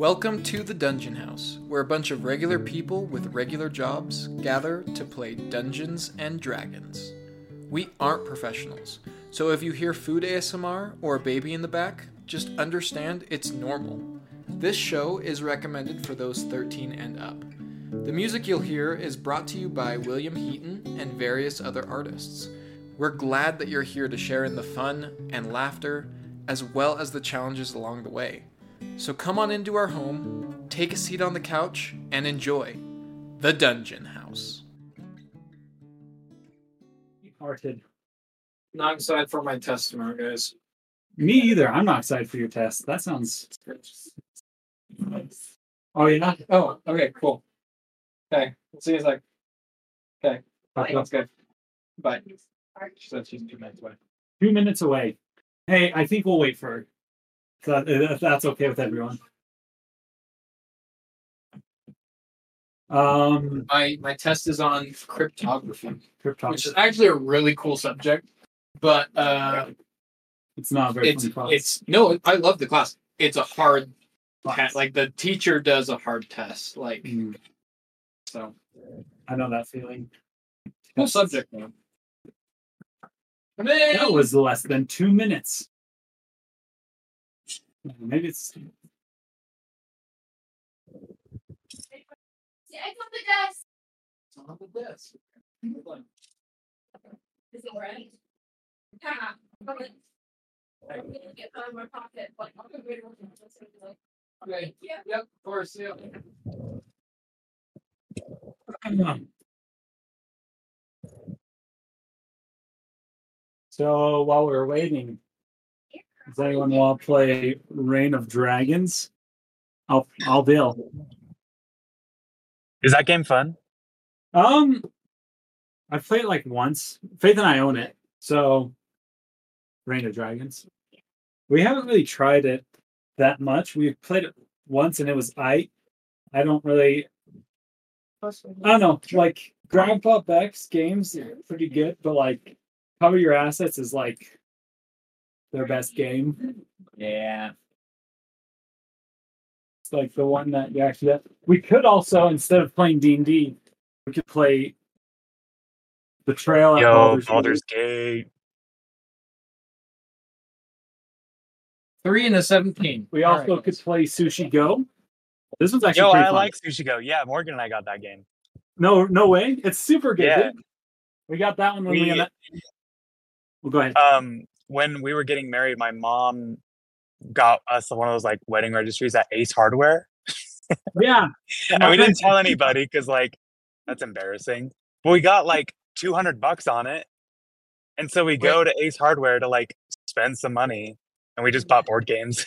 Welcome to the Dungeon House, where a bunch of regular people with regular jobs gather to play Dungeons and Dragons. We aren't professionals, so if you hear food ASMR or a baby in the back, just understand it's normal. This show is recommended for those 13 and up. The music you'll hear is brought to you by William Heaton and various other artists. We're glad that you're here to share in the fun and laughter, as well as the challenges along the way. So come on into our home, take a seat on the couch, and enjoy the Dungeon House. Hearted. Not excited for my test tomorrow, guys. Me either. I'm not excited for your test. That sounds. Oh, you're not. Oh, okay, cool. Okay, we'll see you sec. Okay, Okay. that's good. Bye. She said she's two minutes away. Two minutes away. Hey, I think we'll wait for her. If, that, if that's okay with everyone. Um, My my test is on cryptography, cryptography. which is actually a really cool subject, but uh, It's not a very it's it's no, I love the class. It's a hard test. Like the teacher does a hard test. Like Mm, so, I know that feeling. cool subject man. That was less than two minutes. Mm-hmm, maybe it's Yeah, I got the desk. It's on the desk. Is it ready? Yeah. I'm gonna Get out of my pocket, like, I'm gonna read it. Okay. Yeah. Yep. Of course. Yeah. so while we're waiting, does anyone want to play Reign of Dragons? I'll I'll deal. Is that game fun? Um, I've played it like once. Faith and I own it, so Reign of Dragons. We haven't really tried it that much. We've played it once, and it was I. I don't really. I don't know. Like Grandpa Beck's games are pretty good, but like Cover Your Assets is like their best game. Yeah. It's like the one that you actually. We could also instead of playing D and D, we could play Betrayal at Yo, Baldur's Gate. Baldur's Gate. Three and a seventeen. We All also right, could guys. play Sushi Go. This one's actually Yo, pretty I fun. like Sushi Go. Yeah, Morgan and I got that game. No, no way. It's super good. Yeah. We got that one when we, We- got that. Well, go ahead. Um, when we were getting married, my mom got us one of those like wedding registries at Ace Hardware, yeah. and we didn't tell anybody because like that's embarrassing. But we got like two hundred bucks on it, and so we go to Ace Hardware to like spend some money, and we just bought board games.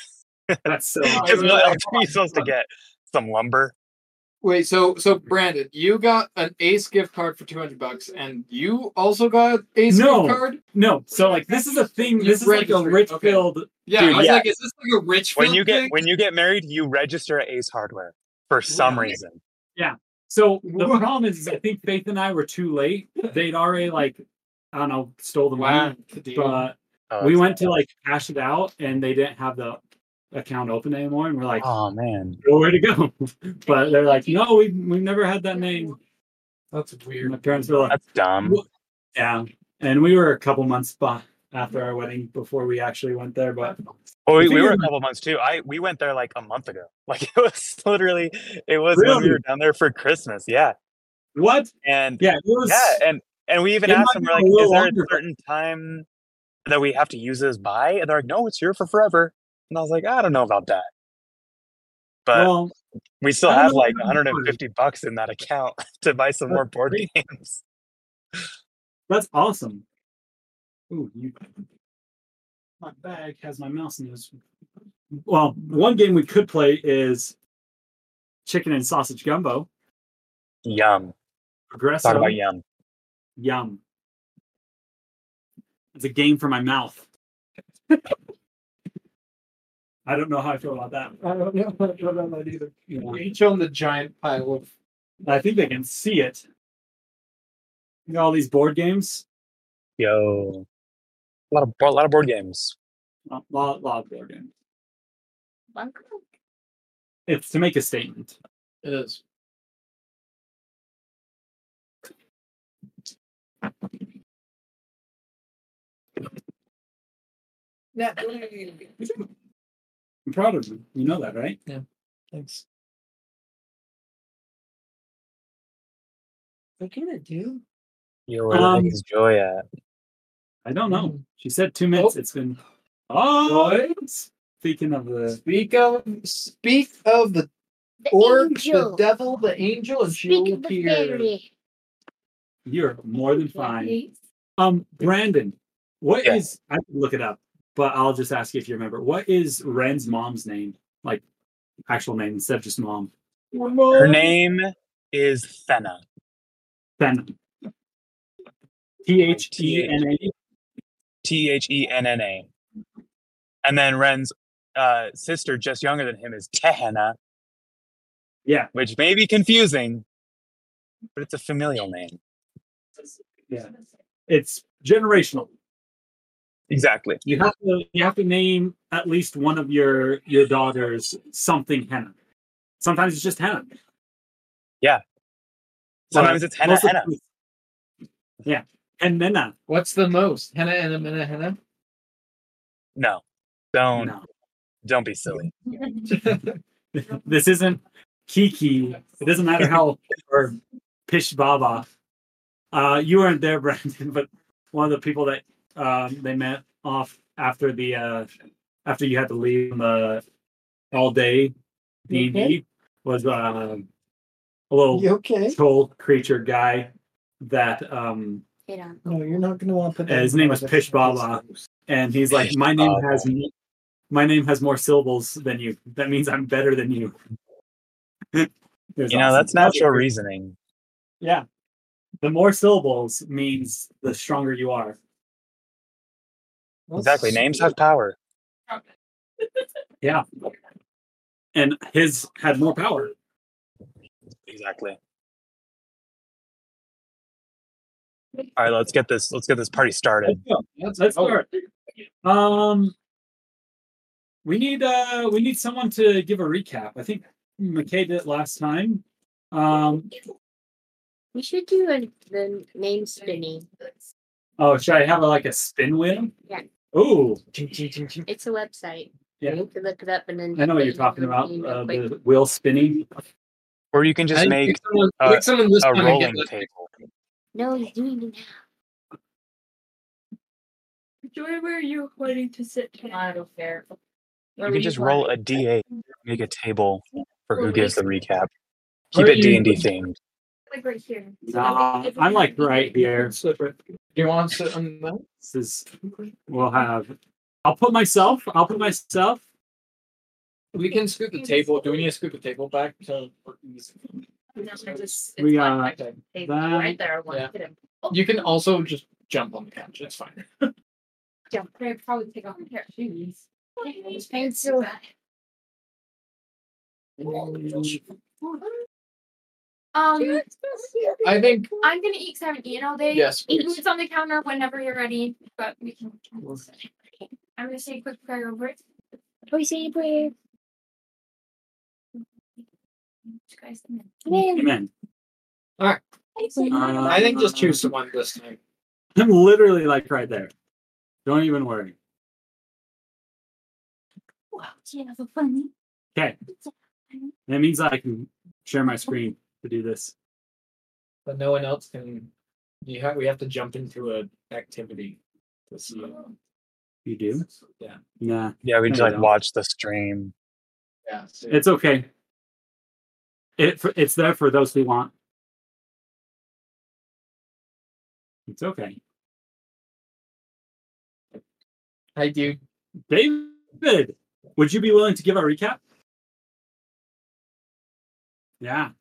That's so Because what else are you supposed to get? Some lumber. Wait, so so Brandon, you got an Ace gift card for two hundred bucks, and you also got an Ace No. gift card. No, so like this is a thing. You This is like a rich okay. filled. Yeah, Dude, I was yeah. like, is this like a rich? When you get thing? when you get married, you register at Ace Hardware for some Wow. reason. Yeah. So the problem is, is I think Faith and I were too late. They'd already like I don't know stole the wow, money, the deal. but Oh, we went to like cash it out, and they didn't have the account open anymore, and we're like, Oh man. nowhere to go. but they're like, no, we we've never had that name. That's weird. my parents were like, That's dumb. yeah. And we were a couple months ba- after our wedding before we actually went there, but Well, we, we were a couple months too. I we went there like a month ago. Like it was literally it was when we were down there for Christmas. Yeah, what? and Yeah, it was. yeah, and and we even asked them we're like, is there a longer, but- certain time that we have to use this by? And they're like, no, it's here for forever. And I was like, I don't know about that, but well, we still have know like about that. 150 bucks in that account to buy some That's more board great. games. that's awesome. Ooh, you. My bag has my mouse in this. Well, one game we could play is chicken and sausage gumbo. Yum. Progresso. Talk about yum. Yum. It's a game for my mouth. I don't know how I feel about that. I don't know how much about that either. You know, each own the giant pile of. I think they can see it. You know, all these board games. Yo, a lot of a lot of board games. A lot, lot of board games. It's to make a statement. It is. Yeah. I'm proud of you. You know that, right? Yeah. Thanks. Look at it, dude. Yo, where the Um, is Joy at? I don't know. She said two minutes. Oh. It's been. Oh, What? speaking of the. Speak of speak of the The orc, angel. the devil, the angel, and she will of appear. You're more than fine. Um, Brandon, what is? Yeah. I can look it up, but I'll just ask you if you remember. What is Ren's mom's name? Like actual name instead of just mom. Her name is Fenna. Then T H E N A. T H E N N A. And then Ren's uh, sister, just younger than him, is Tehenna, Yeah, which may be confusing, but it's a familial name. yeah. It's generational. Exactly. You have to you have to name at least one of your your daughters something henna. Sometimes it's just henna. Yeah. Sometimes But it's henna most of henna. Yeah, and henna. What's the most? Henna, henna, henna, henna. No, don't No, don't be silly. this isn't Kiki. It doesn't matter how or Pish Baba. Uh, you weren't there, Brandon, but one of the people that um, they met off after the uh, after you had to leave the all day D and D was uh, a little okay? troll creature guy that um No, you're not going to want to put. Uh, his name was Pish Baba. and he's like my name has my name has more syllables than you that means i'm better than you It was You know, that's natural reasoning. yeah the more syllables means the stronger you are Exactly. Names have power. yeah and his had more power Exactly. All right, let's get this. Let's get this party started. Let's, let's start um we need uh we need someone to give a recap i think mckay did it last time um We should do a, the name spinning. Oh, should I have a, like a spin wheel? Yeah. Oh, ching. It's a website. Yeah. You can look it up and then. I know what you're talking about. name real Uh, the wheel spinning. Or you can just I make think someone, a- someone this a time and rolling that- table. No, he's doing it now. Joy, where are you wanting to sit? I don't care. You can just roll a d8, make a table for who gives the recap. Keep it D and D themed. Like right here. Nah, I'm like right here. Slip it. Do you want to sit on that? This is. We'll have. I'll put myself. I'll put myself. We can scoot the table. Do we need to scoot the table back? So No, I just, We it's got fine. Uh, okay. Hey, that. right there. I want Yeah. to. You can also just jump on the couch. It's fine. Yeah, I'd probably take off a pair of shoes. Pencil. Um, I think I'm gonna eat 'cause I haven't eaten all day. yes. It's on the counter whenever you're ready, but we can. I'm gonna say a quick prayer over it. Toy say a prayer. You guys, amen. Amen. I think just Uh, choose someone this time. I'm literally like right there. Don't even worry. Wow, yeah, so funny. Okay. That means I can share my screen to do this. But no one else can. You have. We have to jump into a activity to see. Mm. it. You do? Yeah. Nah, Yeah, we just like watch the stream. Yeah. so- it's okay. It it's there for those who want. It's okay. Hi, dude. David, would you be willing to give a recap? Yeah.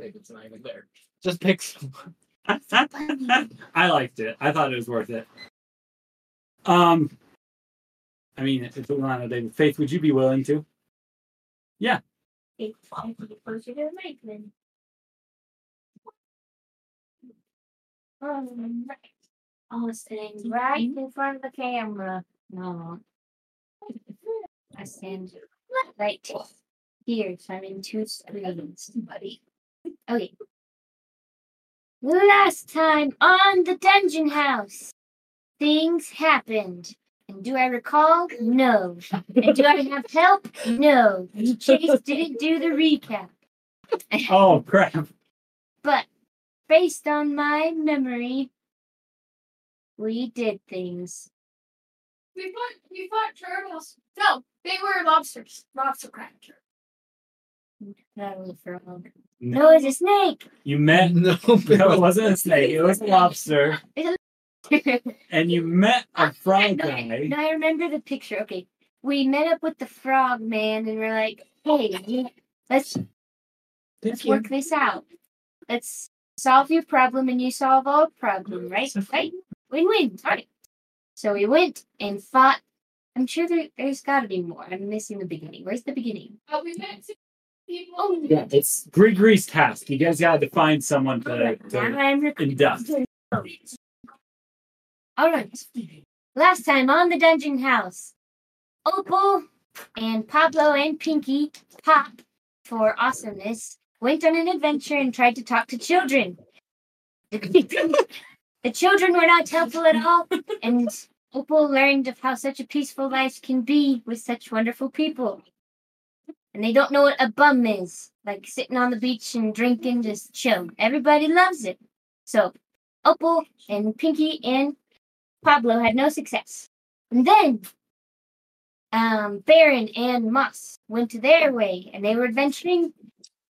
David's not even there. Just pick someone. I liked it. I thought it was worth it. Um, I mean, if it was on a David Faith, would you be willing to? Hey, closer to the then. Um, right. I was sitting right in front of the camera. No. I stand right here, so I'm in two screens, buddy. Okay. Last time on the dungeon house, things happened. And do I recall? No. And do I have help? No. Chase didn't do the recap. Oh crap! But based on my memory, we did things. We fought we fought turtles. No, they were lobsters. Lobster crab. That was a frog. No, it's a snake. You met. No, No, it wasn't a snake. It was a lobster, and you met a frog I- guy. no, I remember the picture. Okay. We met up with the frog man and we're like, hey, let's let's work this out. Let's solve your problem and you solve our problem, right? Right? Win win. All right. So we went and fought. I'm sure there, there's got to be more. I'm missing the beginning. Where's the beginning? Oh, we met two people. Oh, Yeah, it's Grigri's task. You guys gotta find someone to, to induct. All right. Last time on the Dungeon House, Opal and Pablo and Pinky Pop for awesomeness went on an adventure and tried to talk to children. the children were not helpful at all, and Opal learned of how such a peaceful life can be with such wonderful people. And they don't know what a bum is, like sitting on the beach and drinking, just chill. Everybody loves it. So Opal and Pinky and Pablo had no success. And then um, Baron and Moss went to their way and they were adventuring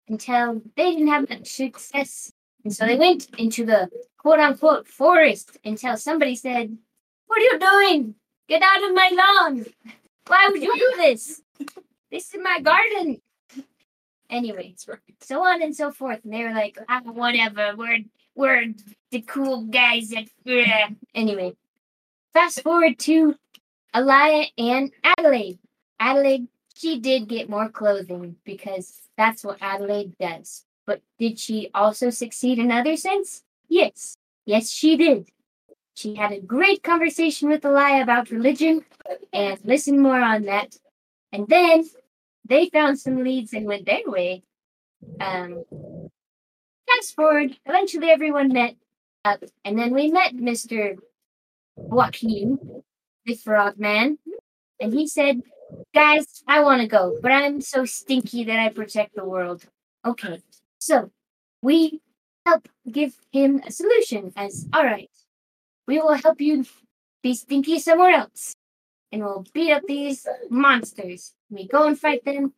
until they didn't have much success. And so they went into the quote unquote forest until somebody said, What are you doing? Get out of my lawn. Why would you do this? This is my garden. Anyway, so on and so forth. And they were like, ah, whatever, we're we're the cool guys that Ugh." anyway. Fast forward to Elia and Adelaide. Adelaide, she did get more clothing because that's what Adelaide does. But did she also succeed in other sense? Yes. Yes, she did. She had a great conversation with Elia about religion and listen more on that. And then they found some leads and went their way. Um, fast forward, eventually everyone met up, and then we met Mr. Wakeen, the frog man, and he said, Guys, I want to go, but I'm so stinky that I protect the world. Okay, so we help give him a solution as all right, we will help you be stinky somewhere else, and we'll beat up these monsters. We go and fight them,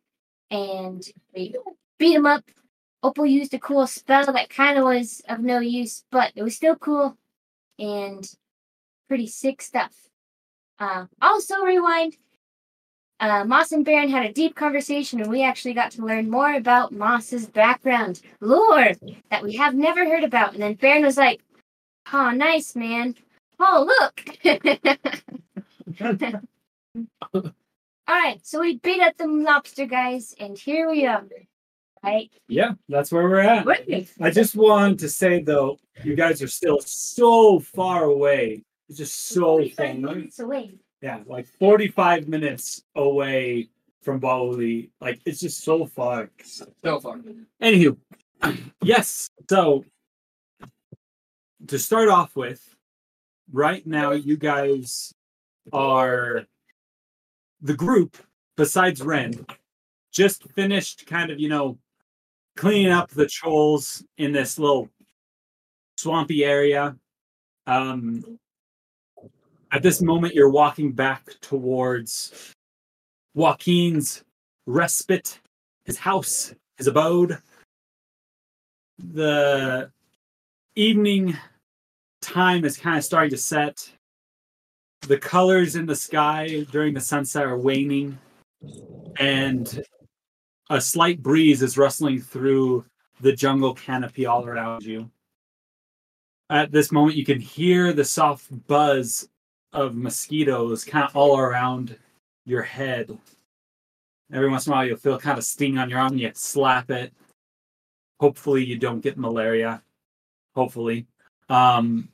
and we beat them up. Opal used a cool spell that kind of was of no use, but it was still cool and pretty sick stuff. Uh, also, rewind. Uh, Moss and Baron had a deep conversation, and we actually got to learn more about Moss's background, lore that we have never heard about. And then Baron was like, "Oh, nice, man. Oh, look." All right, so we beat up the lobster guys, and here we are. Right? Yeah, that's where we're at. I just wanted to say though, you guys are still so far away. It's just so 45 far. minutes away. Yeah, like 45 minutes away from Bali. Like it's just so far. So far. Anywho, yes. So to start off with, right now you guys are the group besides Ren just finished kind of, you know, cleaning up the trolls in this little swampy area. Um at this moment you're walking back towards Wakeen's respite, his house, his abode. The evening time is kind of starting to set. The colors in the sky during the sunset are waning, and a slight breeze is rustling through the jungle canopy all around you. At this moment, you can hear the soft buzz of mosquitoes kind of all around your head. Every once in a while, you'll feel kind of sting on your arm. And you slap it. Hopefully, you don't get malaria. Hopefully, um,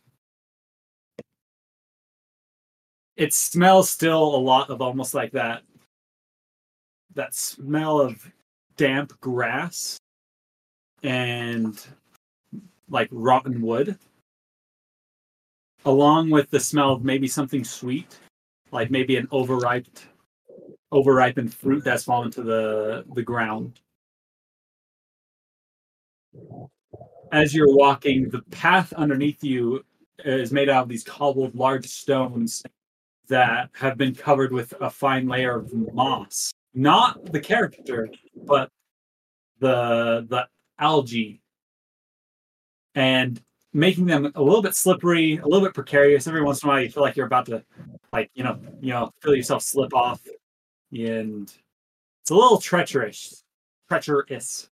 it smells still a lot of almost like that that smell of damp grass and like rotten wood, along with the smell of maybe something sweet, like maybe an overripe, overripened fruit that's fallen to the the ground. As you're walking, the path underneath you is made out of these cobbled large stones that have been covered with a fine layer of moss. Not the character, but the the algae. And making them a little bit slippery, a little bit precarious. Every once in a while you feel like you're about to like, you know, you know, feel yourself slip off. And it's a little treacherous. Treacherous.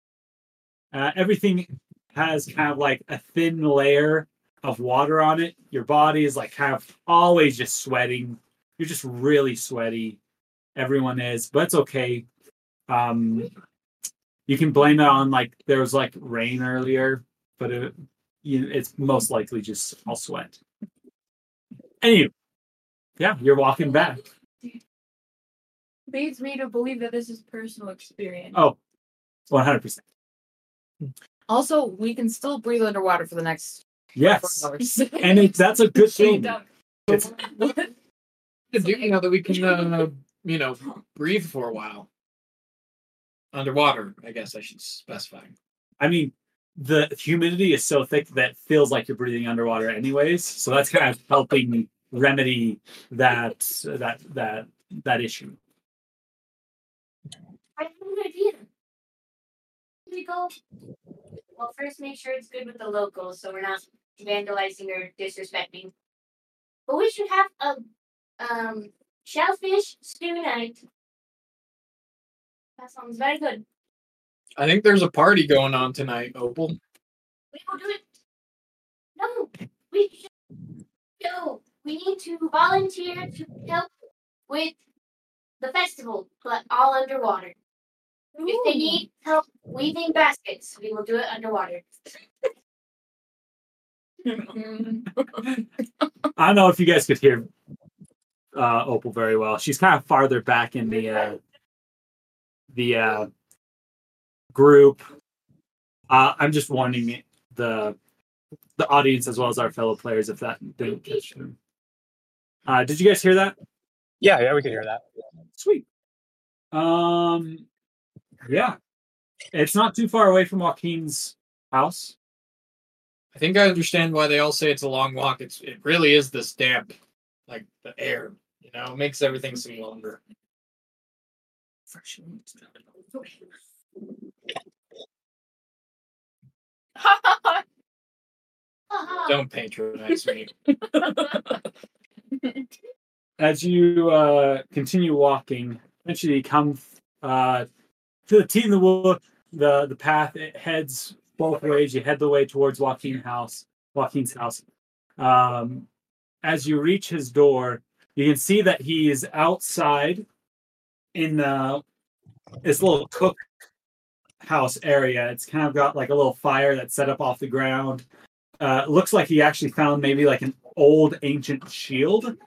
Uh, everything has kind of like a thin layer of water on it. Your body is like kind of always just sweating. You're just really sweaty. Everyone is, but it's okay. Um, you can blame it on like there was like rain earlier, but it, you, it's most likely just all sweat. Anyway, yeah, you're walking back. Leads me to believe that this is personal experience. Oh, 100%. Also, we can still breathe underwater for the next Yes. And it, that's a good thing. It's, To do now that we can, uh, you know, breathe for a while underwater. I guess I should specify. I mean, the humidity is so thick that it feels like you're breathing underwater anyways. So that's kind of helping remedy that that that that issue. I have an idea. We go. Well, first make sure it's good with the locals, so we're not vandalizing or disrespecting. But we should have a um shellfish stew night. That sounds very good. I think there's a party going on tonight, Opal. We will do it. No, we should. No, we need to volunteer to help with the festival, but all underwater. If they need help weaving baskets, we will do it underwater. I don't know if you guys could hear uh, Opal very well. She's kind of farther back in the uh, the uh, group. Uh, I'm just warning the the audience as well as our fellow players if that didn't catch them. Uh, did you guys hear that? Yeah, yeah, we could hear that. Sweet. Um, yeah, it's not too far away from Wakeen's house. I think I understand why they all say it's a long walk. It's it really is this damp, like the air. You know, makes everything seem longer. Don't patronize me. as you uh, continue walking, eventually you come uh, to the teeth of the wood. The the path it heads both ways. You head the way towards Wakeen house, Wakeen's house. Um, as you reach his door, you can see that he is outside in uh, this little cook house area. It's kind of got like a little fire that's set up off the ground. Uh, looks like he actually found maybe like an old ancient shield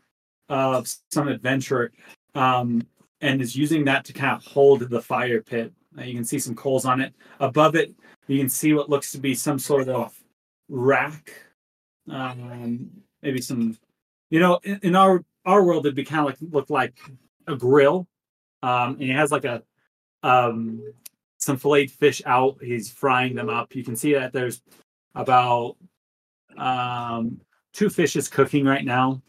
of some adventurer um, and is using that to kind of hold the fire pit. Uh, you can see some coals on it. Above it, you can see what looks to be some sort of rack. Um, maybe some, you know, in, in our our world, it'd be kind of like look like a grill, um, and he has like a um, some filleted fish out. He's frying them up. You can see that there's about um, two fishes cooking right now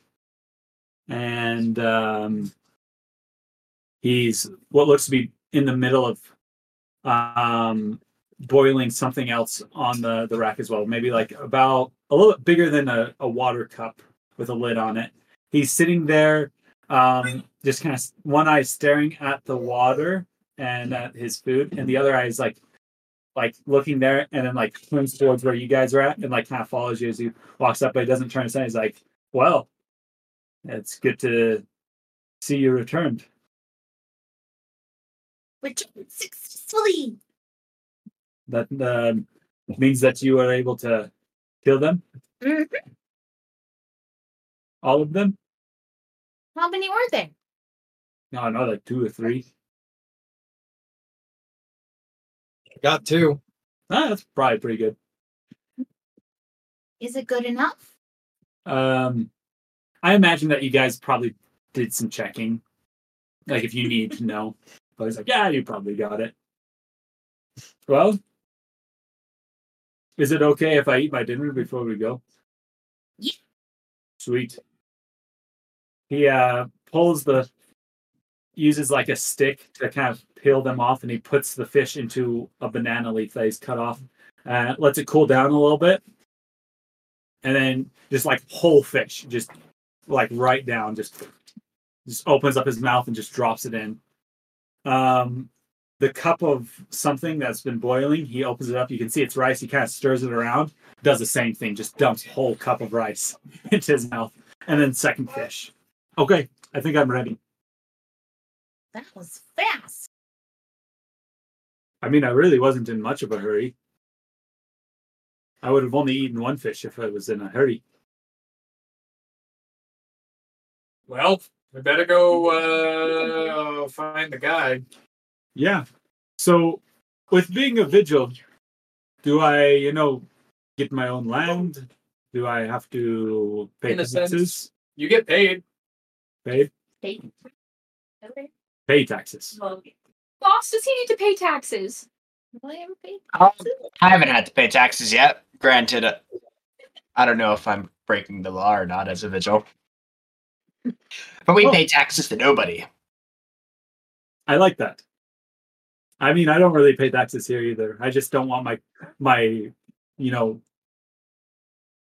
and um, he's what looks to be in the middle of um, boiling something else on the, the rack as well. Maybe like about a little bit bigger than a, a water cup with a lid on it. He's sitting there, um, just kind of one eye staring at the water and at his food, and the other eye is like like looking there and then like turns towards where you guys are at and like kind of follows you as he walks up, but he doesn't turn his head. He's like, Well, it's good to see you returned. Returned successfully. That um, means that you are able to kill them. Mhm. All of them? How many were there? No, no, like two or three. Got two. Ah, that's probably pretty good. Is it good enough? Um, I imagine that you guys probably did some checking, like if you need to know. But he's like, yeah, you probably got it. Well, is it okay if I eat my dinner before we go? Yeah. Sweet. He uh pulls the uses like a stick to kind of peel them off, and he puts the fish into a banana leaf that he's cut off. Uh, lets it cool down a little bit, and then just like whole fish, just like right down, just just opens up his mouth and just drops it in. Um, the cup of something that's been boiling, he opens it up. You can see it's rice. He kind of stirs it around, does the same thing, just dumps whole cup of rice into his mouth, and then second fish. Okay, I think I'm ready. That was fast. I mean, I really wasn't in much of a hurry. I would have only eaten one fish if I was in a hurry. Well, we better go uh, find the guy. Yeah. So, with being a vigil, do I, you know, get my own land? Do I have to pay In a sense. taxes? You get paid. Paid? Pay Okay. pay taxes. Well, Boss, does he need to pay taxes? will I ever pay Um, taxes? I haven't had to pay taxes yet. Granted, uh, I don't know if I'm breaking the law or not as a vigil. But we Oh. pay taxes to nobody. I like that. I mean, I don't really pay taxes here either. I just don't want my my, you know,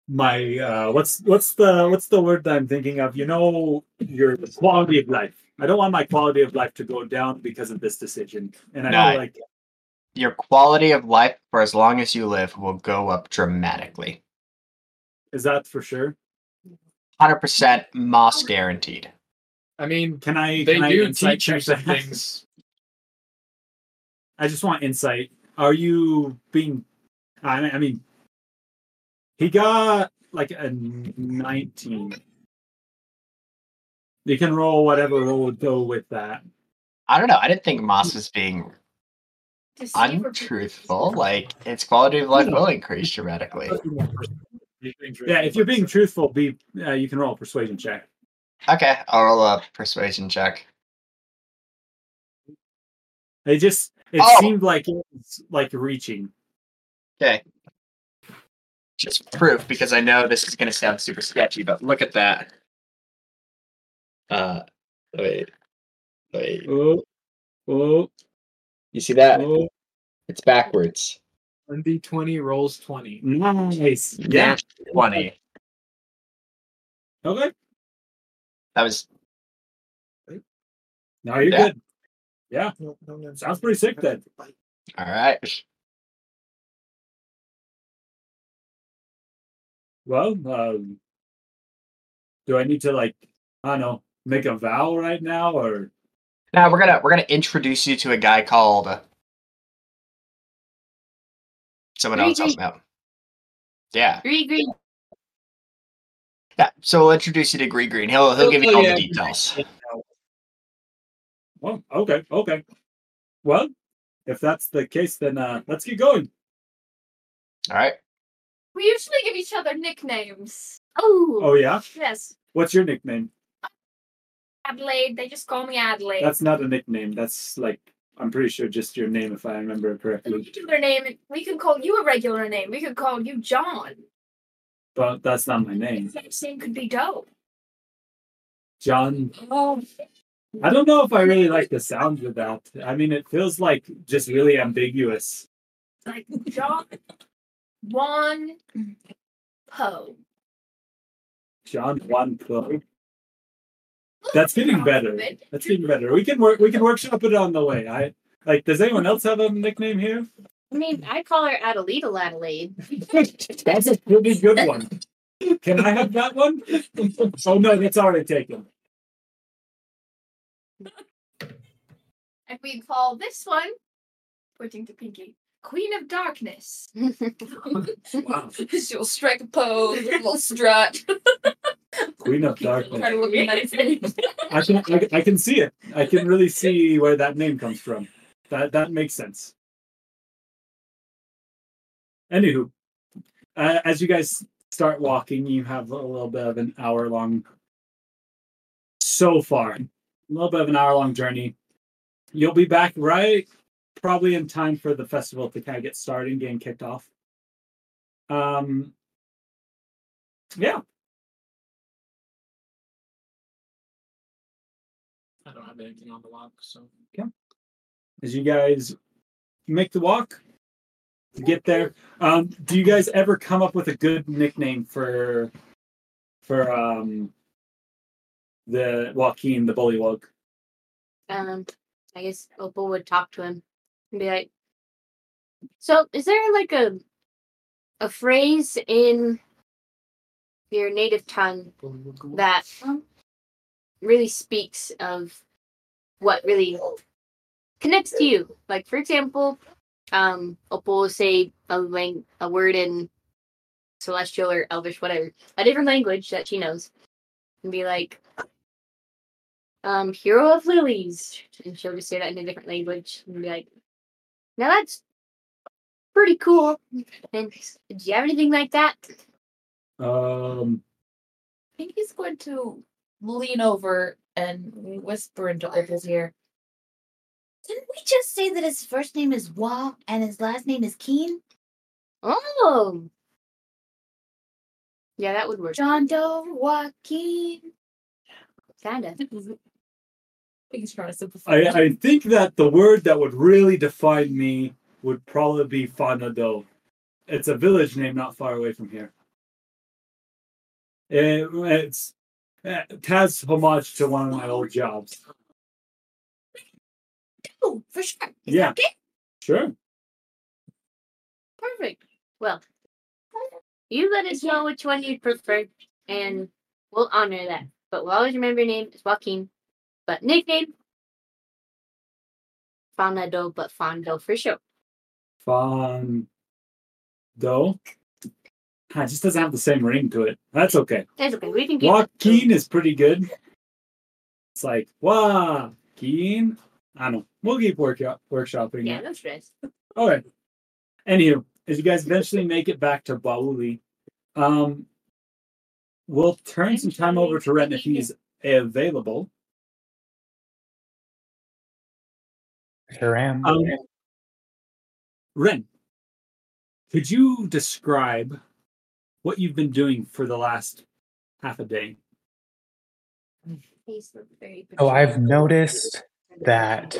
my uh what's what's the what's the word that I'm thinking of? You know, your quality of life. I don't want my quality of life to go down because of this decision. And I Nah. know like Your quality of life for as long as you live will go up dramatically. is that for sure? 100% Moss guaranteed. I mean, Can I they can do insight teach you check some things. I just want insight. Are you being? I, I mean, he got like a nineteen. You can roll whatever roll would go with that. I don't know. I didn't think Moss was being Deceiver untruthful. Like, its quality of life will increase dramatically. Yeah, if you're being truthful, be uh, you can roll a persuasion check. Okay, I'll roll a persuasion check. It just it Oh. seemed like it was like reaching. Okay. Just proof, because I know this is going to sound super sketchy, but look at that. Uh, wait, wait. Oh, oh, You see that? oh, It's backwards. 1d20 rolls 20. nice. Yeah. 20. Okay. That was Now you're Yeah. good. Yeah. Sounds pretty sick then. all right. Well, um, do I need to like I don't know make a vow right now or Now we're gonna we're gonna introduce you to a guy called. uh, Someone else help me out. Yeah, Green, green. yeah. So we'll introduce you to Grigri. He'll he'll give you Oh, all yeah. the details. Well okay okay well if that's the case then uh let's get going All right. We usually give each other nicknames. Oh, oh yeah Yes. what's your nickname Adelaide. They just call me Adelaide. that's not a nickname that's like I'm pretty sure just your name if I remember a correctly regular name. We could call you a regular name. We could call you John. but that's not my name That name could be dope. John Oh, I don't know if I really like the sound of that I mean it feels like just really ambiguous like John Juan Poe. John Juan Poe That's getting better. That's getting better. We can work. We can workshop it on the way. I like. Does anyone else have a nickname here? I mean, I call her Adelita Adelaide. That's a pretty good one. Can I have that one? Oh no, that's already taken. And we call this one, pointing to Pinky, Queen of Darkness. Wow. She'll strike a pose, a little strut. Queen of Try Darkness. to look nice. I can. I, I can see it. I can really see where that name comes from. That that makes sense. Anywho, uh, as you guys start walking, you have a little bit of an hour long. So far, little bit of an hour long journey. You'll be back right, probably in time for the festival to kind of get started and getting kicked off. Um, yeah, I don't have anything on the walk, so yeah. as you guys make the walk to get there. Um, do you guys ever come up with a good nickname for for um the Wakeen, the bullywug? Um, I guess Opal would talk to him and be like, "So, is there like a a phrase in your native tongue that really speaks of what really connects to you? Like, for example, um, Opal will say a lang- a word in celestial or elvish, whatever, a different language that she knows, and be like." Um, hero of lilies. And she'll just say that in a different language and be like, now that's pretty cool. And do you have anything like that? Um, I think he's going to lean over and whisper into Opal's ear. Didn't we just say that his first name is Wa and his last name is Keen? Oh. Yeah, that would work. John Doe, Wakeen. Kinda. I think he's trying to simplify. I. I think that the word that would really define me would probably be Fanado. It's a village name not far away from here. It, it's it has homage to one of my old jobs. Oh, for sure. Is Yeah. that okay? Sure. Perfect. Well, you let us know which one you'd prefer, and we'll honor that. But we'll always remember your name is Wakeen. But nickname, Fonado, but Fondo for sure. Fun. Though. It just doesn't have the same ring to it. That's okay. That's okay. We can keep it. Wakeen is pretty good. It's like, Wakeen. I don't know. We'll keep work workshopping Yeah, no stress. Okay. Anywho, as you guys eventually make it back to Ba'wouli, um, we'll turn some time over to Ren if he's available. Here Um, Ren, could you describe what you've been doing for the last half a day? Face looked very oh, I've noticed that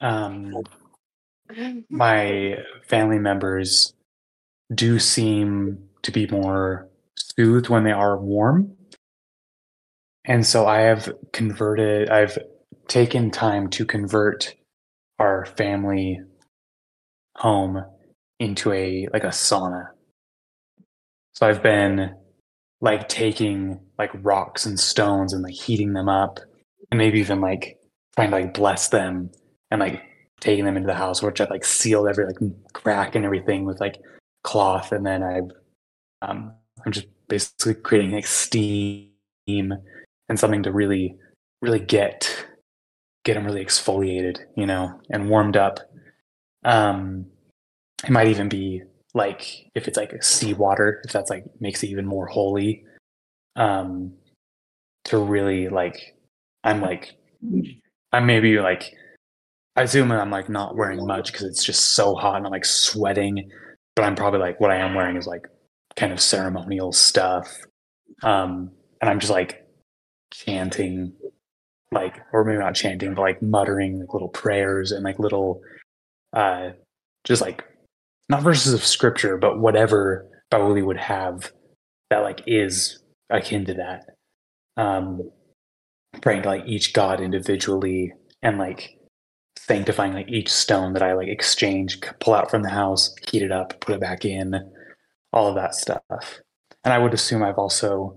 um, my family members do seem to be more soothed when they are warm. And so I have converted, I've taken time to convert our family home into a like a sauna. So I've been like taking like rocks and stones and like heating them up and maybe even like trying to like bless them and like taking them into the house, which I've like sealed every like crack and everything with like cloth, and then I've um, I'm just basically creating like steam and something to really really get get them really exfoliated, you know, and warmed up. Um, it might even be like if it's like seawater, if that's like makes it even more holy. Um, to really like, I'm like, I'm maybe like I assume I'm like not wearing much because it's just so hot and I'm like sweating. But I'm probably like what I am wearing is like kind of ceremonial stuff. Um, and I'm just like chanting, like, or maybe not chanting, but like muttering like little prayers and like little, uh, just like not verses of scripture, but whatever Ba'wouli would have that like is akin to that. Um, praying to like each god individually and like sanctifying like each stone that I like exchange, pull out from the house, heat it up, put it back in, all of that stuff. And I would assume I've also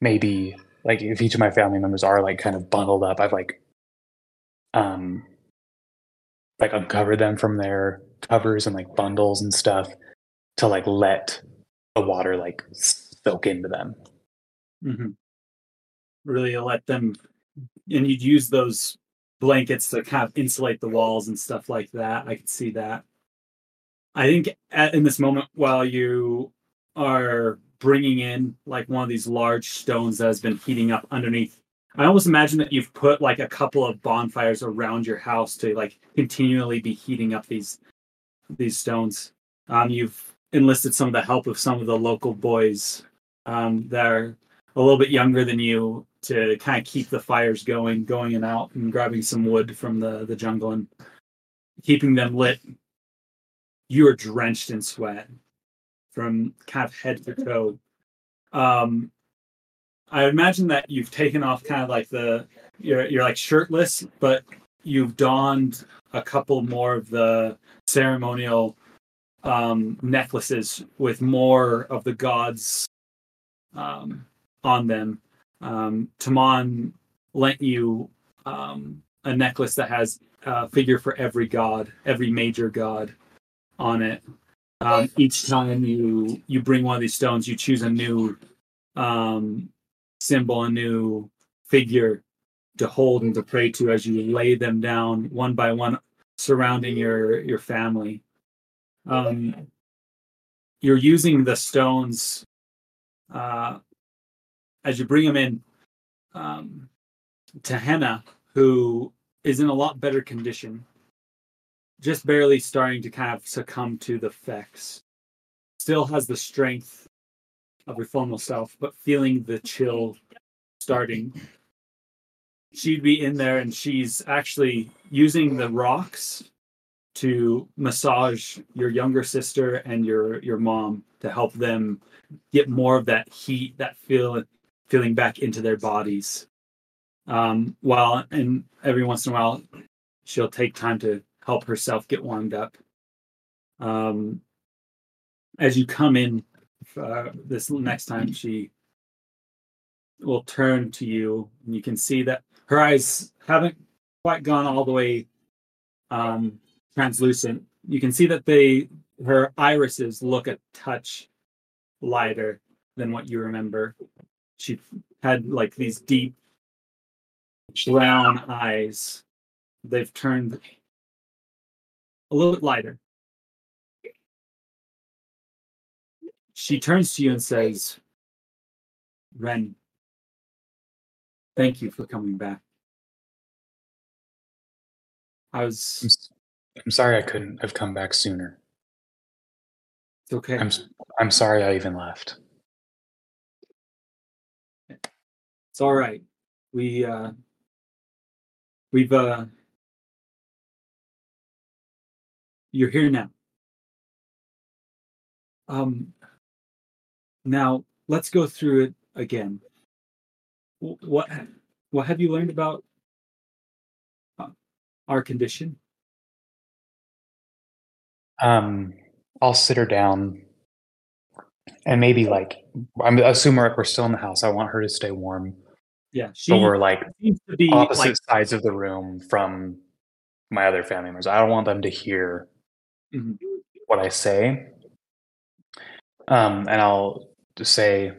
maybe like if each of my family members are like kind of bundled up, I've like um like uncovered them from their covers and like bundles and stuff to like let the water like soak into them. Mm-hmm. Really let them, and you'd use those blankets to kind of insulate the walls and stuff like that. I could see that. I think at, in this moment, while you are bringing in like one of these large stones that has been heating up underneath, I almost imagine that you've put like a couple of bonfires around your house to like continually be heating up these these stones. Um, you've enlisted some of the help of some of the local boys um, that are a little bit younger than you to kind of keep the fires going, going and out and grabbing some wood from the, the jungle and keeping them lit. You are drenched in sweat from kind of head to toe. Um, I imagine that you've taken off kind of like the you're you're like shirtless, but you've donned a couple more of the ceremonial um, necklaces with more of the gods um, on them. Um, Taman lent you um, a necklace that has a figure for every god, every major god on it. Um, each time you you bring one of these stones, you choose a new um, symbol, a new figure to hold and to pray to as you lay them down one by one, surrounding your your family. Um, you're using the stones uh, as you bring them in um, Tehenna, who is in a lot better condition, just barely starting to kind of succumb to the effects. Still has the strength of her formal self, but feeling the chill starting. She'd be in there and she's actually using the rocks to massage your younger sister and your your mom to help them get more of that heat, that feel feeling back into their bodies. Um, while and every once in a while, she'll take time to help herself get warmed up. Um, as you come in, uh, this next time she will turn to you, and you can see that her eyes haven't quite gone all the way um, translucent. You can see that they her irises look a touch lighter than what you remember. She had like these deep brown eyes. They've turned a little bit lighter. She turns to you and says, Ren, thank you for coming back. I was. I'm, sorry I couldn't have come back sooner. It's okay. I'm I'm sorry I even left. It's all right. We uh we've uh you're here now. Um now let's go through it again. What what have you learned about uh, our condition? Um, I'll sit her down, and maybe like I'm assume we're, we're still in the house. I want her to stay warm, Yeah, she but we're like seems to be opposite like sides of the room from my other family members. I don't want them to hear Mhm. what I say. Um, and I'll just say,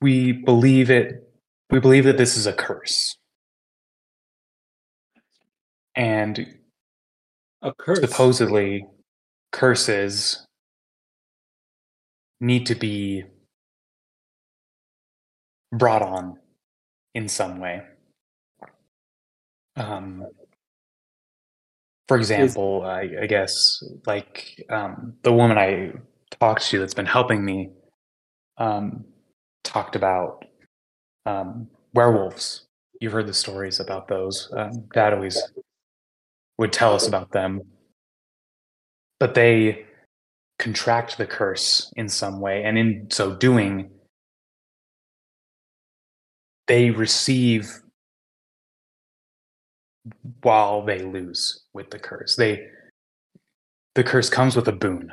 we believe it. We believe that this is a curse, and a curse. supposedly curses need to be brought on in some way. Um, for example, I, I guess like um, the woman I talked to that's been helping me um, talked about um, werewolves. You've heard the stories about those. Um, Dad always would tell us about them. But they contract the curse in some way, and in so doing, they receive while they lose with the curse. They the curse comes with a boon.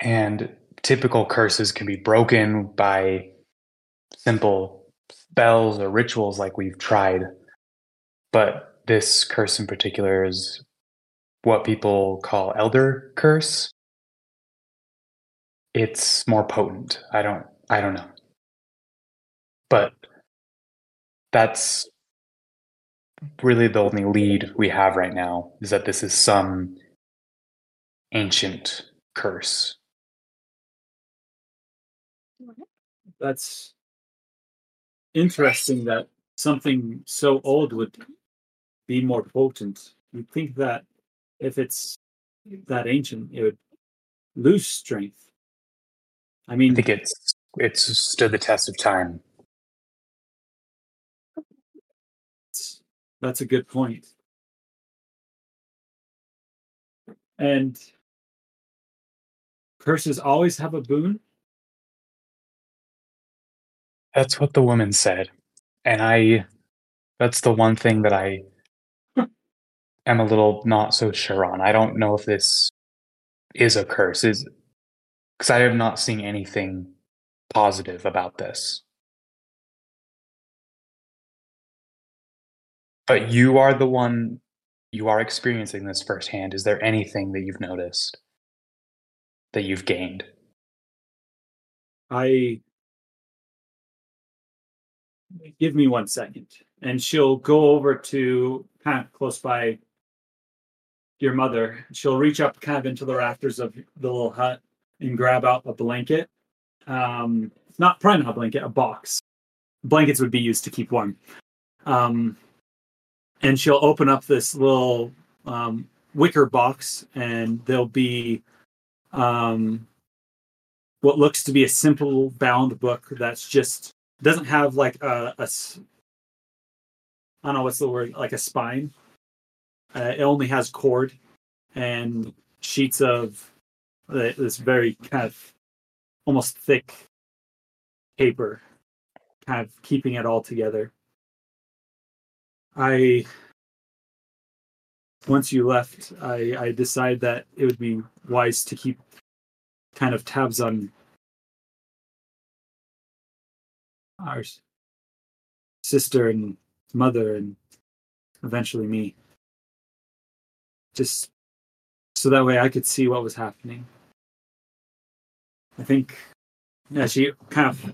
And typical curses can be broken by simple spells or rituals like we've tried. But this curse in particular is what people call elder curse. It's more potent. I don't I don't know. But that's really the only lead we have right now is that this is some ancient curse. That's interesting that something so old would be more potent. You'd think that if it's that ancient, it would lose strength. I mean, I think it's it's stood the test of time. That's- a good point. And curses always have a boon. That's what the woman said. And I that's the one thing that I am a little not so sure on. I don't know if this is a curse. Is because I have not seen anything positive about this. But you are the one you are experiencing this firsthand. Is there anything that you've noticed that you've gained? I give me one second, and she'll go over to kind of close by your mother. She'll reach up kind of into the rafters of the little hut and grab out a blanket. Um, not not a blanket, a box. Blankets would be used to keep warm. Um, and she'll open up this little um, wicker box, and there'll be um, what looks to be a simple bound book that's just doesn't have like a, a I don't know what's the word like a spine. Uh, it only has cord and sheets of uh, this very kind of almost thick paper, kind of keeping it all together. I once you left, I, I decided that it would be wise to keep kind of tabs on our sister and mother and eventually me. Just so that way i could see what was happening. I think yeah she kind of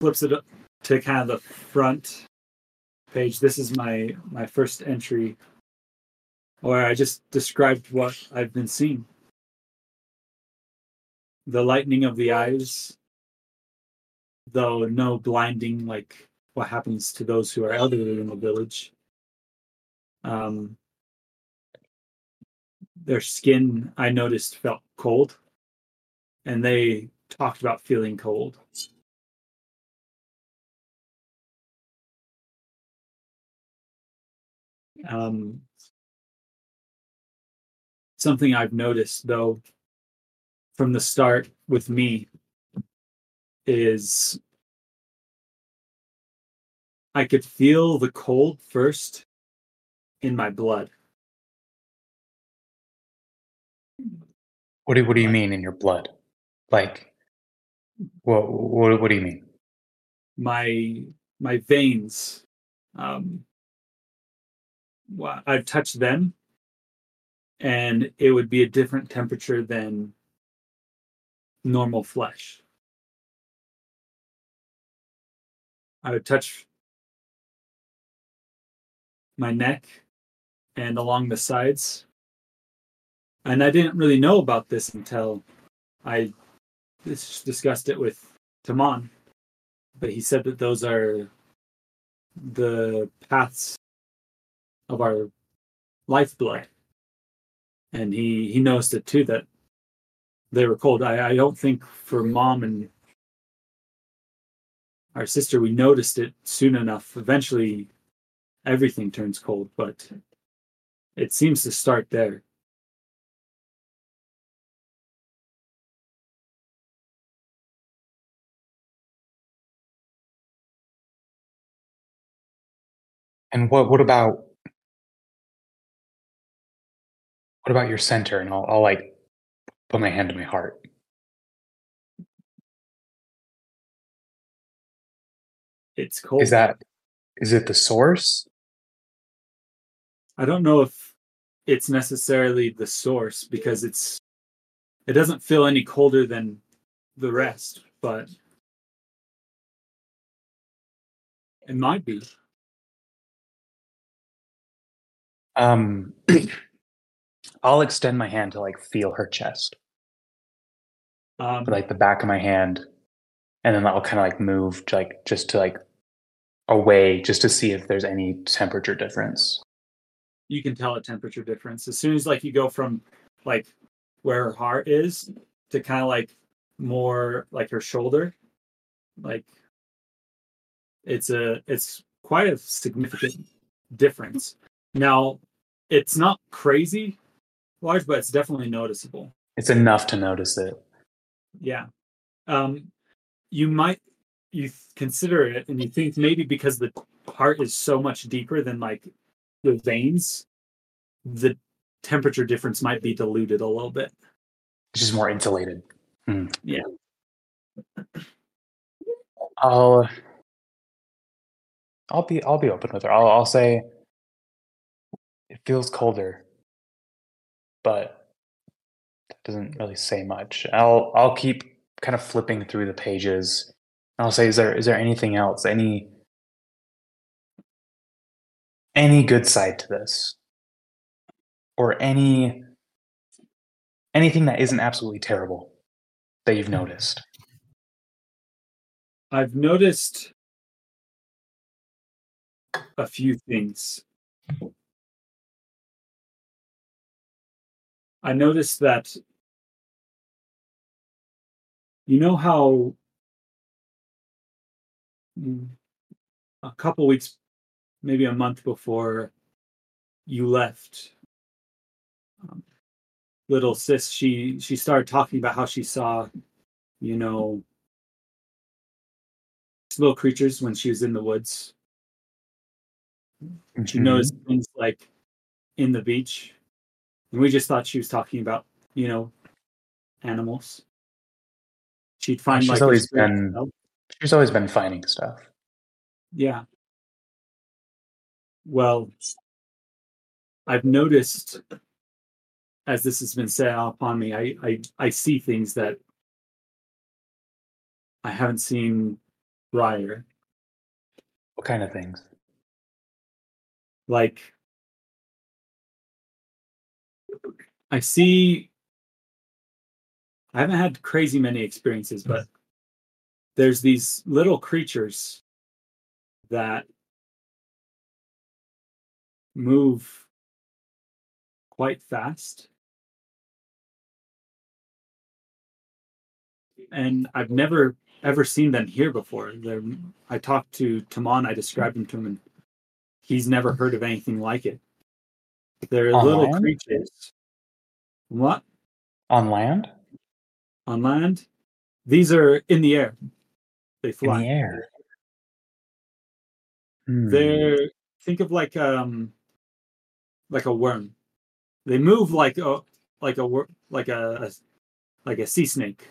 flips it up to kind of the front page this is my my first entry where i just described what i've been seeing the lightning of the eyes though no blinding like what happens to those who are elderly in the village. Um, their skin, I noticed, felt cold, and they talked about feeling cold. Um, something I've noticed, though, from the start with me is I could feel the cold first in my blood. What do what do you mean in your blood? Like what what what do you mean? My my veins. Um, I've touched them, and it would be a different temperature than normal flesh. I would touch my neck and along the sides. And I didn't really know about this until I discussed it with Taman. But he said that those are the paths of our lifeblood. And he, he noticed it too that they were cold. I, I don't think for mom and our sister we noticed it soon enough. Eventually everything turns cold, but it seems to start there. And what what about what about your center? And I'll I'll like put my hand to my heart. It's cold. Is that is it the source? I don't know if it's necessarily the source because it's it doesn't feel any colder than the rest, but it might be. Um, I'll extend my hand to like feel her chest, Um, with, like the back of my hand, and then I'll kind of like move to, like just to like away, just to see if there's any temperature difference. you can tell a temperature difference. As soon as like you go from like where her heart is to kind of like more like her shoulder like it's a it's quite a significant difference. Now it's not crazy large but it's definitely noticeable It's enough to notice it. yeah um you might you consider it and you think maybe because the heart is so much deeper than like the veins the temperature difference might be diluted a little bit It's just more insulated. Hmm. Yeah. I'll I'll be I'll be open with her. I'll I'll say it feels colder, but that doesn't really say much. I'll I'll keep kind of flipping through the pages. I'll say, is there is there anything else? Any any good side to this? Or any anything that isn't absolutely terrible that you've noticed? I've noticed a few things. I noticed that you know how a couple weeks, maybe a month before you left, um, little sis, she she started talking about how she saw, you know, little creatures when she was in the woods. She Mhm. noticed things like in the beach. And we just thought she was talking about, you know, animals. She'd find she's like always been-. She's always been finding stuff. Yeah. Well, I've noticed as this has been set upon me, I, I I see things that I haven't seen prior. What kind of things? like I see I haven't had crazy many experiences, but mm-hmm. there's these little creatures that move quite fast. And I've never ever seen them here before. They're, I talked to Taman, I described them to him, and he's never heard of anything like it. They're little uh-huh. creatures. What? On land? On land? These are in the air. They fly. In the air. Hmm. They're think of like um like a worm. They move like a like a like a, a like a sea snake.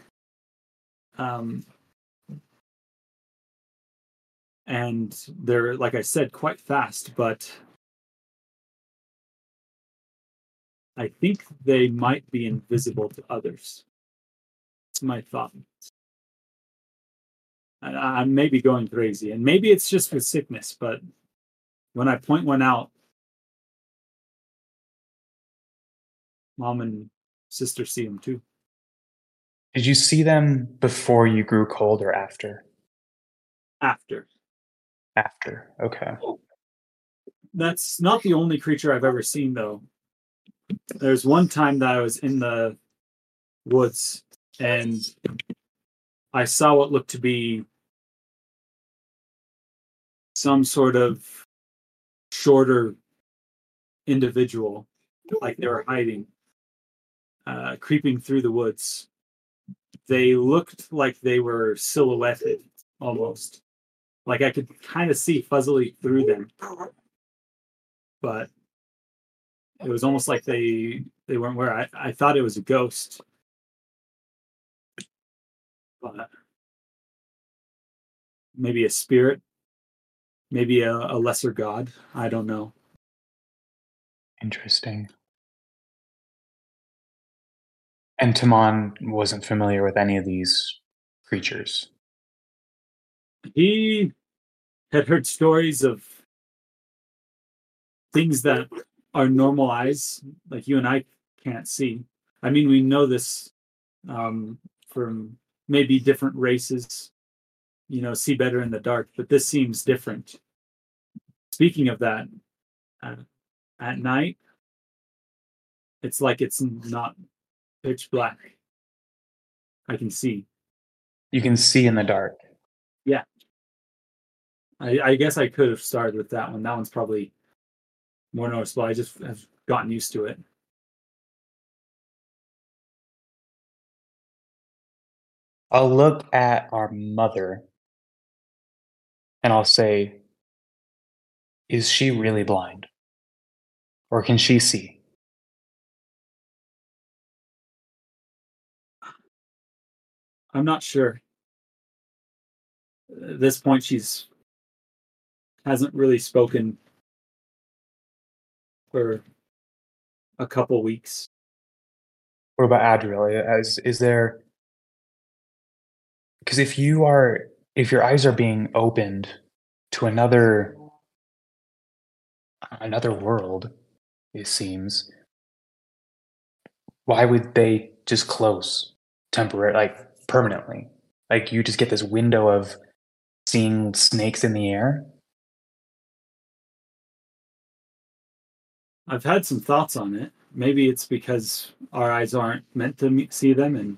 Um and they're like I said quite fast, but I think they might be invisible to others. It's my thought. I, I may be going crazy, and maybe it's just with sickness, but when I point one out, mom and sister see them too. Did you see them before you grew cold or after? After. After. Okay. That's not the only creature I've ever seen, though. There's one time that I was in the woods and I saw what looked to be some sort of shorter individual, like they were hiding, uh, creeping through the woods. They looked like they were silhouetted almost. Like I could kind of see fuzzily through them. But it was almost like they they weren't where I, I thought it was a ghost. But maybe a spirit, maybe a, a lesser god. I don't know. Interesting. And Taman wasn't familiar with any of these creatures. He had heard stories of things that our normal eyes, like you and I, can't see. I mean, we know this um, from maybe different races, you know, see better in the dark, but this seems different. Speaking of that, uh, at night, it's like it's not pitch black. I can see. You can see in the dark. Yeah. I, I guess I could have started with that one. That one's probably more noticeable. I just have gotten used to it. I'll look at our mother and I'll say, Is she really blind? Or can she see? I'm not sure. At this point, she's hasn't really spoken for a couple weeks. What about Adriel? Is, is there. Because if you are. If your eyes are being opened to another. Another world, it seems. Why would they just close temporary, like permanently? Like you just get this window of seeing snakes in the air. I've had some thoughts on it. Maybe it's because our eyes aren't meant to see them, and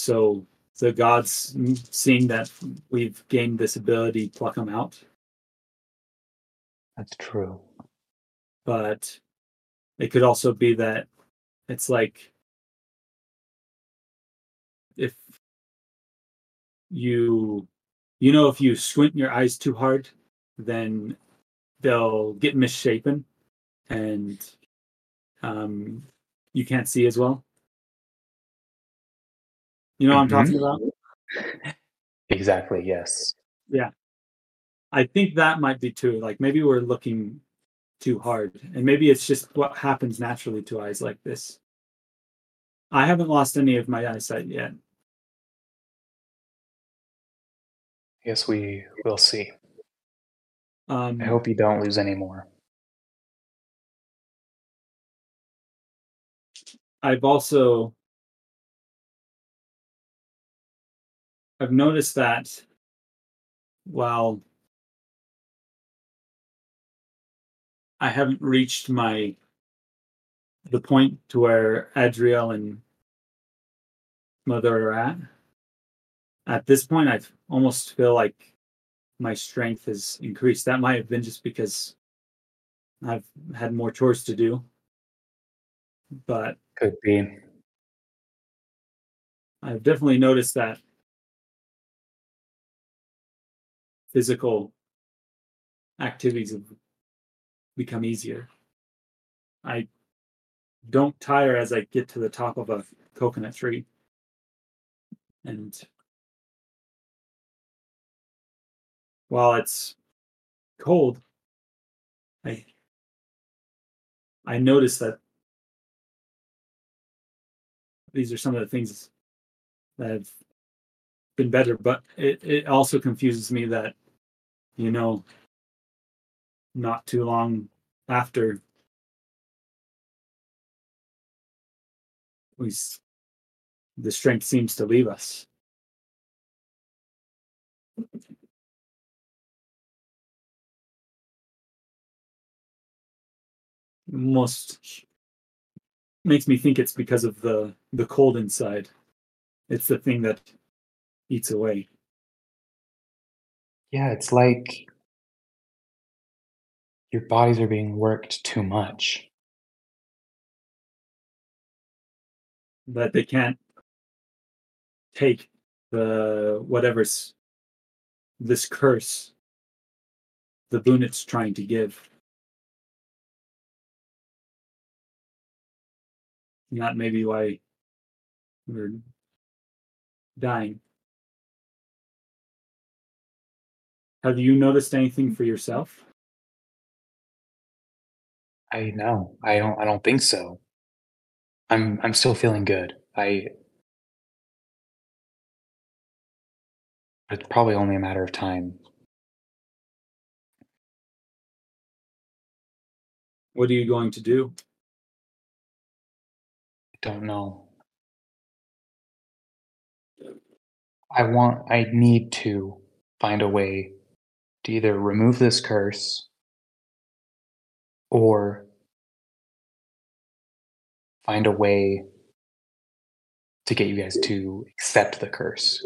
so the gods, seeing that we've gained this ability, pluck them out. That's true. But it could also be that it's like if you you know if you squint your eyes too hard then they'll get misshapen and um you can't see as well you know what i'm talking about Exactly, yes. yeah i think that might be too like maybe we're looking too hard and maybe it's just what happens naturally to eyes like this i haven't lost any of my eyesight yet Yes, we will see. um I hope you don't lose any more. I've also I've noticed that while I haven't reached my the point to where Adriel and Mother are at. At this point I almost feel like my strength has increased. That might have been just because I've had more chores to do. But Could be. I've definitely noticed that physical activities have become easier. I don't tire as I get to the top of a coconut tree. And while it's cold, I I notice that these are some of the things that have been better, but it, it also confuses me that, you know, not too long after we the strength seems to leave us. Almost makes me think it's because of the the cold inside. It's the thing that eats away. Yeah, it's like your bodies are being worked too much. that they can't take the whatever's this curse the boon it's trying to give and maybe why we're dying have you noticed anything for yourself I know. I don't I don't think so. I'm I'm still feeling good. I it's probably only a matter of time. What are you going to do? Don't know. I want, I need to find a way to either remove this curse or find a way to get you guys to accept the curse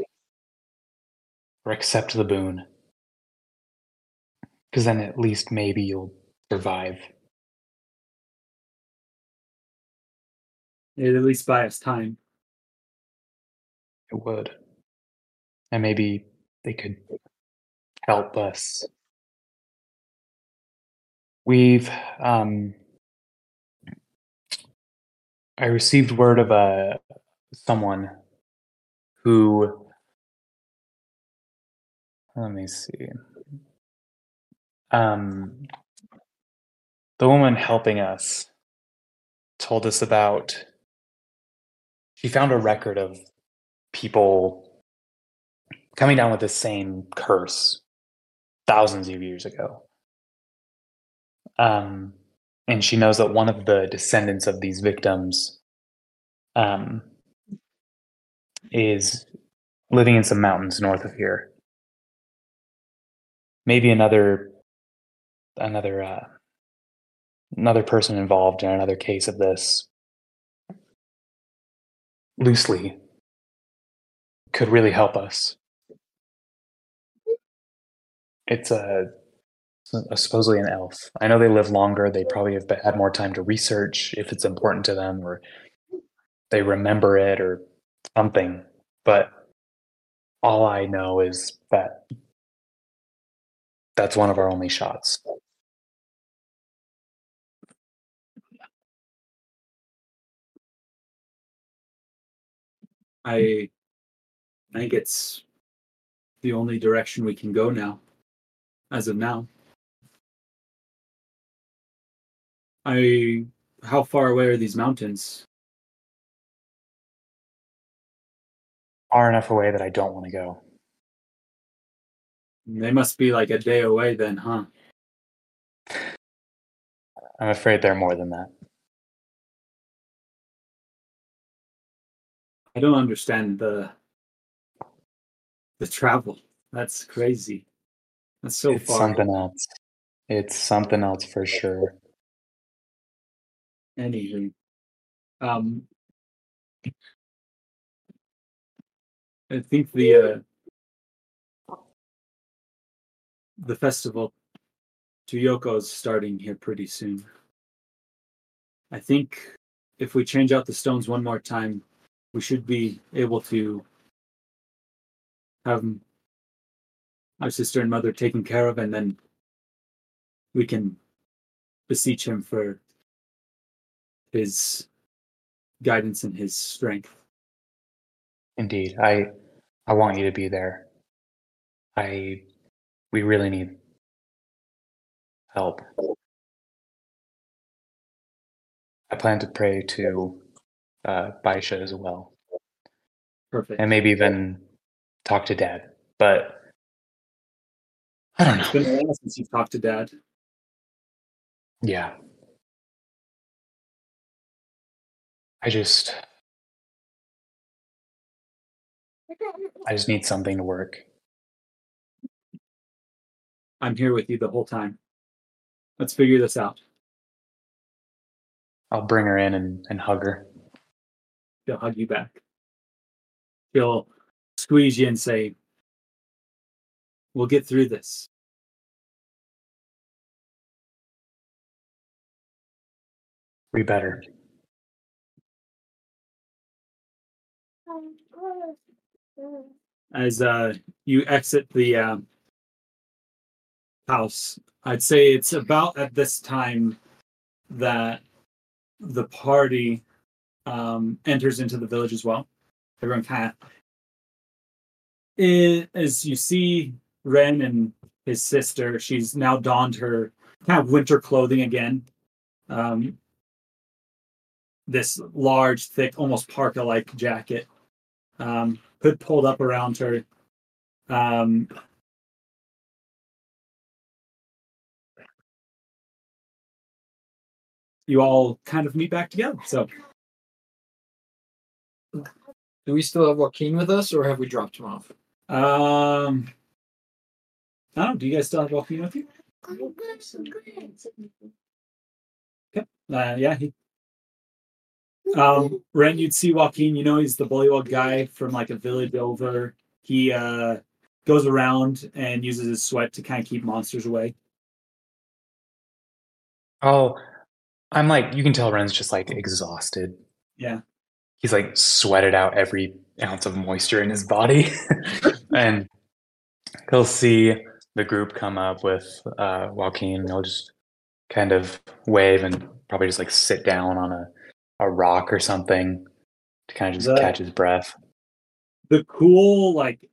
or accept the boon. Because then at least maybe you'll survive. It'd at least buy us time. It would. And maybe they could help us. We've um I received word of a someone who let me see. Um the woman helping us told us about she found a record of people coming down with the same curse thousands of years ago. Um, and she knows that one of the descendants of these victims um, is living in some mountains north of here. Maybe another another uh, another person involved in another case of this loosely could really help us. It's a, a supposedly an elf. I know they live longer. They probably have had more time to research if it's important to them, or they remember it, or something. But all I know is that that's one of our only shots. I I think it's the only direction we can go now. As of now. I how far away are these mountains? Far enough away that I don't want to go. They must be like a day away then, huh? I'm afraid they're more than that. I don't understand the the travel. That's crazy. That's so far. it's far. something else. It's something else for sure. Anywho, um, I think the uh, the festival to Yoko is starting here pretty soon. I think if we change out the stones one more time, we should be able to have our sister and mother taken care of, and then we can beseech him for his guidance and his strength. Indeed. I I want you to be there. I we really need help. I plan to pray to uh Bacia as well. Perfect. And maybe even talk to dad. But I don't It's know. been a while since you've talked to dad. Yeah. I just I just need something to work. I'm here with you the whole time. Let's figure this out. I'll bring her in and, and hug her. He'll hug you back. He'll squeeze you and say, We'll get through this. We better. As uh, you exit the uh, house, I'd say it's about at this time that the party um, enters into the village as well. Everyone kind of, as you see Ren and his sister, she's now donned her kind of winter clothing again. Um, this large, thick, almost parka-like jacket, um, hood pulled up around her. Um, you all kind of meet back together. So Do we still have Wakeen with us, or have we dropped him off? um I don't do you guys still have Wakeen with you? Uh, yeah, he um Ren, you'd see Wakeen, you know he's the bullywug guy from like a village over. He uh goes around and uses his sweat to kind of keep monsters away. Oh, I'm like, you can tell Ren's just like exhausted. Yeah. He's like sweated out every ounce of moisture in his body. and he'll see the group come up with uh, Wakeen. He'll just kind of wave and probably just like sit down on a, a rock or something to kind of just The- catch his breath. the cool like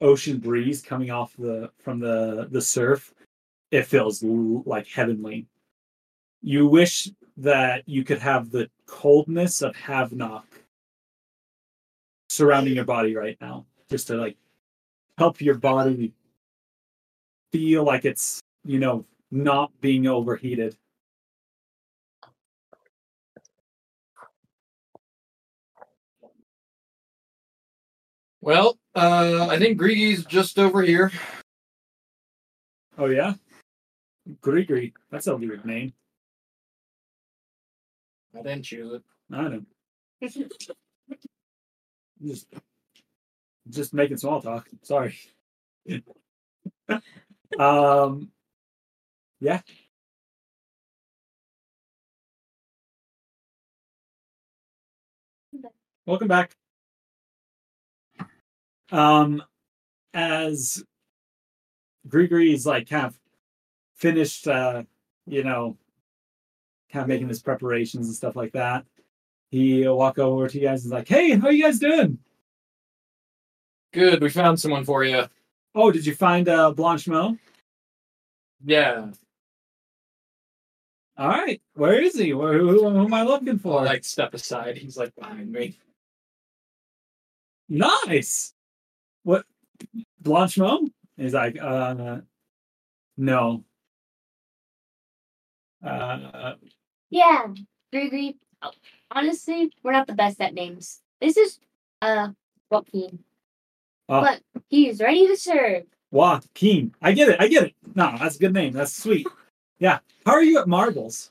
ocean breeze coming off the from the the surf it feels like heavenly you wish that you could have the coldness of Havnock surrounding your body right now just to like help your body feel like it's you know not being overheated. Well, uh, I think Grigri's just over here. oh yeah? Grigri, that's a weird name I didn't choose it. I know. just, just making small talk. Sorry. um, yeah. Welcome back. Um, as Grigori's like kind of finished, uh, you know, kind of making his preparations and stuff like that. He'll walk over to you guys and is like, "Hey, how you guys doing? Good, we found someone for you. Oh, did you find uh, Blanchemont? Yeah, All right, where is he? Where, who, who am I looking for? I'll like step aside. He's like behind me. nice. What Blanchemont? He's like, uh, no. Uh, Yeah, Gregory. oh, Honestly, we're not the best at names. This is uh Wakeen, Oh. but he's ready to serve. Wakeen. I get it. I get it. No, that's a good name. That's sweet. Yeah. How are you at marbles?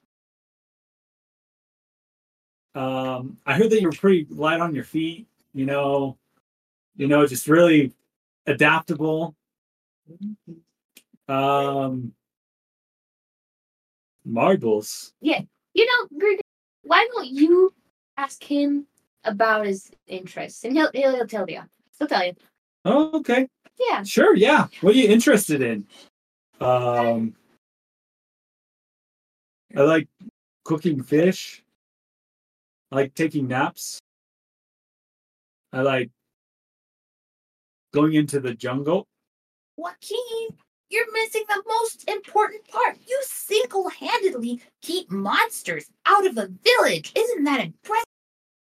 Um, I heard that you're pretty light on your feet. You know, you know, just really adaptable. Um, marbles. You know, Gregory, why don't you ask him about his interests, and he'll he'll, he'll tell you. He'll tell you. Oh, okay. Yeah. Sure. Yeah. What are you interested in? Um, I like cooking fish. I like taking naps. I like going into the jungle. Wakeen, you're missing the most important part. You single handedly keep monsters out of a village. Isn't that impressive?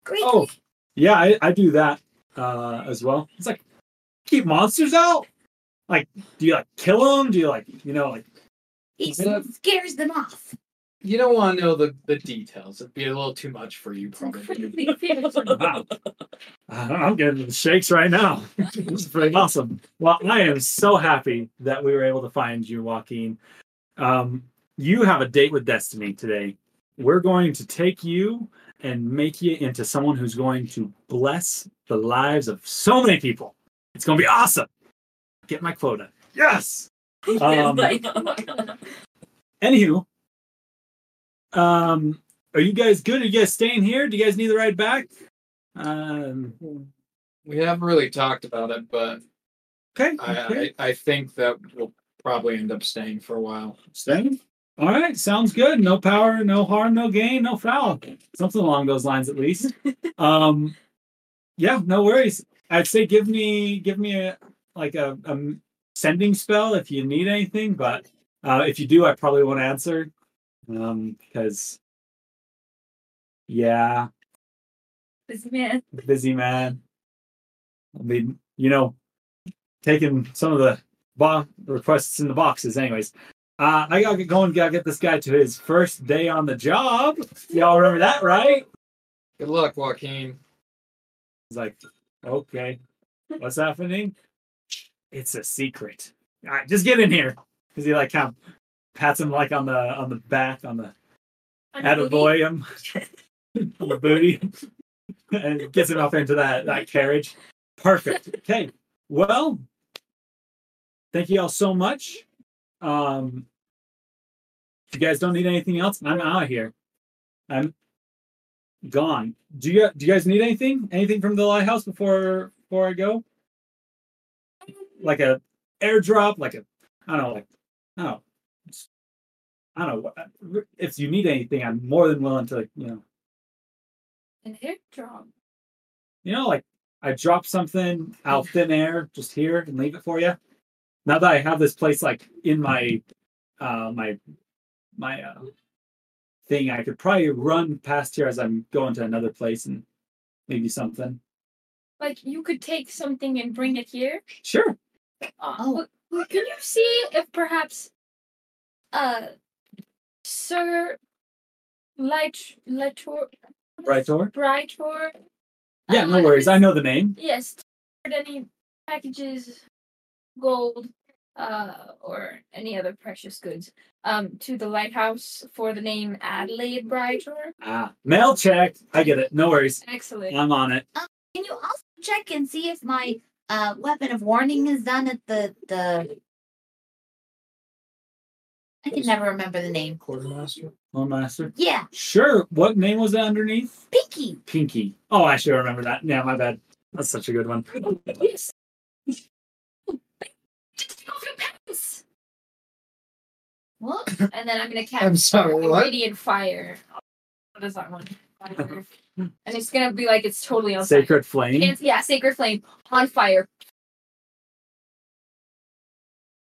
Great. Oh, yeah, I, I do that uh, as well. It's like keep monsters out. Like, do you like kill them? Do you like you know like he scares them off. You don't want to know the, the details. It'd be a little too much for you, probably. wow. I'm getting the shakes right now. this is pretty awesome. Well, I am so happy that we were able to find you, Wakeen. Um, you have a date with destiny today. We're going to take you and make you into someone who's going to bless the lives of so many people. It's going to be awesome. Get my quota. Yes. Um, Anywho, um, are you guys good? Are you guys staying here? Do you guys need the ride back? Um, we haven't really talked about it, but okay. I, okay. I, I think that we'll probably end up staying for a while. Staying? All right, sounds good. No power, no harm, no gain, no foul. Something along those lines, at least. um, yeah, no worries. I'd say give me give me a like a, a sending spell if you need anything, but uh, if you do, I probably won't answer um, because yeah, busy man. busy man. I mean, you know, taking some of the bo- requests in the boxes, anyways. Uh, I gotta get going. Gotta get this guy to his first day on the job. Y'all remember that, right? Good luck, Wakeen. He's like, okay, what's happening? It's a secret. All right, just get in here. Cause he like kind of pats him like on the on the back on the attaboy him on the booty and gets him up into that that carriage. Perfect. Okay. Well, thank you all so much. Um, if you guys don't need anything else, I'm out of here. I'm gone. Do you do you guys need anything? Anything from the lighthouse before before I go? Like a airdrop, like a I don't know, like I don't know. I don't know. If you need anything, I'm more than willing to, you know, An airdrop. you know, like I drop something out thin air just here and leave it for you. Now that I have this place like in my uh my my uh thing, I could probably run past here as I'm going to another place and maybe something. Like you could take something and bring it here. Sure. Uh, Oh. w- w- Can you see if perhaps uh Sir Light Lightor Right, Tor? Brightor Yeah, no worries. I know the name. Yes. Any packages, gold, uh, or any other precious goods, um, to the lighthouse for the name Adelaide Brightor. Ah, mail check. I get it. No worries. Excellent. I'm on it. Can you also check and see if my uh weapon of warning is done at the the I can never remember the name. Quartermaster. Oh, master. Yeah, Sure. What name was that underneath? Pinky. Pinky. Oh, I should remember that. Yeah, my bad. That's such a good one. Yes. Take off your pants. What? And then I'm gonna cast I'm sorry, what? radiant fire. What is that one? Fire. and it's gonna be like it's totally on fire. Sacred flame. It's, yeah, sacred flame on fire.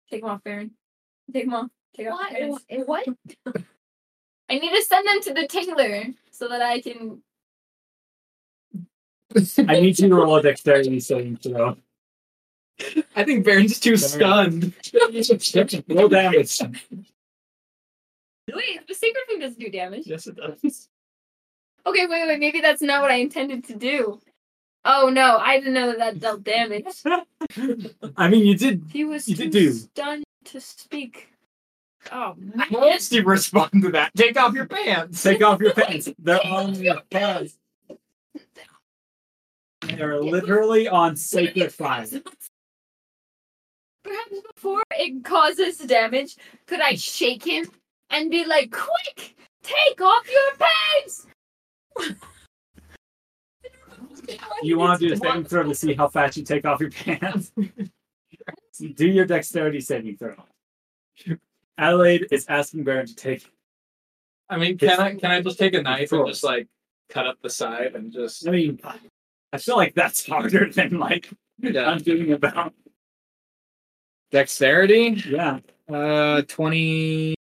Take them off, Baron. Take them off. Take off. your pants. What? I need to send them to the tailor so that I can. I need you to roll a dexterity saving throw. I think Baron's too stunned. Roll damage. Wait, the sacred flame doesn't do damage. yes, it does. Okay, wait, wait. Maybe that's not what I intended to do. Oh no, I didn't know that that dealt damage. I mean, you did. He was You too did do. stunned to speak. Oh How else do you respond to that? Take off your pants. Take off your pants. They're on your pants. They're literally on sacred fire. Perhaps before it causes damage, could I shake him and be like, "Quick, take off your pants!" You want to do a saving throw to see how fast you take off your pants? do your dexterity saving throw. Adelaide is asking Baron to take. I mean, can I can I just take a knife and just like cut up the side and just I mean, I feel like that's harder than like yeah. doing about. Dexterity. Yeah, Uh, twenty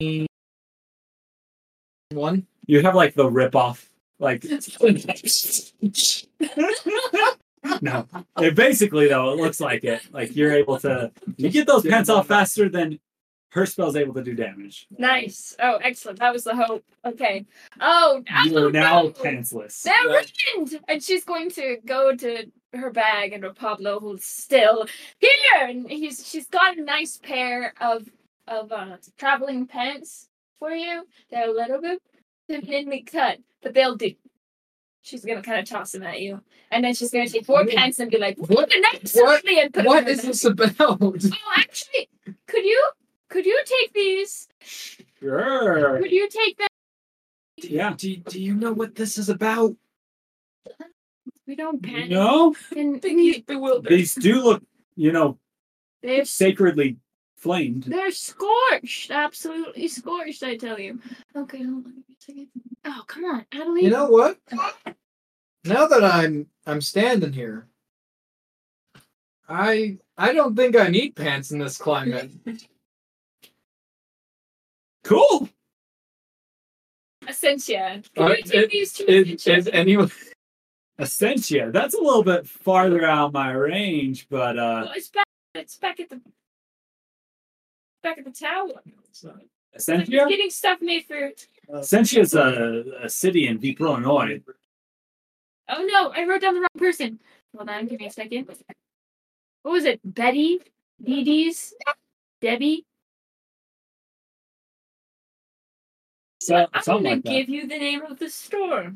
one. you have like the rip off, like. no, it basically though it looks like it. Like you're able to, you get those pants off faster than her spell's able to do damage. Nice. Oh, excellent. That was the hope. Okay. Oh, You oh, are now no. pantsless. That ruined! And she's going to go to her bag and Pablo who's still here and he's she's got a nice pair of of uh traveling pants for you. They're a little bit thinly cut, but they'll do. She's gonna kind of toss them at you, and then she's gonna take four pants and be like, What- "What the next what- something?" and put What them in is the- this about? Oh, actually, could you could you take these? Sure. Could you take them? Yeah. Do, do you know what this is about? We don't panic. No, And He's bewildered. these do look, you know, they're sacredly flamed. They're scorched, absolutely scorched. I tell you. Okay, hold on give me a second. Oh, come on, Adeline. You know what? Now that I'm I'm standing here, I I don't think I need pants in this climate. Cool. Essentia. Can Uh, you take it- these to Is, Essentia? is anyone? Essentia. That's a little bit farther out my range, but uh Oh, it's back. It's back at the back at the tower. Essentia? getting stuff made for. Essentia is a, a city in Deep Illinois. Oh no, I wrote down the wrong person. Hold on, give me a second. What was it? Betty? Dee Dee's? Debbie? So, I'm gonna like that. give you the name of the store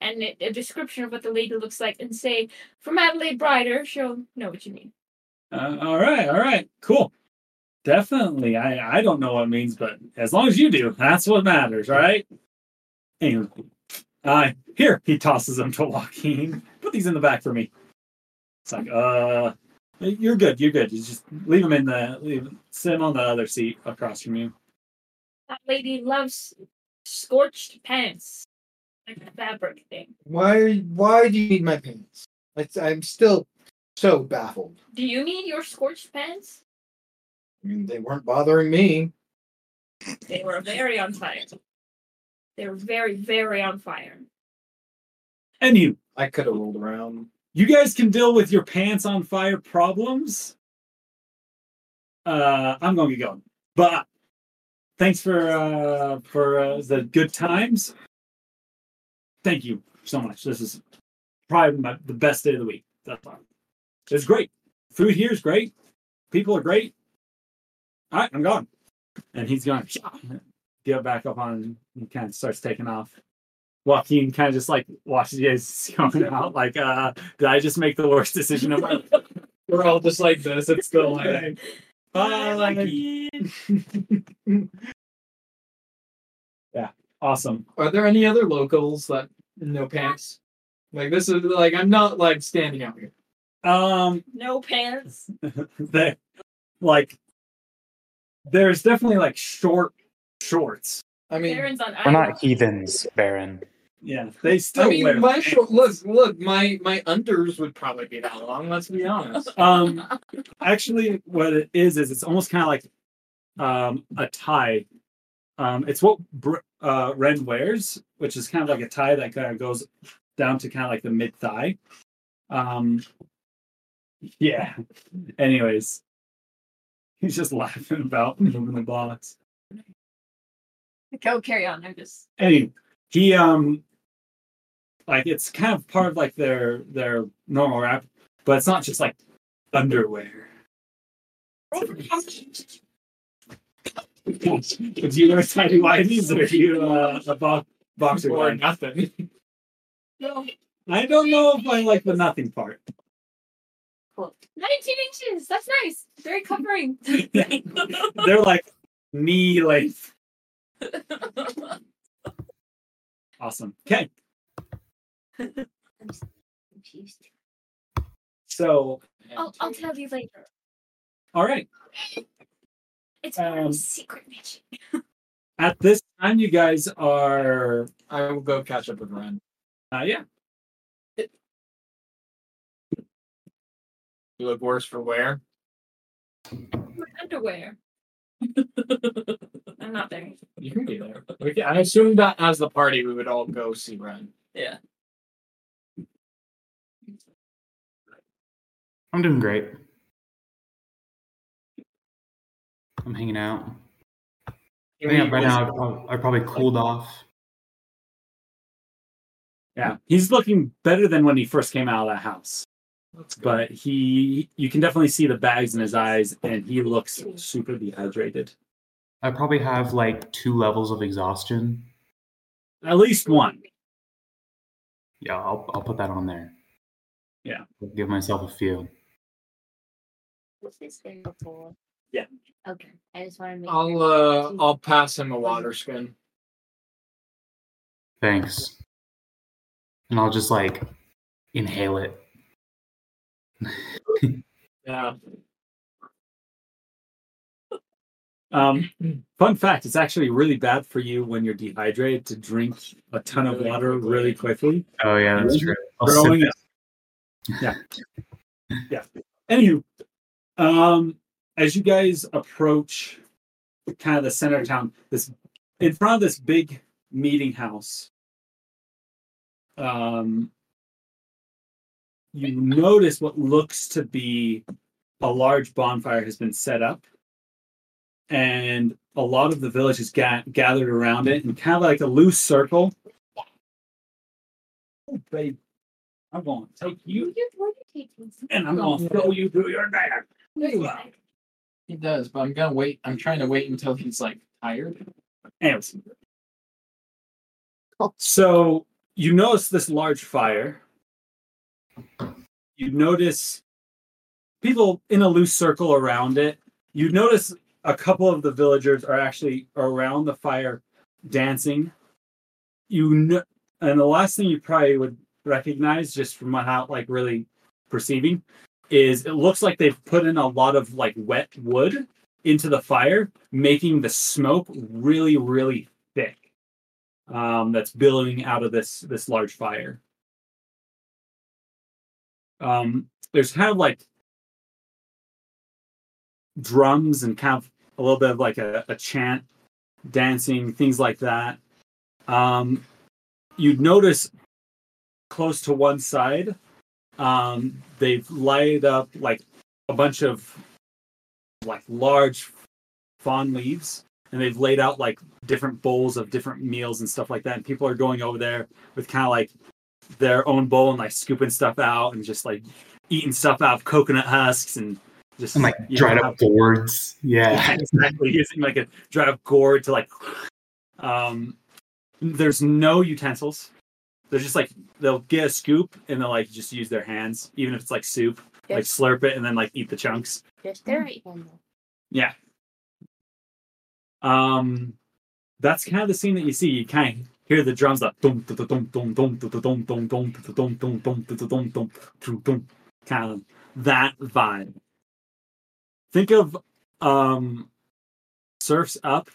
and a description of what the lady looks like, and say from Adelaide Brightor. She'll know what you mean. Uh, all right, all right, cool. Definitely. I I don't know what it means, but as long as you do, that's what matters, right? Anyway, uh, here he tosses them to Wakeen. Put these in the back for me. It's like, uh, you're good, you're good. You just leave them in the leave sit 'em on the other seat across from you. That lady loves scorched pants, like the fabric thing. Why? Why do you need my pants? It's, I'm still so baffled. Do you need your scorched pants? I mean, they weren't bothering me. They were very on fire. They were very, very on fire. And you, I could have rolled around. you guys can deal with your pants on fire problems. Uh, I'm going to get going, but thanks for uh, for uh, the good times. Thank you so much. This is probably my, the best day of the week. That's. It's great. Food here is great. People are great. All right, I'm gone. And he's going to get back up on and kind of starts taking off. Wakeen kind of just like watches you guys going out. Like, uh, did I just make the worst decision of my life? We're all just like this. It's still like. Bye. yeah, awesome. Are there any other locals that no pants? Like this is like I'm not like standing out here. Um, No pants. they like there's definitely like short shorts. I mean, Baron's on We're not heathens, Baron. Yeah, they still I mean, wear my pants. short look, look, my my unders would probably be that long. Let's be honest. Um, actually, what it is is it's almost kind of like um a tie. Um, it's what Br- uh Ren wears, which is kind of like a tie that kind of goes down to kind of like the mid thigh. Um, yeah. Anyways, he's just laughing about moving the box. Go carry on. I'm just. Anyway, he um, like it's kind of part of like their their normal rap, but it's not just like underwear. Do you wear tidy whities or do you uh, a bo- boxer? or guy? nothing. No. I don't know if I like the nothing part. Cool. 19 inches. That's nice. Very covering. They're like knee length. Awesome. Okay, I'm so confused. so I'll, I'll tell you later. all right. It's part Um, a secret mission. At this time, you guys are I will go catch up with Ren. uh, yeah. You look worse for wear. My underwear. I'm not there. You can be there. We can, I assumed that as the party, we would all go see Ren. Yeah. I'm doing great. I'm hanging out. I think right now I've I've probably cooled off. Yeah, he's looking better than when he first came out of that house. That's good. But he, you can definitely see the bags in his eyes, and he looks super dehydrated. I probably have like two levels of exhaustion. At least one. Yeah, I'll I'll put that on there. Yeah. I'll give myself a few. What's this thing before? Yeah. Okay. I just want to make I'll uh I'll pass him a water skin. Thanks. And I'll just like inhale it. Yeah. Um, fun fact: it's actually really bad for you when you're dehydrated to drink a ton of water really quickly. Oh yeah, that's true. I'll sip Growing it. Yeah. Yeah. Anywho, um, as you guys approach kind of the center of town, this in front of this big meeting house, um, you notice what looks to be a large bonfire has been set up, and a lot of the village is ga- gathered around it in kind of like a loose circle. Oh, babe, I'm going to take you and I'm going to throw you through your dad. He does, but I'm gonna wait. I'm trying to wait until he's like tired. Anyways. So you notice this large fire. You notice people in a loose circle around it. You notice a couple of the villagers are actually around the fire dancing. You know, and the last thing you probably would recognize just from how like really perceiving is it looks like they've put in a lot of like wet wood into the fire, making the smoke really, really thick. Um, that's billowing out of this this large fire. Um, there's kind of like drums and kind of a little bit of like a, a chant, dancing, things like that. Um, you'd notice close to one side, um, they've lighted up like a bunch of like large fawn leaves and they've laid out like different bowls of different meals and stuff like that and people are going over there with kind of like their own bowl and like scooping stuff out and just like eating stuff out of coconut husks and just And like know, dried how- up gourds. yeah, Yeah. exactly. Using like a dried up gourd to like. Um, there's no utensils. They're just like they'll get a scoop and they'll like just use their hands, even if it's like soup, like Yes. slurp it and then like eat the chunks. Just the right one. though. Yeah. Um, that's kind of the scene that you see. You kind of hear the drums like dum dum dum dum dum dum dum dum dum dum dum dum dum dum dum dum dum dum kind of that vibe. Think of um Surfs Up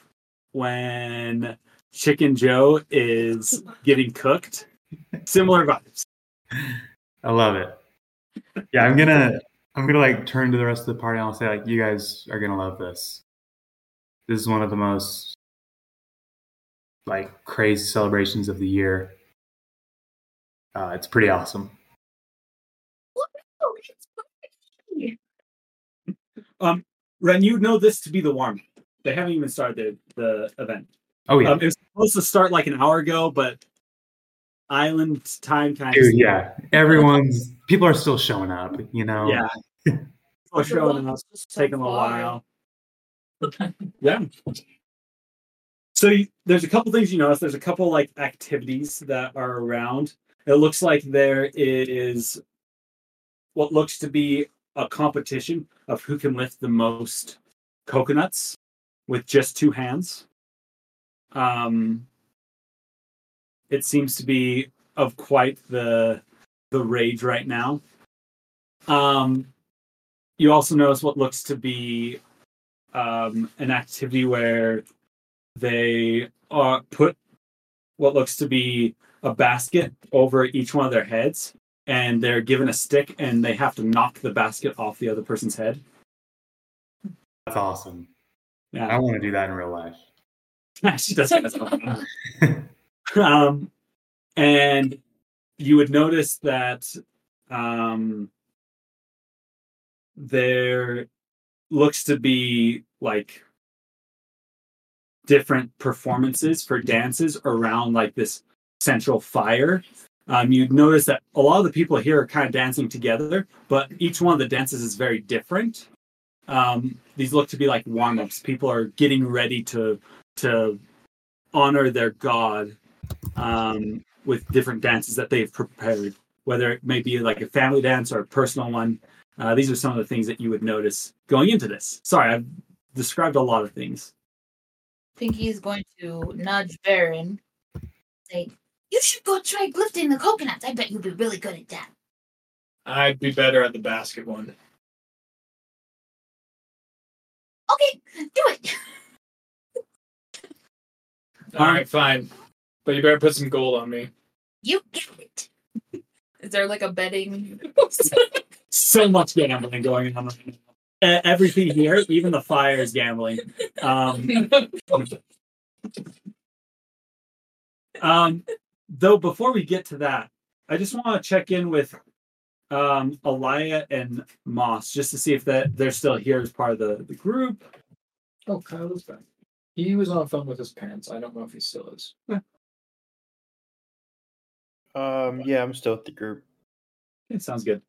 when Chicken Joe is getting cooked. Similar vibes. I love it. Yeah, I'm gonna I'm gonna like turn to the rest of the party and I'll say like you guys are gonna love this. This is one of the most like crazy celebrations of the year. Uh, it's pretty awesome. Um, Ren, you know this to be the warm. They haven't even started the, the event. Oh yeah, Um, it was supposed to start like an hour ago, but island time kind dude. Yeah, everyone's people are still showing up. You know. Yeah. People are showing up, it's taking a while. yeah. So you, there's a couple things you notice. There's a couple like activities that are around. It looks like there is what looks to be a competition of who can lift the most coconuts with just two hands. Um, it seems to be of quite the the rage right now. Um, you also notice what looks to be um, an activity where they uh, put what looks to be a basket over each one of their heads, and they're given a stick, and they have to knock the basket off the other person's head. That's awesome. Yeah. I want to do that in real life. she does. um, and you would notice that um, there looks to be like different performances for dances around like this central fire. Um, you'd notice that a lot of the people here are kind of dancing together, but each one of the dances is very different. Um, these look to be like warm-ups. People are getting ready to to honor their god um, with different dances that they've prepared, whether it may be like a family dance or a personal one. Uh, these are some of the things that you would notice going into this. Sorry, I've described a lot of things. think he's going to nudge Baron. Say, you should go try lifting the coconuts. I bet you'll be really good at that. I'd be better at the basket one. Okay, do it. All right, fine. But you better put some gold on me. You get it. Is there like a betting? So much gambling going on. right now. E- Everything here, even the fire is gambling. Um, um, though, before we get to that, I just want to check in with um, Elia and Moss just to see if that they're still here as part of the, the group. Oh, Kyle Kyle's back. He was on the phone with his parents. I don't know if he still is. Um, yeah, I'm still with the group. It sounds good.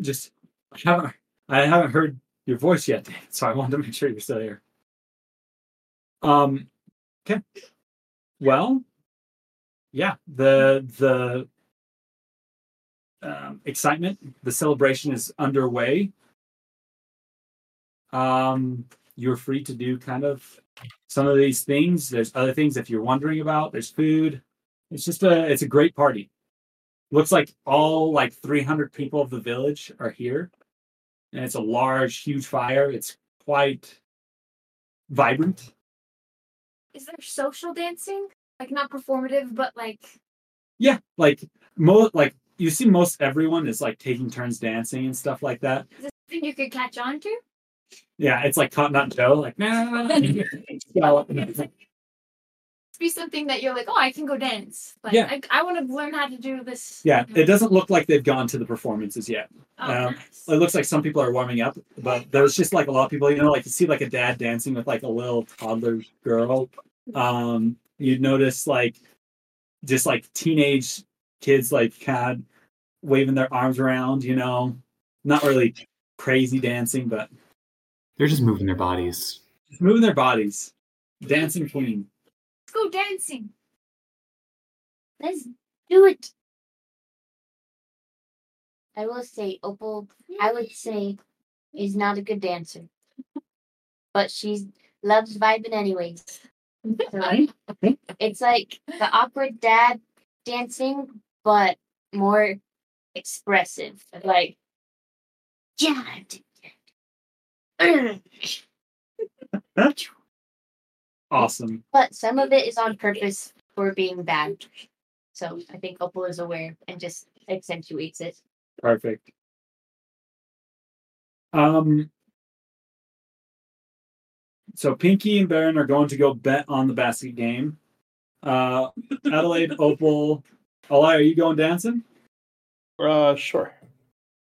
Just I haven't I haven't heard your voice yet, so I wanted to make sure you're still here. Um okay. Well, yeah, the the um, excitement, the celebration is underway. Um, you're free to do kind of some of these things. There's other things if you're wondering about. There's food. It's just a it's a great party. Looks like all like 300 people of the village are here, and it's a large, huge fire. It's quite vibrant. Is there social dancing? Like not performative, but like Yeah, like most like you see most everyone is like taking turns dancing and stuff like that. is this something you could catch on to? Yeah, it's like cotton nut Joe, like nah. Be something that you're like, oh, I can go dance. Like, Yeah. I, I want to learn how to do this. yeah, it doesn't look like they've gone to the performances yet. Oh, Um, nice. It looks like some people are warming up, but there's just like a lot of people, you know, like you see like a dad dancing with like a little toddler girl. Um, you'd notice like just like teenage kids like kind of waving their arms around, you know, not really crazy dancing, but They're just moving their bodies. just moving their bodies, dancing queen. Let's go dancing. Let's do it. I will say, Opal, I would say, is not a good dancer, but she loves vibing anyways. So, it's like the awkward dad dancing, but more expressive. Like, yeah. Awesome. But some of it is on purpose for being bad. So I think Opal is aware and just accentuates it. Perfect. Um. So Pinky and Baron are going to go bet on the basket game. Uh, Adelaide, Opal, Eli, are you going dancing? Uh, sure.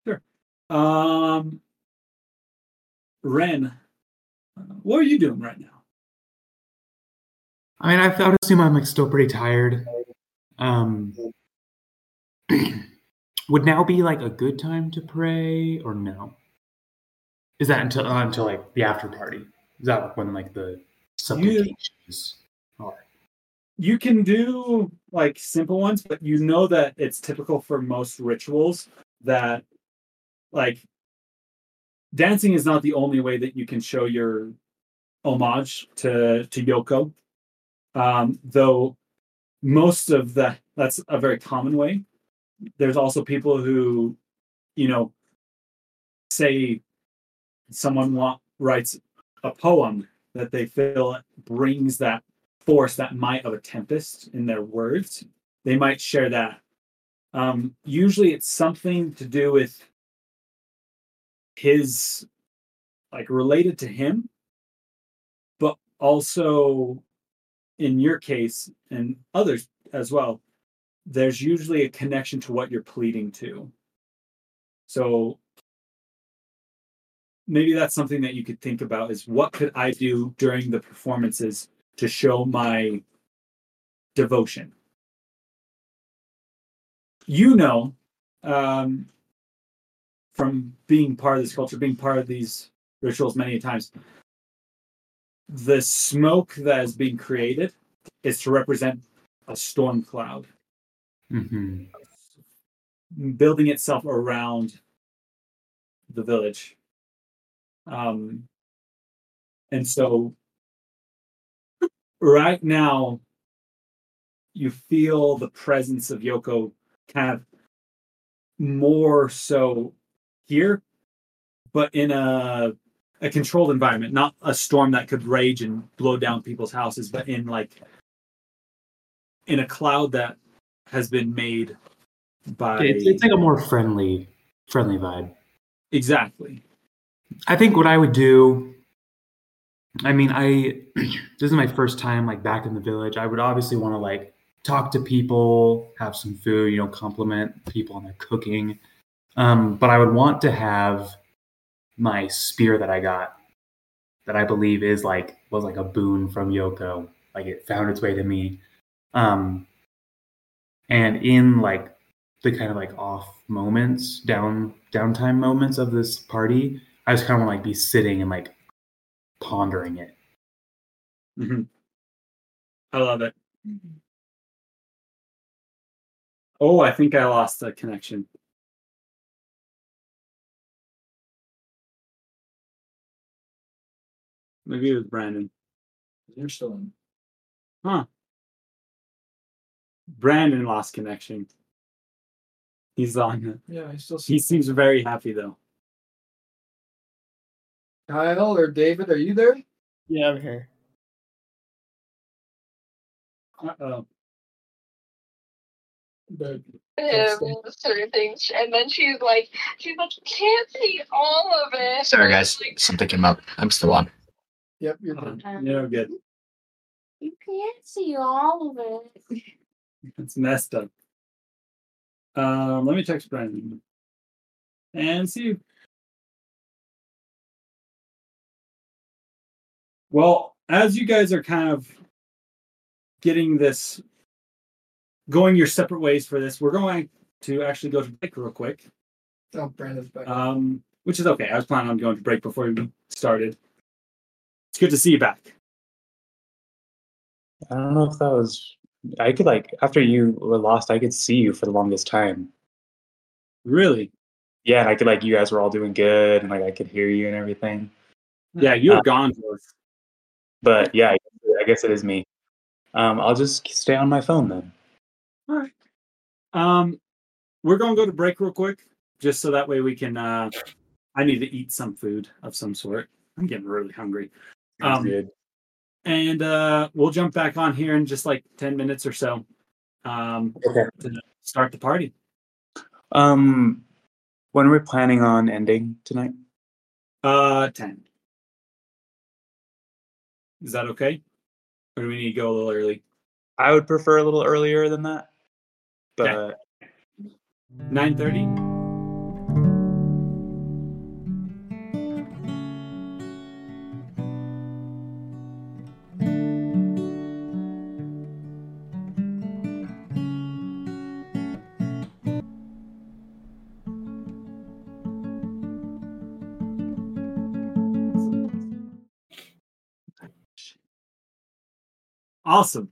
Sure. Um, Ren, uh, what are you doing right now? I mean, I, would assume I'm like still pretty tired. Um, would now be like a good time to pray or no? Is that until uh, until like the after party? Is that when like the supplications are? You can do like simple ones, but you know that it's typical for most rituals that like dancing is not the only way that you can show your homage to to Yoko. Um, though most of the that's a very common way. There's also people who, you know, say someone want, writes a poem that they feel brings that force, that might of a tempest in their words. They might share that. Um, usually, it's something to do with his, like related to him, but also in your case and others as well, there's usually a connection to what you're pleading to. So maybe that's something that you could think about is what could I do during the performances to show my devotion? You know, um, from being part of this culture, being part of these rituals many times, the smoke that is being created is to represent a storm cloud hmm building itself around the village. Um, and so, right now, you feel the presence of Yoko kind of more so here, but in a a controlled environment, not a storm that could rage and blow down people's houses, but in like in a cloud that has been made by It's, it's like a more friendly, friendly vibe. exactly. I think what I would do. I mean, I this is my first time like back in the village. I would obviously want to like talk to people, have some food, you know, compliment people on their cooking. Um, but I would want to have my spear that I got that I believe is like was like a boon from Yoko. Like it found its way to me. Um and in like the kind of like off moments, down downtime moments of this party, I just kind of want to like be sitting and like pondering it. Mm-hmm. I love it. Oh, I think I lost the connection. Maybe it was Brandon. You're still in. Huh. Brandon lost connection. He's on. Yeah, I still He seems very happy though. Kyle or David, are you there? Yeah, I'm here. Uh oh. But him certain things, and then she's like, she's like, can't see all of it. Sorry, guys. Something came up. I'm still on. Yep, you're good. No good. You can't see all of it. It's messed up. Um, let me text Brandon and see. Well, as you guys are kind of getting this going your separate ways for this, we're going to actually go to break real quick. Oh, Brandon's back. Um, which is okay. I was planning on going to break before we started. It's good to see you back. I don't know if that was. I could like after you were lost, I could see you for the longest time. Really? Yeah, and I could like you guys were all doing good, and like I could hear you and everything. Yeah, you were Uh, gone But yeah, I guess, I guess it is me. Um, I'll just stay on my phone then. All right. Um, we're gonna go to break real quick, just so that way we can. Uh, I need to eat some food of some sort. I'm getting really hungry. Um, and uh, we'll jump back on here in just like 10 minutes or so um, okay. to start the party. Um, when we're planning on ending tonight? Uh, 10. Is that okay? Or do we need to go a little early? I would prefer a little earlier than that. But. Okay. 9.30? Awesome.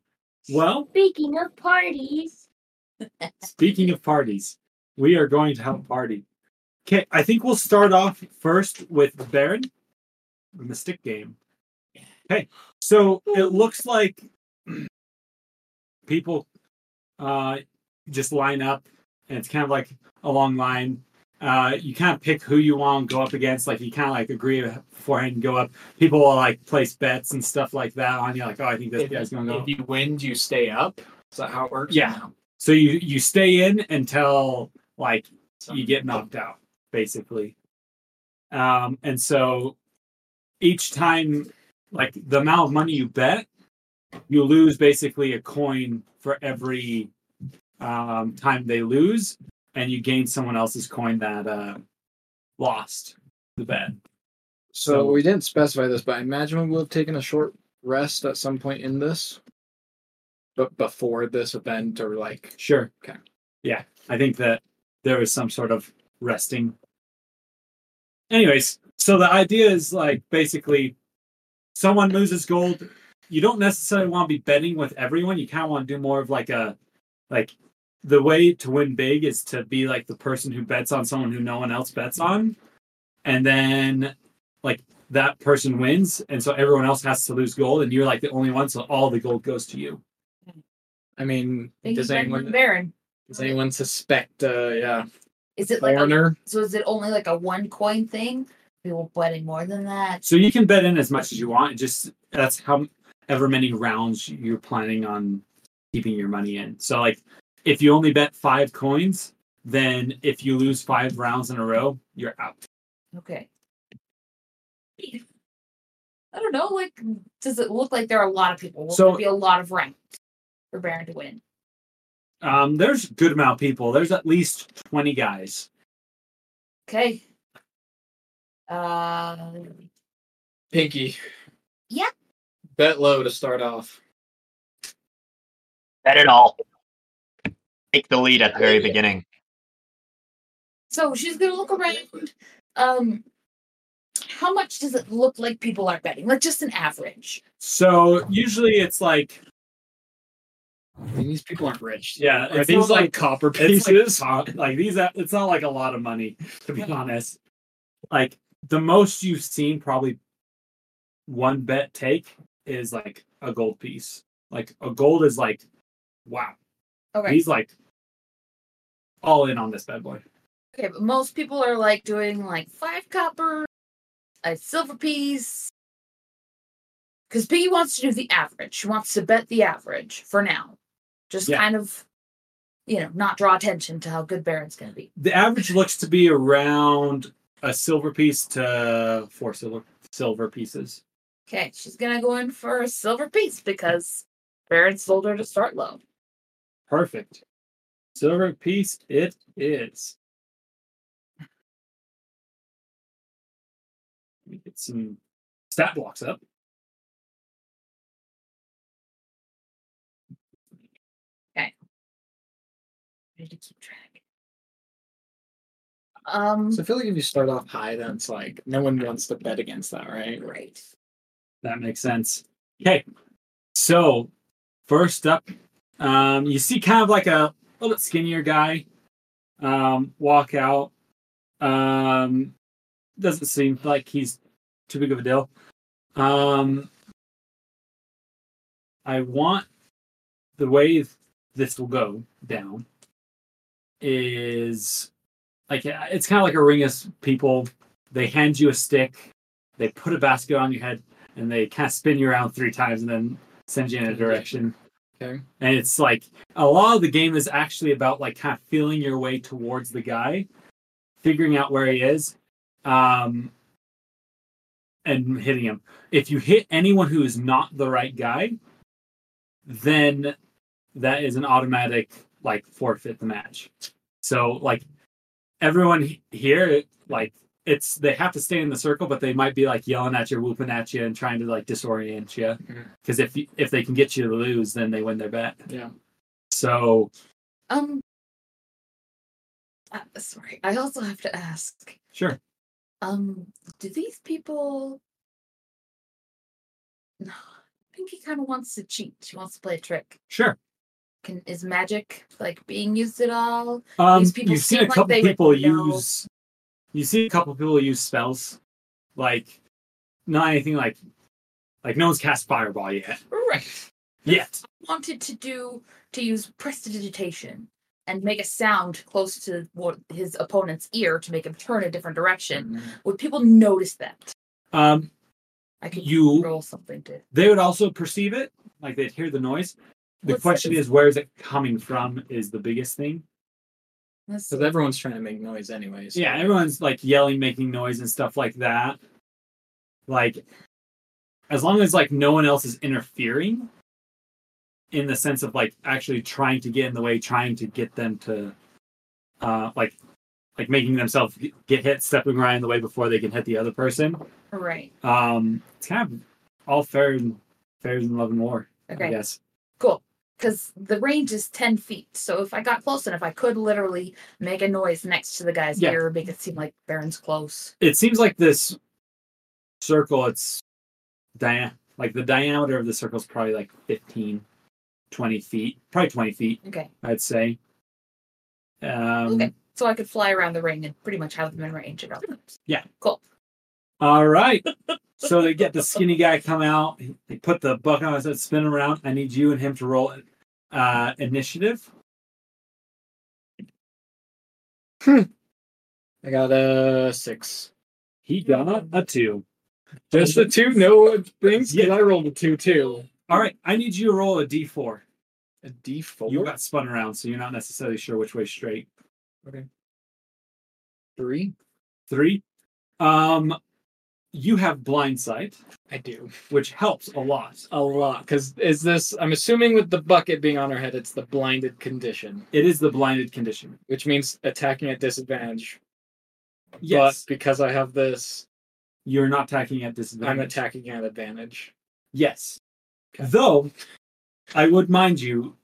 Well, Speaking of parties, Speaking of parties, we are going to have a party. Okay, I think we'll start off first with Baron, the stick game. Okay, so it looks like people uh, just line up, and it's kind of like a long line. Uh, you kind of pick who you want to go up against. Like you kind of like agree beforehand and go up. People will like place bets and stuff like that on you. Like, oh, I think this If, guy's gonna go. if you win, do you stay up? Is that how it works? Yeah. So you you stay in until like you get knocked out, basically. Um, and so each time, like the amount of money you bet, you lose basically a coin for every um, time they lose, and you gain someone else's coin that uh, lost the bet. So we didn't specify this, but I imagine we will have taken a short rest at some point in this. But before this event, or like, Sure. Okay. Yeah, I think that there was some sort of resting. Anyways, so the idea is like basically someone loses gold. You don't necessarily want to be betting with everyone. You kind of want to do more of like a like the way to win big is to be like the person who bets on someone who no one else bets on. And then like that person wins and so everyone else has to lose gold and you're like the only one so all the gold goes to you. I mean, Thank does anyone Baron. does anyone suspect? Uh, yeah, Is it like a, foreigner. so? Is it only like a one coin thing? People betting more than that. So you can bet in as much as you want. Just that's how ever many rounds you're planning on keeping your money in. So like if you only bet five coins, then if you lose five rounds in a row, you're out. Okay. I don't know. Like, does it look like there are a lot of people? Will So- there be a lot of rounds for Baron to win? Um, there's a good amount of people. There's at least twenty guys. Okay. Uh, Pinky. Yeah? Bet low to start off. Bet it all. Take the lead at the very beginning. So she's gonna look around. Um, how much does it look like people are betting? Like just an average. So usually it's like I mean, these people aren't rich. yeah, Are it's these like, like copper it's like, pieces? like these. It's not like a lot of money to be honest. Like the most you've seen probably one bet take is like a gold piece. Like a gold is like wow. Okay. He's like all in on this bad boy. Okay, but most people are like doing like five copper, a silver piece. Because Pinky wants to do the average. She wants to bet the average for now. Just Yeah. kind of, you know, not draw attention to how good Baron's going to be. The average looks to be around a silver piece to four silver silver pieces. Okay, she's going to go in for a silver piece because Baron sold her to start low. Perfect. Silver piece it is. Let me get some stat blocks up. Okay. Need to keep track. Um, So I feel like if you start off high, then it's like no one wants to bet against that, right? right. That makes sense. Okay. So first up, um, you see kind of like a little bit skinnier guy um, walk out. Um, doesn't seem like he's too big of a deal. Um, I want the way this will go down is like it's kind of like a ring of people. They hand you a stick, they put a basket on your head, and they kind of spin you around three times and then send you in a direction. Okay. And it's like a lot of the game is actually about like kind of feeling your way towards the guy, figuring out where he is, um, and hitting him. If you hit anyone who is not the right guy, then that is an automatic like forfeit the match. So like everyone here, like it's they have to stay in the circle, but they might be like yelling at you, whooping at you, and trying to like disorient you. Because if you, if they can get you to lose, then they win their bet. Yeah. So Um, uh, sorry. I also have to ask. sure, Um, do these people? No, Pinky kind of wants to cheat. She wants to play a trick. sure. Can is magic like being used at all? Um, These people you've seen a seem like couple they people know. use. You see a couple people use spells, like not anything like, like no one's cast fireball yet. Right. Yet. I Wanted to do to use prestidigitation and make a sound close to what his opponent's ear to make him turn a different direction. Would people notice that? Um, I could You- roll something to. they would also perceive it, like they'd hear the noise. The What's question that? is, where is it coming from? Is the biggest thing. Let's Because everyone's trying to make noise anyways. Yeah, everyone's like yelling, making noise and stuff like that. Like, as long as like no one else is interfering, in the sense of like actually trying to get in the way, trying to get them to, uh, like, like making themselves get hit, stepping right in the way before they can hit the other person. Right. Um, it's kind of all fair and fair in love and war, I Okay. guess. Cool. Because the range is 10 feet. So if I got close enough, I could literally make a noise next to the guy's Yeah. ear, make it seem like Baron's close. it seems like this circle it's dia- like the diameter of the circle is probably like 15 20 feet probably 20 feet Okay. i'd say um Okay. So I could fly around the ring and pretty much have them in range at all times. Yeah. Cool. all right so they get the skinny guy come out they put the bucket on his head spin around i need you and him to roll uh initiative I got a six. he got a two Just the two, no things. Yeah. Yeah, I rolled a two too. all right i need you to roll a d4 A D four. you got spun around so you're not necessarily sure which way straight Okay. three. three um you have blind sight I do which helps a lot a lot because is this? I'm assuming with the bucket being on her head, it's the blinded condition, it is the blinded condition which means attacking at disadvantage. yes But because I have this You're not attacking at disadvantage. I'm attacking at advantage. Yes. Though, I would mind you,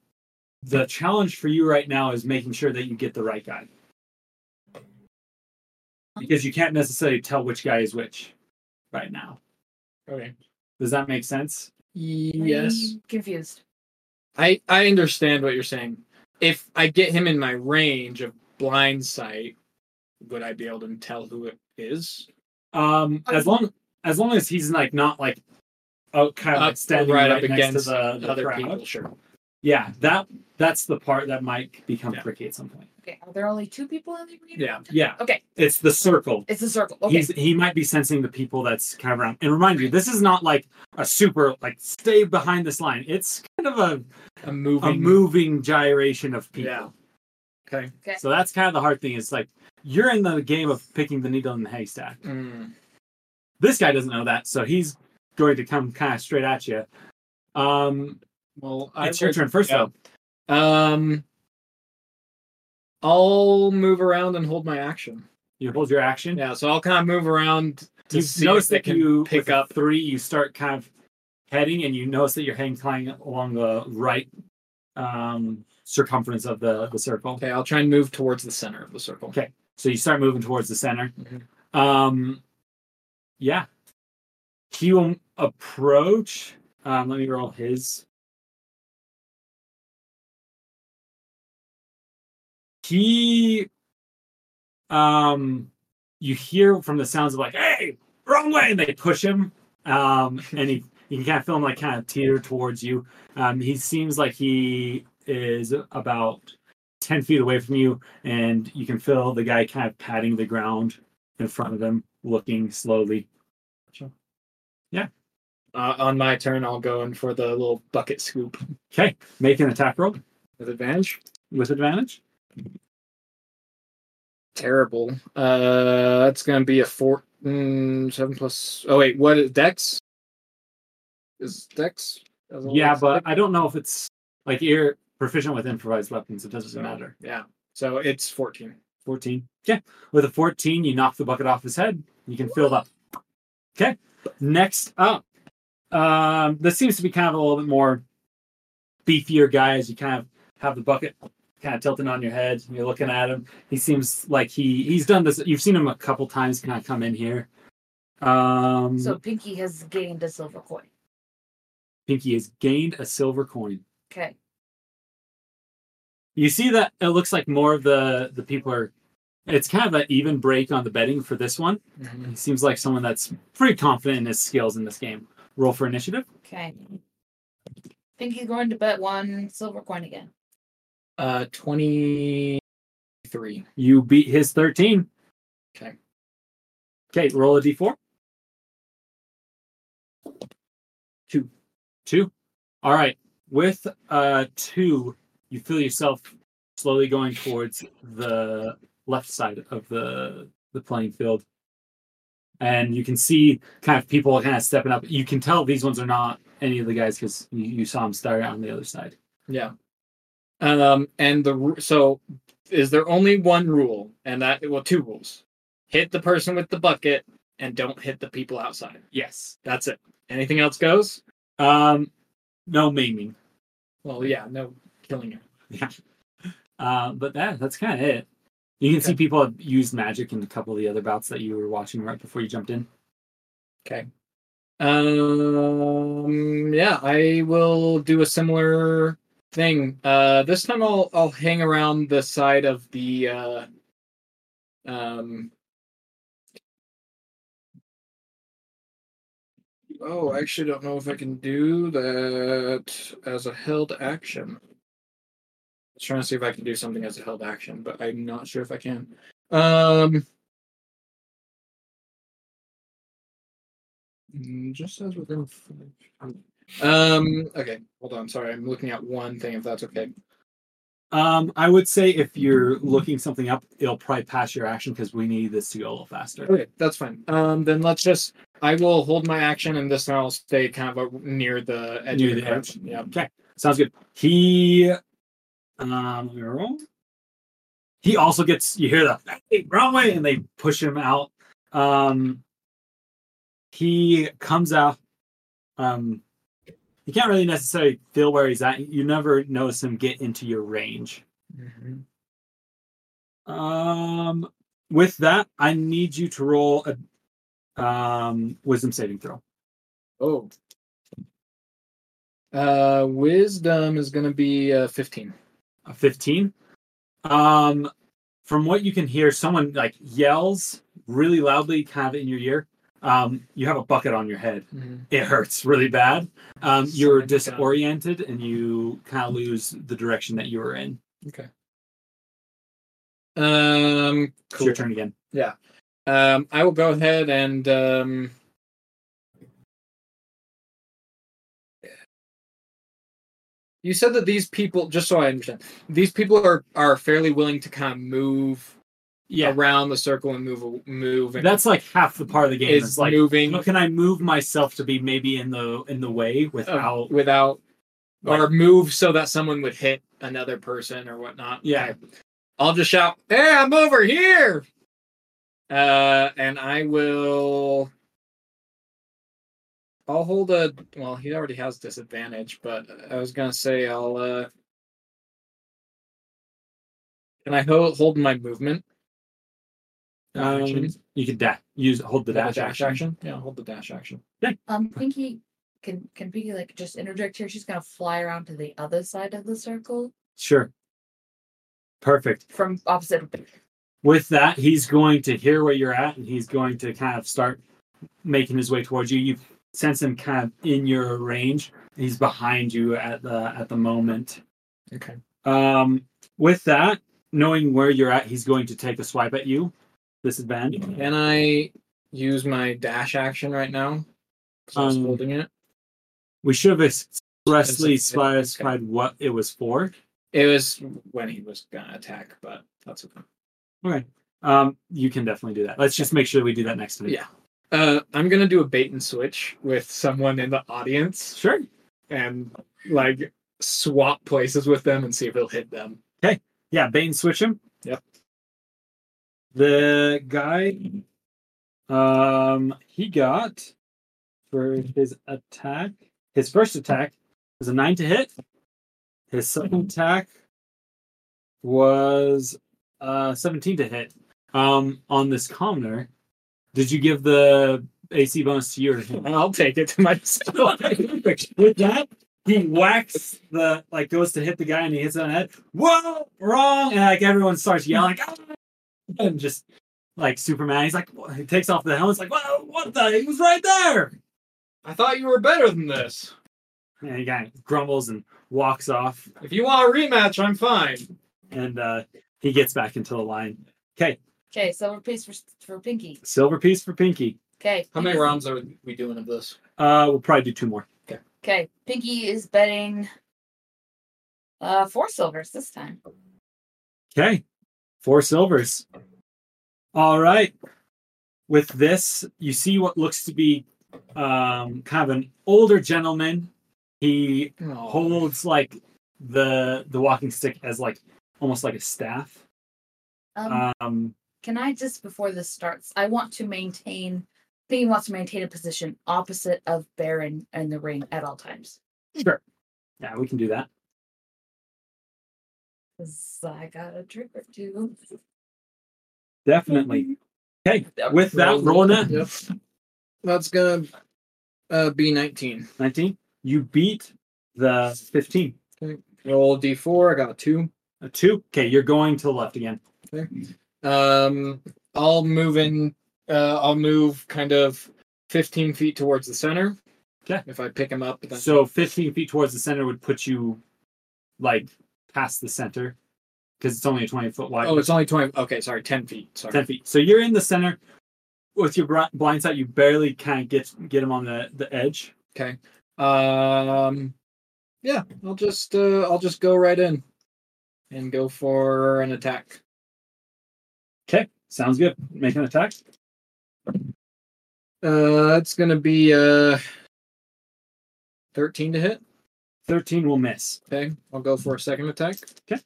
the challenge for you right now is making sure that you get the right guy. Because you can't necessarily tell which guy is which right now. Okay. Does that make sense? Yes. I'm confused. I I understand what you're saying. If I get him in my range of blind sight, would I be able to tell who it is? Um, as long as long as he's like not like oh kind of like Up- standing right right, up next against to the, the other crowd. people, sure. Yeah, that that's the part that might become Yeah. tricky at some point. Okay, are there only two people in the arena? Yeah. Yeah, Okay, it's the circle. it's the circle. Okay. He's he might be sensing the people that's kind of around. And remind you, this is not like a super like stay behind this line. It's kind of a A moving. a moving gyration of people. Yeah. Okay. Okay. So that's kind of the hard thing. It's like you're in the game of picking the needle in the haystack. Mm. This guy doesn't know that, so he's going to come kind of straight at you. Um, Well, I it's your turn first, yeah. though. Um, I'll move around and hold my action. You hold your action. Yeah, so I'll kind of move around to you see notice that you pick up. three. You start kind of heading, and you notice that you're heading kind along the right um, circumference of the the circle. Okay, I'll try and move towards the center of the circle. Okay, so you start moving towards the center. Mhm. Um, yeah, he will approach. Um, let me roll his. He, um, you hear from the sounds of like, "Hey, wrong way!" and they push him. Um, and he you can kind of feel him like kind of teeter towards you. Um, he seems like he is about 10 feet away from you, and you can feel the guy kind of patting the ground in front of him, looking slowly. Uh, on my turn, I'll go in for the little bucket scoop Okay, make an attack roll with advantage. with advantage. Terrible. Uh, that's gonna be a four, mm, seven plus. Oh wait, what is Dex? Is Dex? Yeah, but? I don't know if it's like you're proficient with improvised weapons. It doesn't So, matter. Yeah. So it's fourteen. 14. Okay. With a 14, you knock the bucket off his head. You can fill it up. Okay. Next up. Um, this seems to be kind of a little bit more beefier guy as you kind of have the bucket kind of tilting on your head. You're looking at him. He seems like he he's done this. You've seen him a couple times kind of come in here. Um, So Pinky has gained a silver coin. Pinky has gained a silver coin. Okay. You see that it looks like more of the the people are. It's kind of an even break on the betting for this one. He seems like someone that's pretty confident in his skills in this game. Roll for initiative. Okay. Pinky's going to bet one silver coin again. Uh, twenty-three. You beat his 13. Okay. Okay, roll a d4. Two. Two. All right. With uh two, you feel yourself slowly going towards the left side of the the playing field. And you can see kind of people kind of stepping up. You can tell these ones are not any of the guys because you, you saw them start on the other side. Yeah. Um, and the so is there only one rule, and that well, two rules: hit the person with the bucket, and don't hit the people outside. Yes. That's it. Anything else goes. Um, no maiming. Well, yeah, no killing him. Yeah. Uh, but that that's kind of it. You can see people have used magic in a couple of the other bouts that you were watching right before you jumped in. Okay. Um. Yeah, I will do a similar thing. Uh, this time I'll I'll hang around the side of the uh, um. Oh, I actually don't know if I can do that as a held action. I was trying to see if I can do something as a held action, but I'm not sure if I can. Um. Mm, Just as within. five- Um. Okay. Hold on. Sorry, I'm looking at one thing. If that's okay. Um, I would say if you're looking something up, it'll probably pass your action because we need this to go a little faster. Okay, that's fine. Um. Then let's just. I will hold my action, and this time I'll stay kind of near the edge Near of the, edge. Yeah. Okay, sounds good. He, um, let me roll. He also gets. You hear the hey, wrong way, and they push him out. Um, he comes out. Um, you can't really necessarily feel where he's at. You never notice him get into your range. Um, with that, I need you to roll a um, wisdom saving throw. Oh. Uh, wisdom is gonna be uh, fifteen. A 15. Um, from what you can hear, someone like yells really loudly, kind of in your ear. Um, you have a bucket on your head. It hurts really bad. Um, you're disoriented and you kind of lose the direction that you were in. Okay. Um, It's your turn again. Yeah. Um, I will go ahead and um, you said that these people, just so I understand, these people are are fairly willing to kind of move Yeah. around the circle and move move. And That's like half the part of the game. Is It's like moving- How can I move myself to be maybe in the in the way without uh, without or move so that someone would hit another person or whatnot. Yeah. Okay. I'll just shout, "Hey, I'm over here!" Uh, and I will. I'll hold a. Well, he already has disadvantage, but I was gonna say I'll. uh Can I hold hold my movement? Um, Action? you can da- use hold the dash, dash action. action. Yeah, hold the dash action. Um, Pinky, can can Pinky like just interject here? She's gonna fly around to the other side of the circle Sure. Perfect. from opposite. With that, he's going to hear where you're at, and he's going to kind of start making his way towards you. You sense him kind of in your range. He's behind you at the at the moment. Okay. Um, with that, knowing where you're at, he's going to take a swipe at you. Disadvantage. Can I use my dash action right now? 'Cause I was Um, holding it. We should have expressly It's- okay. specified what it was for. It was when he was gonna attack, but that's okay. Okay. Um, you can definitely do that. Let's just make sure we do that next time. Yeah. Uh, I'm gonna do a bait and switch with someone in the audience. Sure. And like swap places with them and see if it'll hit them. Okay. Yeah, bait and switch him. Yep. The guy, um, he got for his attack. His first attack was a nine to hit. His second attack was uh seventeen to hit. Um, on this commoner, did you give the AC bonus to you or him? I'll take it to myself. With that, he whacks the like goes to hit the guy and he hits it on the head. Whoa, wrong! And like everyone starts yelling, "Ah!" and just like Superman, he's like, he takes off the helmet. It's like, whoa, what the? He was right there. I thought you were better than this. And he kind of grumbles and walks off, If you want a rematch, I'm fine. and uh, he gets back into the line. Okay, Okay, silver piece for for Pinky. silver piece for Pinky. Okay. How many rounds are we doing of this? Uh, we'll probably do two more. Okay. Okay, Pinky is betting uh four silvers this time. Okay, four silvers. All right. With this, you see what looks to be um, kind of an older gentleman. He holds like the the walking stick as like almost like a staff. Um, Um, can I just before this starts, I want to maintain Pinky wants to maintain a position opposite of Baron in the ring at all times. sure. Yeah, we can do that. 'Cause I got a trick or two. Definitely. Okay. With that, roll net Yep. That's gonna uh, be 19. 19. You beat the 15. Okay. Roll D4. I got a two. A two. Okay, you're going to the left again. Okay. Um, I'll move in. Uh, I'll move kind of 15 feet towards the center. Okay. If I pick him up, then So 15 feet towards the center would put you like past the center because it's only a 20 foot wide. oh, it's only 20. Okay, sorry, 10 feet. Sorry. 10 feet. So you're in the center with your blind sight. You barely kind of get get him on the the edge. Okay. Um, yeah, I'll just uh, I'll just go right in and go for an attack. Okay, sounds good. Make an attack. Uh, that's gonna be uh 13 to hit. 13 will miss. Okay, I'll go for a second attack. Okay.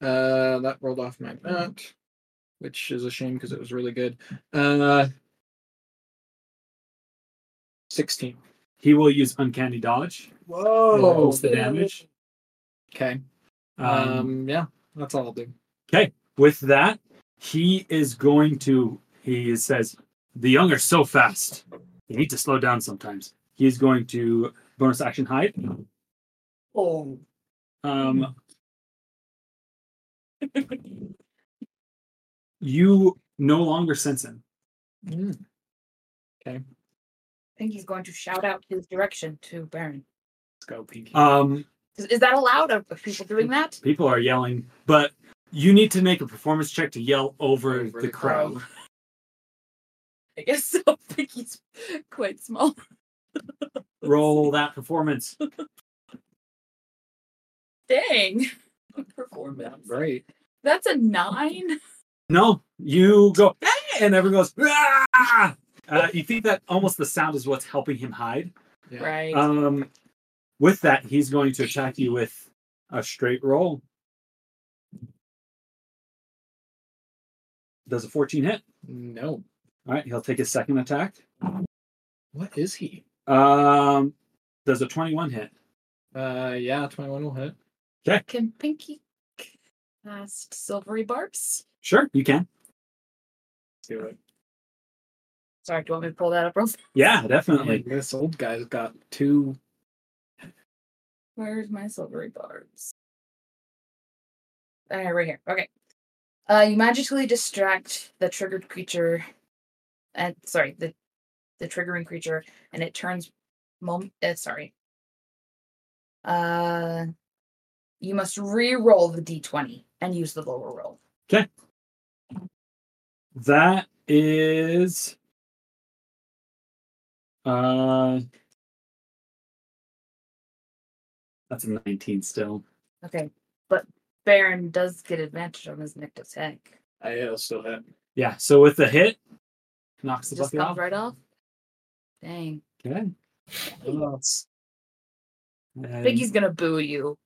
Uh, that rolled off my bat, which is a shame because it was really good. Uh, 16. He will use uncanny dodge. Whoa. What's the damage? Okay. Um, Um, yeah, that's all I'll do. Okay. With that, he is going to. He says, "The young are so fast. You need to slow down sometimes." He's going to bonus action hide. Oh. Um, you no longer sense him. Mm. Okay. I think he's going to shout out his direction to Baron. Let's go, Pinky. Um, Is, is that allowed? Are are people doing that? people are yelling, but you need to make a performance check to yell over, Over the the crowd. I guess so. Pinky's quite small. Roll that performance. Dang. Performance. Great. That's a nine. No, you go, "Hey!" and everyone goes, "Ah!" uh, you think that almost the sound is what's helping him hide. Yeah. Right. Um, with that, he's going to attack you with a straight roll. Does a 14 hit? No. All right, he'll take his second attack. What is he? Um, does a 21 hit? Uh, yeah, 21 will hit. Can Pinky cast silvery barbs? Sure, you can. Do it. Sorry, do you want me to pull that up, Rose? Yeah, definitely. This old guy's got two. Where's my silvery barbs? Ah, right here. Okay. Uh, you magically distract the triggered creature, and sorry, the the triggering creature, and it turns. Mom, uh, sorry. Uh, you must re-roll the d20 and use the lower roll. Okay. That is. Uh, that's a 19 still. Okay, but Baron does get advantage on his next attack. I uh, still hit. Yeah, so with the hit, knocks the Just bucket comes off. right off. Dang, Okay. And Biggie's gonna boo you.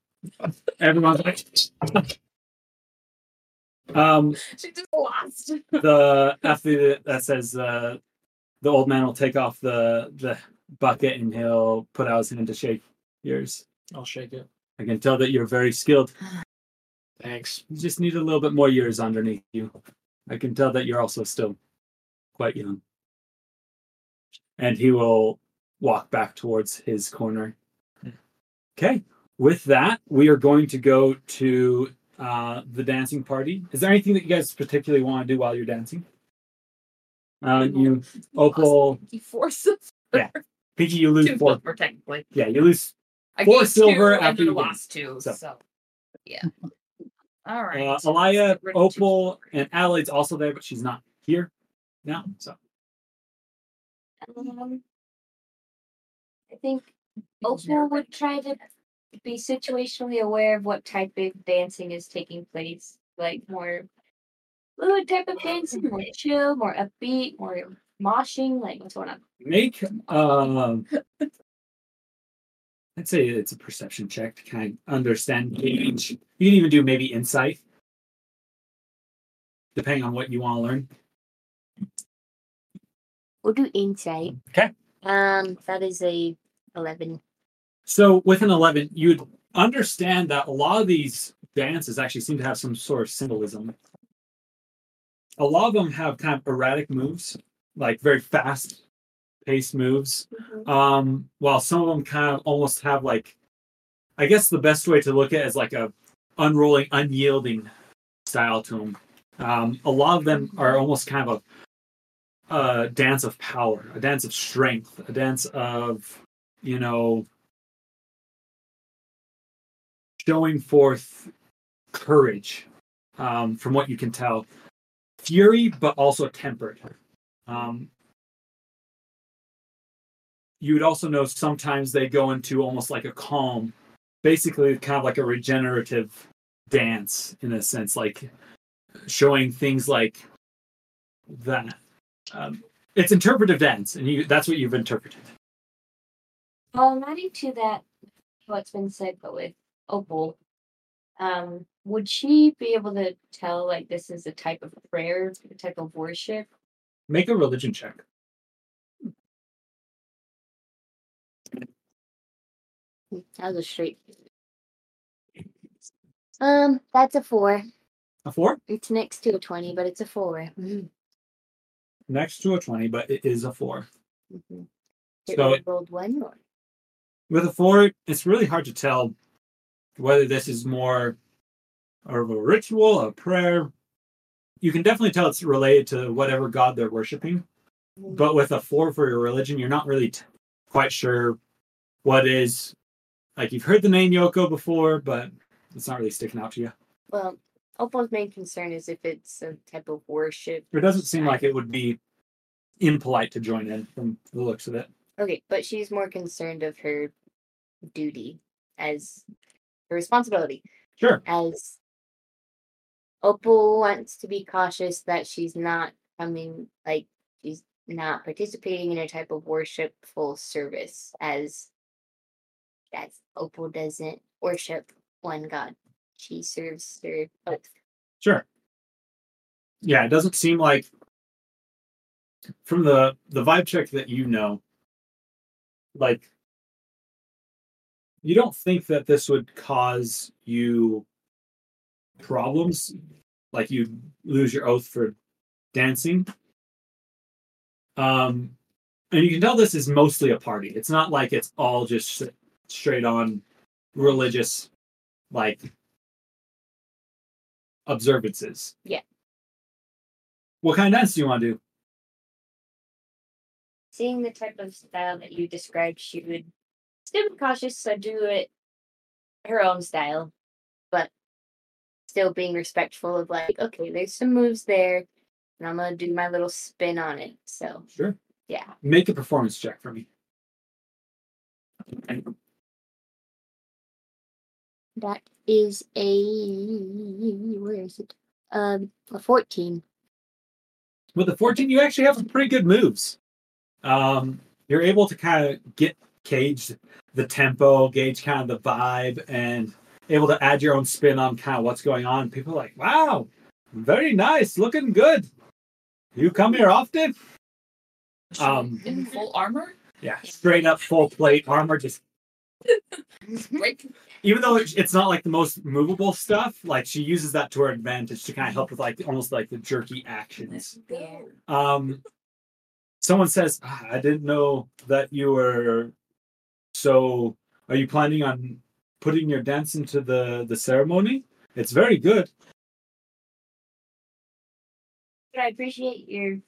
everyone's like, um, She just lost. the after that says uh, the old man will take off the the bucket and he'll put out his hand to shake yours. I'll shake it. I can tell that you're very skilled. Thanks. You just need a little bit more years underneath you. I can tell that you're also still quite young. And he will walk back towards his corner. Okay. With that, we are going to go to uh, the dancing party. Is there anything that you guys particularly want to do while you're dancing? Uh, you, Opal, He forces Pinky, you lose two four. silver technically. Yeah, you lose. I Four silver two after and you then win. lost two. So- So, yeah. All right. Uh, Let's Alaya, get rid of two Opal, and Adelaide's also there, but she's not here now. So Um, I think Opal would try to be situationally aware of what type of dancing is taking place. Like more fluid type of dancing, more chill, more upbeat, more moshing. Like what's going on? make um I'd say it's a perception check to kind of understand gauge. You can even do maybe insight. Depending on what you want to learn. We'll do insight. Okay. Um, that is a eleven. So with an 11, you'd understand that a lot of these dances actually seem to have some sort of symbolism. A lot of them have kind of erratic moves, like very fast paced moves. Um, while some of them kind of almost have like, I guess the best way to look at it is like a unrolling, unyielding style to them. Um, a lot of them are almost kind of a, a dance of power, a dance of strength, a dance of, you know, showing forth courage um, from what you can tell. Fury but also tempered. Um, you would also know sometimes they go into almost like a calm basically kind of like a regenerative dance in a sense like showing things like that um, it's interpretive dance and you that's what you've interpreted Um, adding to that, what's been said, but with Opal, um, would she be able to tell like this is a type of prayer, a type of worship? make a religion check That was a straight. Um, that's a four. A four It's next to a twenty, but it's a 4 Mhm. Next to a twenty, but it is a four. Mhm. So- It rolled one or With a four, it's really hard to tell whether this is more of a ritual, a prayer. You can definitely tell it's related to whatever god they're worshiping. But with a four for your religion, you're not really t- quite sure what is. Like you've heard the name Yoko before, but it's not really sticking out to you. well, Opal's main concern is if it's a type of worship. It doesn't seem like it would be impolite to join in from the looks of it. Okay, but she's more concerned of her duty as her responsibility. Sure. As Opal wants to be cautious that she's not coming, like, she's not participating in a type of worshipful service, as as Opal doesn't worship one god. She serves her both. Sure. Yeah, it doesn't seem like from the the vibe check that you know, like you don't think that this would cause you problems, like you lose your oath for dancing. Um, and you can tell this is mostly a party. It's not like it's all just straight on religious, like observances. Yeah. What kind of dance do you want to do? Seeing the type of style that you described, she would still be cautious, so do it her own style, but still being respectful of like, okay, there's some moves there, and I'm gonna do my little spin on it. So Sure. yeah. Make a performance check for me. That is a where is it? Um a fourteen. With the 14, you actually have some pretty good moves. Um, you're able to kind of get gauge the tempo, gauge kind of the vibe, and able to add your own spin on kind of what's going on. People are like, wow, very nice, looking good. You come here often? Um, in full armor. yeah, straight up full plate armor, just Break. Even though it's not like the most movable stuff, like she uses that to her advantage to kind of help with like almost like the jerky actions. Yeah. Um, someone says, "Ah, "I didn't know that you were so." Are you planning on putting your dance into the the ceremony? It's very good. But I appreciate your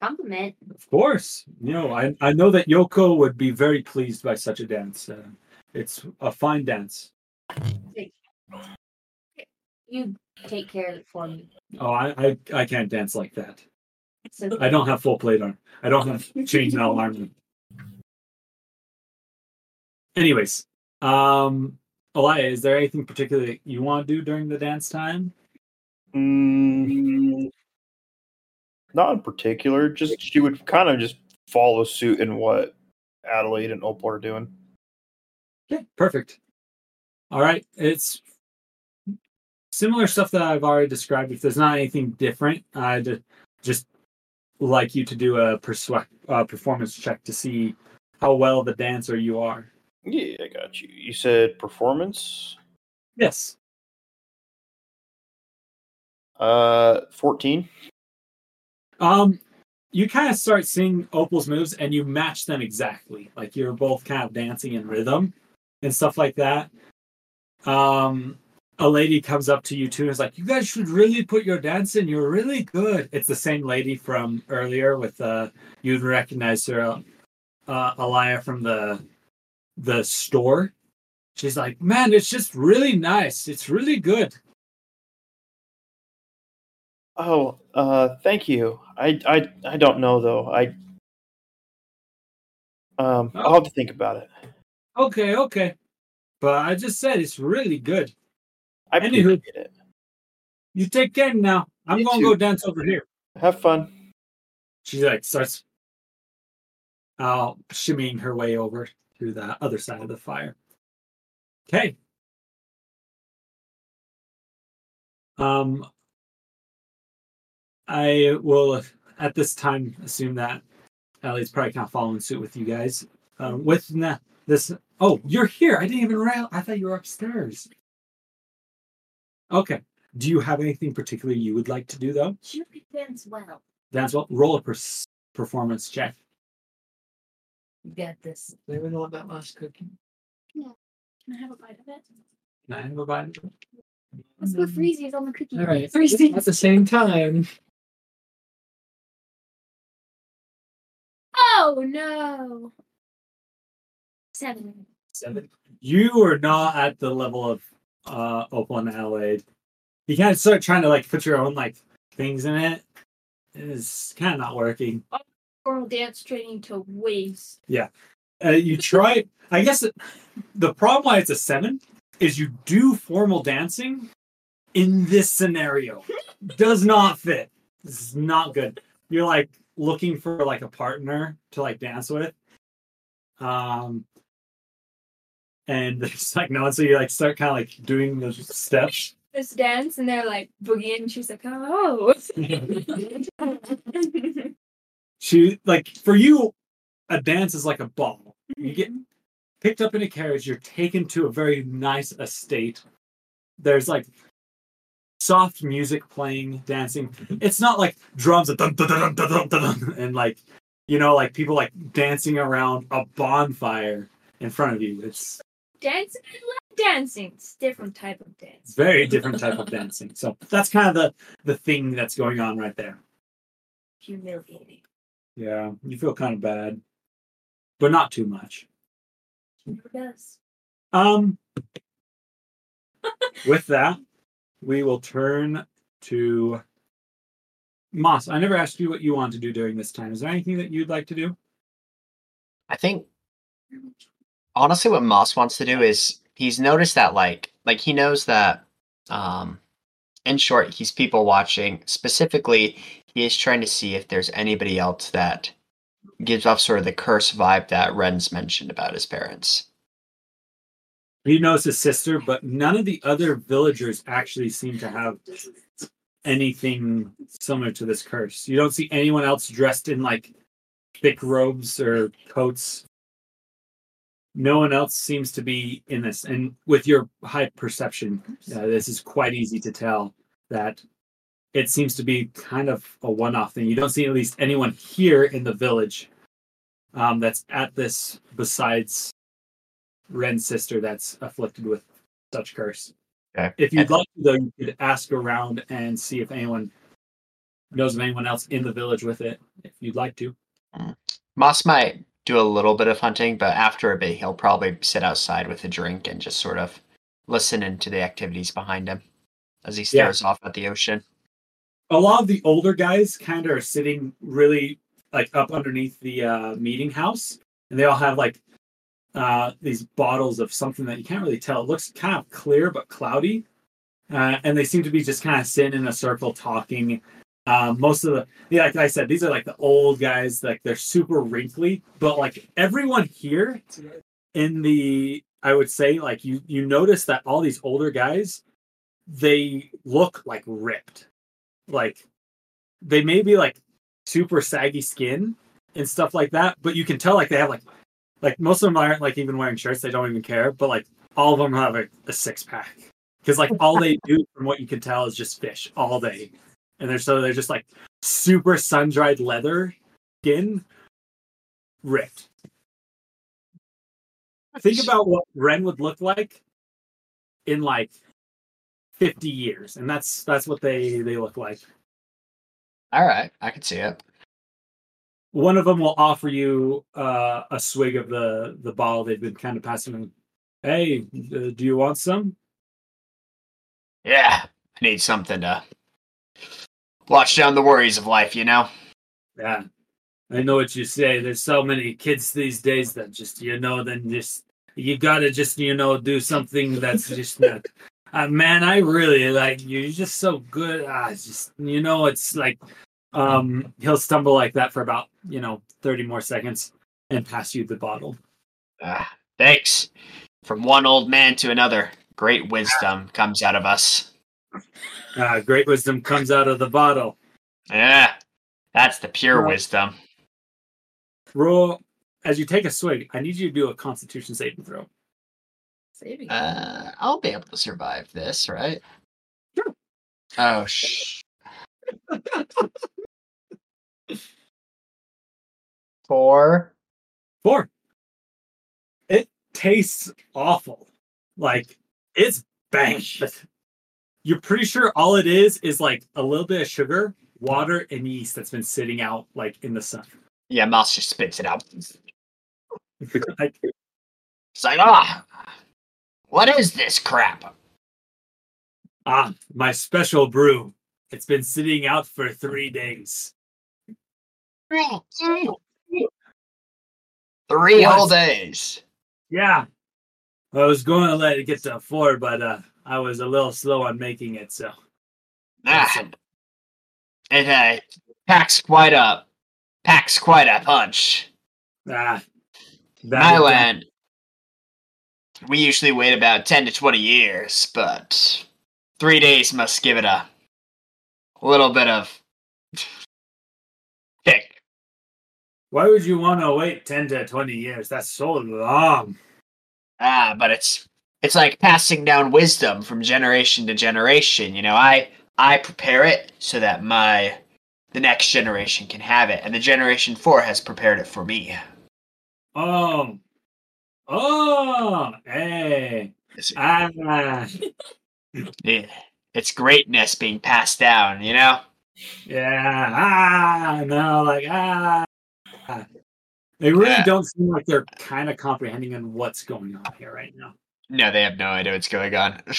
compliment. Of course, you know I I know that Yoko would be very pleased by such a dance. Uh, it's a fine dance. You take care of it for me. Oh, I I, I can't dance like that. So I don't have full plate armor. I don't have chain metal armor. Anyways, um, Elia, is there anything particular that you want to do during the dance time? Mm, not in particular. Just she would kind of just follow suit in what Adelaide and Opal are doing. Okay, perfect. All right, it's similar stuff that I've already described. If there's not anything different, I'd just like you to do a uh, performance check to see how well the dancer you are. Yeah, I got you. You said performance. Yes. Uh, fourteen. Um, you kind of start seeing Opal's moves and you match them exactly. Like you're both kind of dancing in rhythm and stuff like that. Um, a lady comes up to you too and is like, "You guys should really put your dance in. You're really good." It's the same lady from earlier with uh, you'd recognize her, uh, from the the store. She's like, "Man, it's just really nice. It's really good." Oh, uh, thank you. I, I, I don't know though. I, um, I'll have to think about it. Okay, okay. But I just said it's really good. I Anywho. appreciate it. You take care now. I'm You gonna too. go dance over here. Have fun. She like starts uh shimmying her way over to the other side of the fire. Okay. Um I will at this time assume that Ellie's probably kind of following suit with you guys. Um, with na- this Oh, you're here. I didn't even realize. I thought you were upstairs. Okay. Do you have anything particular you would like to do though? She dance well. That's what. Roll a pers- performance check. You got this. They would want that last cookie. Can I have a bite of it? Can I have a bite? Let's go freezies on the cookie. All right. Freezies. At the same time, Oh no. Seven. Seven. You are not at the level of uh Opal and Adelaide. You kind of start trying to like put your own like things in it. It's kind of not working. Oral dance training to waste. Uh, you try. I guess it, the problem why it's a seven is you do formal dancing in this scenario. Does not fit. This is not good. You're like looking for like a partner to like dance with. Um and it's like no one, so you like start kind of like doing those steps. This dance and they're like boogieing. She's like, oh. She like for you, a dance is like a ball. You get mm-hmm. picked up in a carriage, you're taken to a very nice estate. There's like soft music playing, dancing. It's not like drums and dun, dun, dun, and like you know, like people like dancing around a bonfire in front of you. It's dancing. I love dancing. It's a different type of dance. very different type of dancing. So that's kind of the the thing that's going on right there. Humiliating. Yeah, you feel kind of bad, but not too much. Who does? Um, with that, we will turn to Moss. I never asked you what you want to do during this time. Is there anything that you'd like to do? I think honestly what Moss wants to do is he's noticed that like like he knows that um in short he's people watching specifically he is trying to see if there's anybody else that gives off sort of the curse vibe that Ren's mentioned about his parents. He knows his sister, but none of the other villagers actually seem to have anything similar to this curse. You don't see anyone else dressed in like thick robes or coats. No one else seems to be in this. And with your high perception, uh, this is quite easy to tell that it seems to be kind of a one off thing. You don't see at least anyone here in the village um, that's at this besides Ren's sister that's afflicted with such curse. Okay. If you'd And- like to, though, you could ask around and see if anyone knows of anyone else in the village with it. If you'd like to. Moss might do a little bit of hunting, but after a bit he'll probably sit outside with a drink and just sort of listen into the activities behind him as he Yeah. stares off at the ocean. A lot of the older guys kind of are sitting really like up underneath the uh, meeting house, and they all have like uh, these bottles of something that you can't really tell. It looks kind of clear but cloudy, uh, and they seem to be just kind of sitting in a circle talking. Uh, most of the, yeah, like I said, these are like the old guys. Like they're super wrinkly, but like everyone here in the, I would say, like you you notice that all these older guys, they look like ripped, like they may be like super saggy skin and stuff like that, but you can tell like they have like like most of them aren't like even wearing shirts. They don't even care, but like all of them have a, a six pack because like all they do, from what you can tell, is just fish all day, and they're so they're just like super sun dried leather skin, ripped. Think about what Ren would look like in like fifty years, and that's that's what they they look like. All right, I can see it. One of them will offer you uh, a swig of the the bottle they've been kind of passing. on. Hey, uh, do you want some? Yeah, I need something to watch down the worries of life, you know? Yeah, I know what you say. There's so many kids these days that just you know, then just you gotta just you know do something that's just not. Uh, man, I really like you. You're just so good. Ah, just you know, it's like um he'll stumble like that for about you know 30 more seconds and pass you the bottle. Ah, thanks. From one old man to another, great wisdom comes out of us. Uh, great wisdom comes out of the bottle. Yeah, that's the pure Well- wisdom. Roll as you take a swig, I need you to do a Constitution saving throw. Saving. Uh, I'll be able to survive this, right? Sure. Oh, sh. Four. Four. It tastes awful. Like it's bad. You're pretty sure all it is is like a little bit of sugar, water, and yeast that's been sitting out like in the sun. Yeah, Moss just spits it out. Like, It's like, ah, what is this crap? ah, my special brew. It's been sitting out for three days. Three whole days. Yeah. I was going to let it get to four, but uh, I was a little slow on making it, so. Ah, it uh, packs quite a packs quite a punch. Ah, My land, we usually wait about ten to twenty years, but three days must give it a little bit of kick. Why would you want to wait 10 to 20 years? That's so long. Ah, but it's it's like passing down wisdom from generation to generation. You know, I I prepare it so that my the next generation can have it, and the generation four has prepared it for me. Oh. Oh. Hey. It's, Ah. it- it's greatness being passed down. You know. Yeah. Ah. No, like, ah. They really Yeah. don't seem like they're kind of comprehending on what's going on here right now. No, they have no idea what's going on.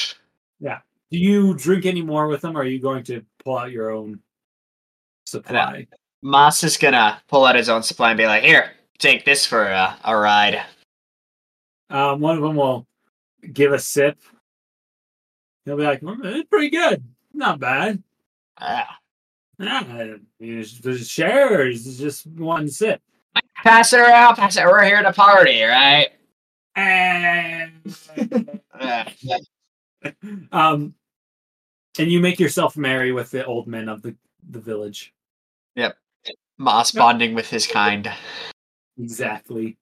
Yeah. Do you drink any more with them, or are you going to pull out your own supply? Moss is gonna pull out his own supply and be like, "Here, take this for a, a ride." Um, one of them will give a sip. He'll be like, "Mm, "It's pretty good, not bad." Ah. Yeah, you just just share. Or is it just one sip? Pass it around, pass it. We're here to party, right? And um, and you make yourself merry with the old men of the the village. Yep. Moss bonding with his kind. Exactly.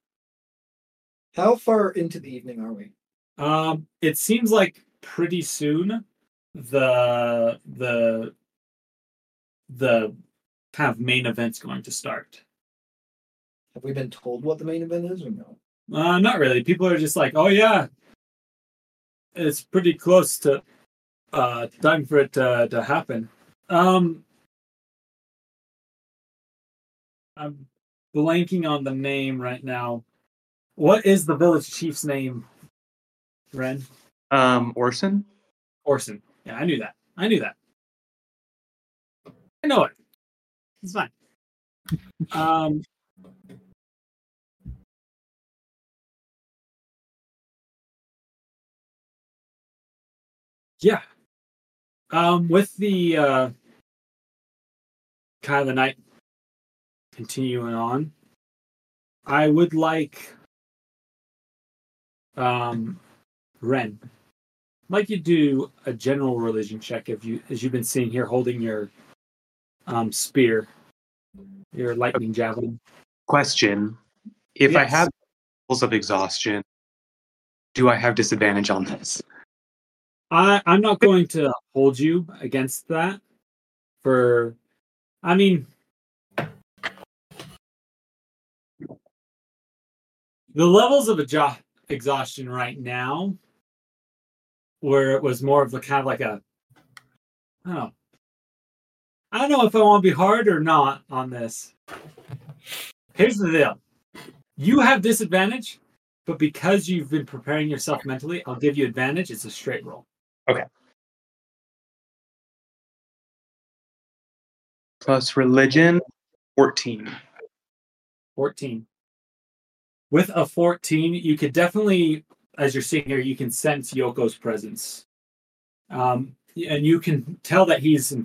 How far into the evening are we? Um, it seems like pretty soon the the the kind of main event's going to start. Have we been told what the main event is or no? Uh, not really. People are just like, oh yeah, it's pretty close to uh time for it to to happen. Um, I'm blanking on the name right now. What is the village chief's name? Ren Um, Orson. Orson. Yeah, I knew that. I knew that. I know it. It's fine. Um. Yeah. Um, with the uh, kind of the night continuing on, I would like um, Ren, like you do a general religion check if you, as you've been seeing here, holding your um, spear, your lightning javelin. Question: If I have levels of exhaustion, do I have disadvantage on this? I I'm not going to hold you against that. For, I mean, the levels of exha- exhaustion right now, where it was more of a kind of like a, I don't know. I don't know if I want to be hard or not on this. Here's the deal: you have disadvantage, but because you've been preparing yourself mentally, I'll give you advantage. It's a straight roll. Plus religion, fourteen. 14. With a 14, you could definitely, as you're seeing here, you can sense Yoko's presence. Um, and you can tell that he's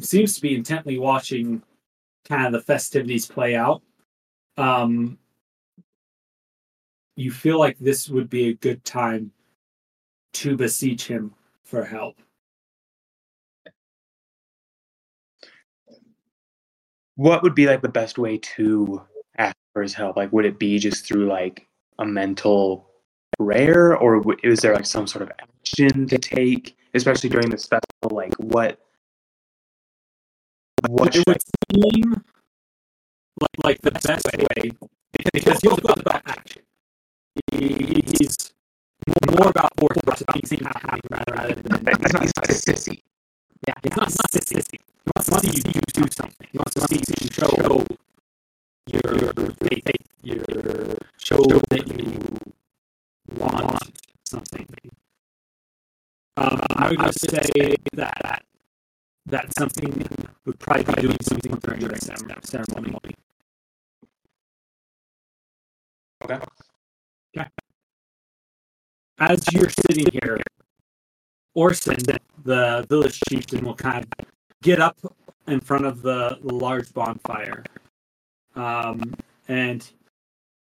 seems to be intently watching kind of the festivities play out. Um, you feel like this would be a good time to beseech him for help. What would be like the best way to ask for his help? Like, would it be just through like a mental prayer, or w- is there like some sort of action to take, especially during this festival? Like, what? What it should would seem like, like the best way because he'll go about action. He, he's more about force things to happen rather than I- he's not, he's not a sissy. yeah. He's not sissy. He wants to see you do something. He wants to see you show your faith, your show that you want something. Um, I would just say that that something would probably be doing something during the cere- ceremony. Okay. Okay. As you're sitting here, Orson, the village chieftain, will kind of get up in front of the, the large bonfire. Um, and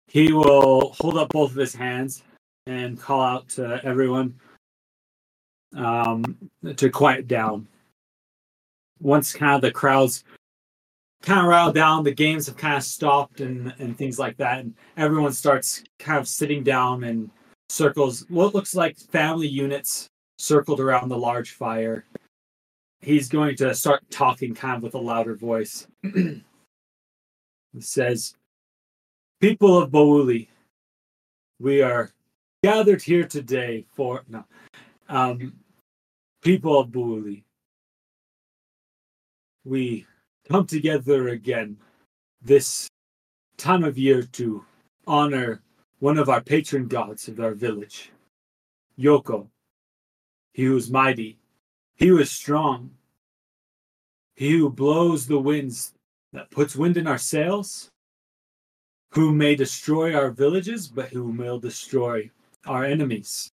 he will hold up both of his hands and call out to everyone um, to quiet down. Once kind of the crowds kind of riled down, the games have kind of stopped and, and things like that, and everyone starts kind of sitting down in circles, what looks like family units circled around the large fire. He's going to start talking kind of with a louder voice. he says, People of Ba'wouli, we are gathered here today for no um people of Ba'wouli. We come together again this time of year to honor one of our patron gods of our village, Yoko. He who is mighty, he who is strong, he who blows the winds that puts wind in our sails, who may destroy our villages, but who will destroy our enemies.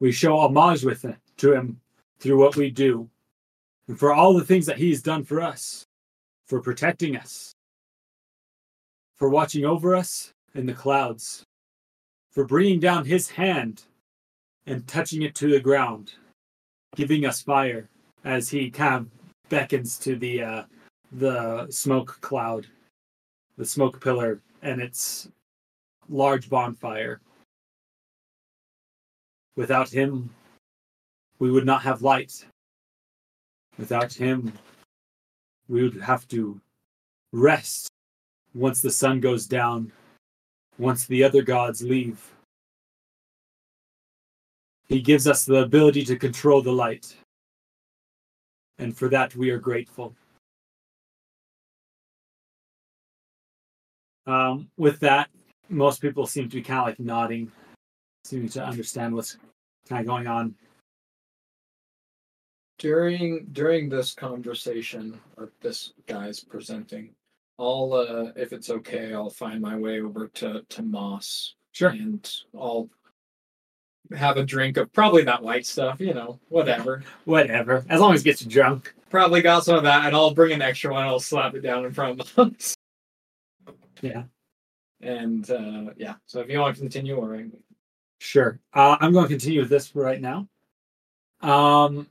We show homage with him, to him through what we do, and for all the things that he has done for us, for protecting us, for watching over us in the clouds, for bringing down his hand and touching it to the ground, giving us fire as he kind of beckons to the uh, the smoke cloud, the smoke pillar, and its large bonfire. Without him, we would not have light. Without him, we would have to rest once the sun goes down, once the other gods leave. He gives us the ability to control the light. And for that, we are grateful. Um, with that, most people seem to be kind of like nodding, seeming to understand what's kind of going on. during during this conversation or this guy's presenting i'll uh if it's okay i'll find my way over to to moss Sure. and i'll have a drink of probably not white stuff you know whatever Whatever, as long as it gets you drunk. probably got some of that and i'll bring an extra one i'll slap it down in front of us Yeah. and uh yeah so if you want to continue or Sure. Uh, I'm going to continue with this right now. Um,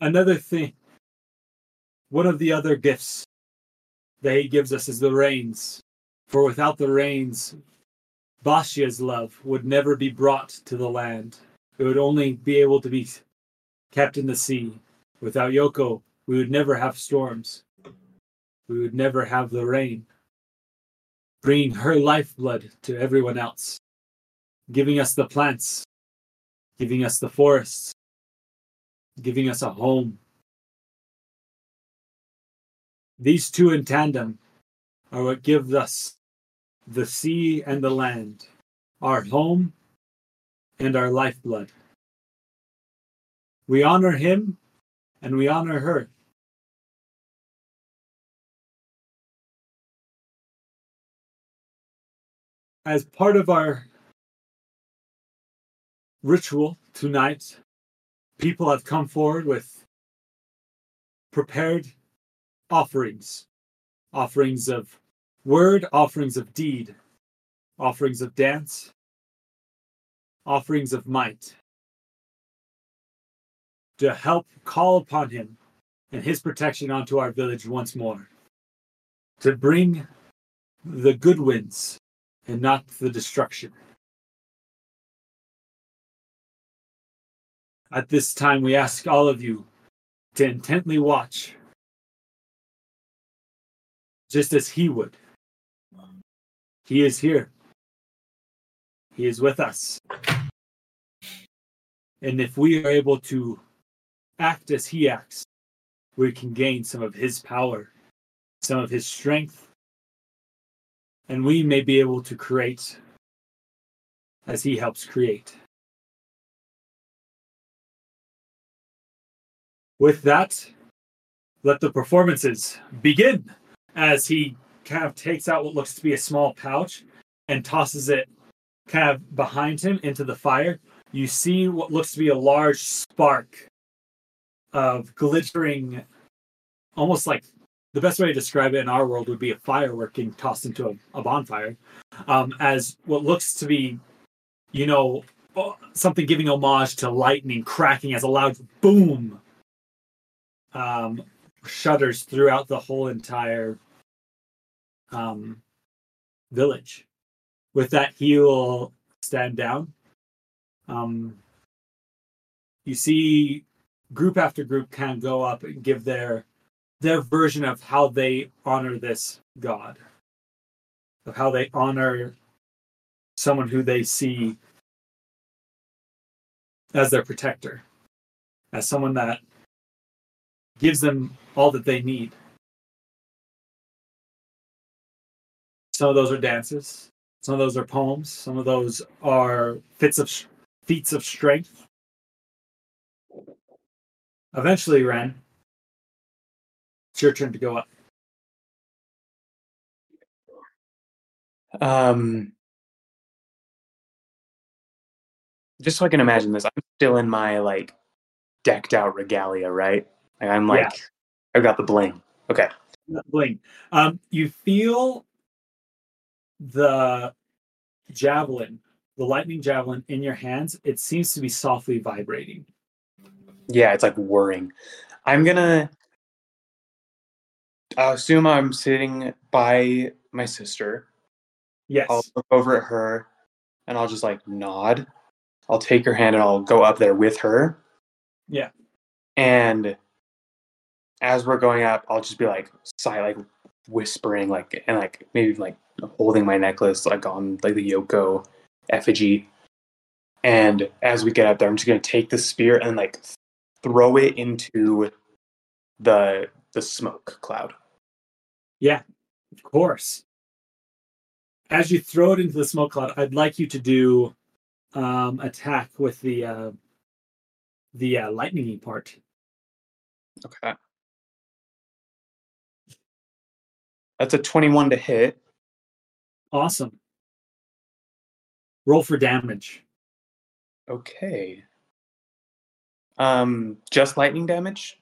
another thing, one of the other gifts that he gives us is the rains. For without the rains, Bacia's love would never be brought to the land. It would only be able to be kept in the sea. Without Yoko, we would never have storms. We would never have the rain. Bringing her lifeblood to everyone else. Giving us the plants. Giving us the forests. Giving us a home. These two in tandem are what give us the sea and the land, our home and our lifeblood. We honor him and we honor her. As part of our ritual tonight, people have come forward with prepared offerings offerings of word, offerings of deed, offerings of dance, offerings of might. to help call upon him and his protection onto our village once more. To bring the good winds and not the destruction. At this time, we ask all of you to intently watch, just as he would. He is here. He is with us. And if we are able to act as he acts, we can gain some of his power, some of his strength, and we may be able to create as he helps create. With that, let the performances begin as he kind of takes out what looks to be a small pouch and tosses it kind of behind him into the fire. You see what looks to be a large spark of glittering, almost like the best way to describe it in our world would be a firework being tossed into a, a bonfire, um, as what looks to be, you know, something giving homage to lightning cracking as a loud boom um, shudders throughout the whole entire um, village. With that, he will stand down. Um, you see group after group kind of go up and give their their version of how they honor this god, of how they honor someone who they see as their protector, as someone that gives them all that they need. Some of those are dances. Some of those are poems. Some of those are fits of feats of strength. Eventually, Ren, it's your turn to go up. Um, just so I can imagine this, I'm still in my like decked out regalia, right? Like, I'm like, Yeah. I've got the bling. Okay. Bling. Um, you feel the javelin, the lightning javelin in your hands. It seems to be softly vibrating. Yeah, it's like whirring. I'm gonna I'll assume I'm sitting by my sister. Yes. I'll look over at her and I'll just like nod. I'll take her hand and I'll go up there with her. Yeah. And as we're going up, I'll just be like sigh like whispering like and like maybe like holding my necklace like on like the Yoko effigy. And as we get up there, I'm just gonna take the spear and like throw it into the the smoke cloud. Yeah, of course. As you throw it into the smoke cloud, I'd like you to do um, attack with the uh, the uh, lightningy part. Okay. That's a 21 to hit. Awesome. Roll for damage. Okay. Um, just lightning damage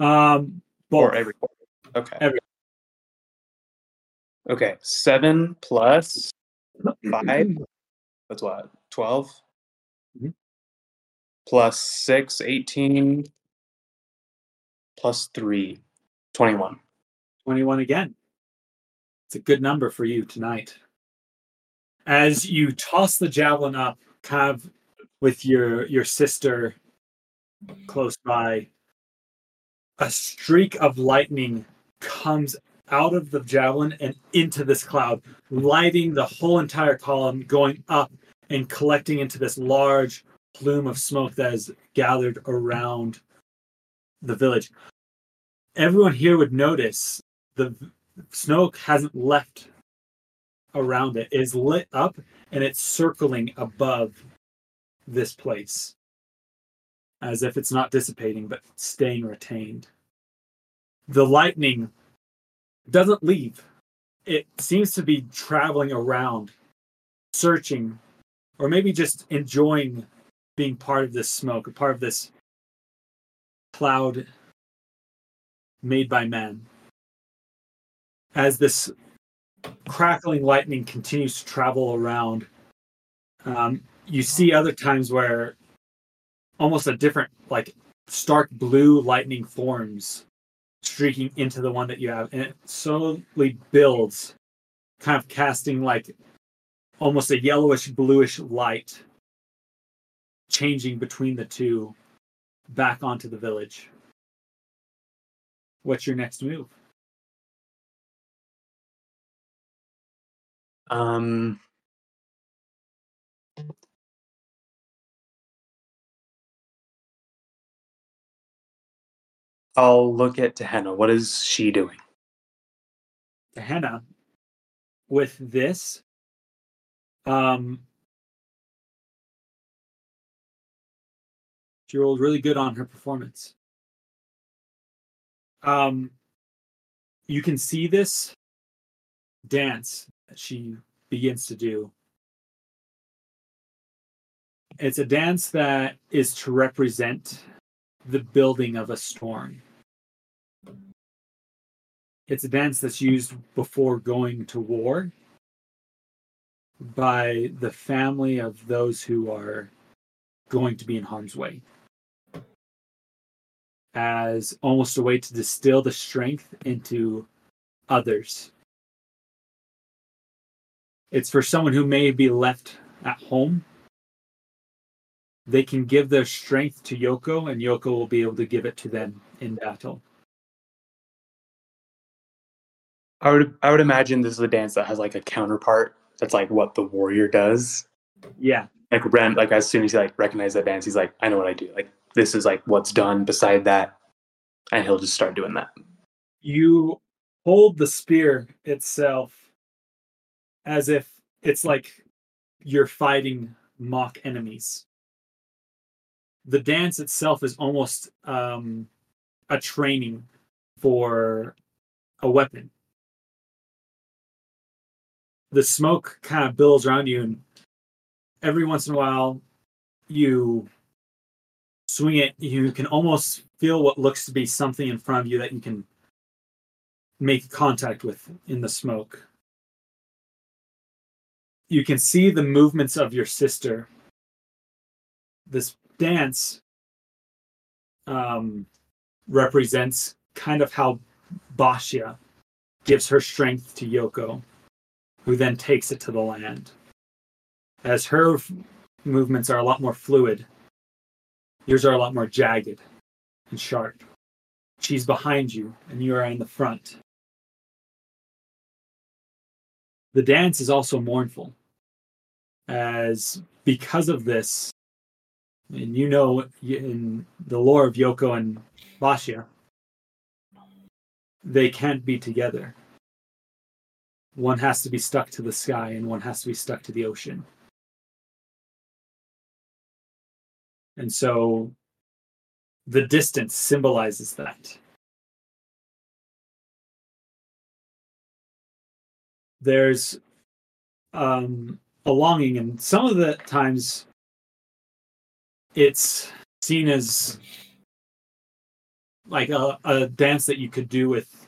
Um, or every. Okay. Every. Okay. Seven plus five. That's what? 12 Mhm. Plus six, 18. Plus three, 21. 21 again. It's a good number for you tonight. As you toss the javelin up, of with your your sister close by, a streak of lightning comes out of the javelin and into this cloud, lighting the whole entire column, going up and collecting into this large plume of smoke that is gathered around the village. Everyone here would notice the smoke hasn't left around it. It is lit up and it's circling above this place as if it's not dissipating but staying retained. The lightning doesn't leave. It seems to be traveling around, searching, or maybe just enjoying being part of this smoke, part of this cloud made by man. As this crackling lightning continues to travel around, um, you see other times where almost a different, like stark blue lightning forms streaking into the one that you have, and it slowly builds, kind of casting like almost a yellowish bluish light, changing between the two, back onto the village. What's your next move? Um, I'll look at Tehenna. What is she doing? Hannah, with this, um, she rolled really good on her performance. Um, you can see this dance she begins to do. It's a dance that is to represent the building of a storm. It's a dance that's used before going to war by the family of those who are going to be in harm's way as almost a way to distill the strength into others. It's for someone who may be left at home. They can give their strength to Yoko, and Yoko will be able to give it to them in battle. I would I would imagine this is a dance that has like a counterpart that's like what the warrior does. Yeah. Like Ren, like as soon as he like recognizes that dance, he's like, I know what I do. Like this is like what's done beside that. And he'll just start doing that. You hold the spear itself as if it's like you're fighting mock enemies. The dance itself is almost um, a training for a weapon. The smoke kind of billows around you, and every once in a while, you swing it. You can almost feel what looks to be something in front of you that you can make contact with in the smoke you can see the movements of your sister. This dance um, represents kind of how Bacia gives her strength to Yoko, who then takes it to the land. As her f- movements are a lot more fluid, yours are a lot more jagged and sharp. She's behind you, and you are in the front. The dance is also mournful, as because of this, and you know in the lore of Yoko and Bacia, they can't be together. One has to be stuck to the sky, and one has to be stuck to the ocean. And so the distance symbolizes that. There's um, a longing, and some of the times it's seen as like a, a dance that you could do with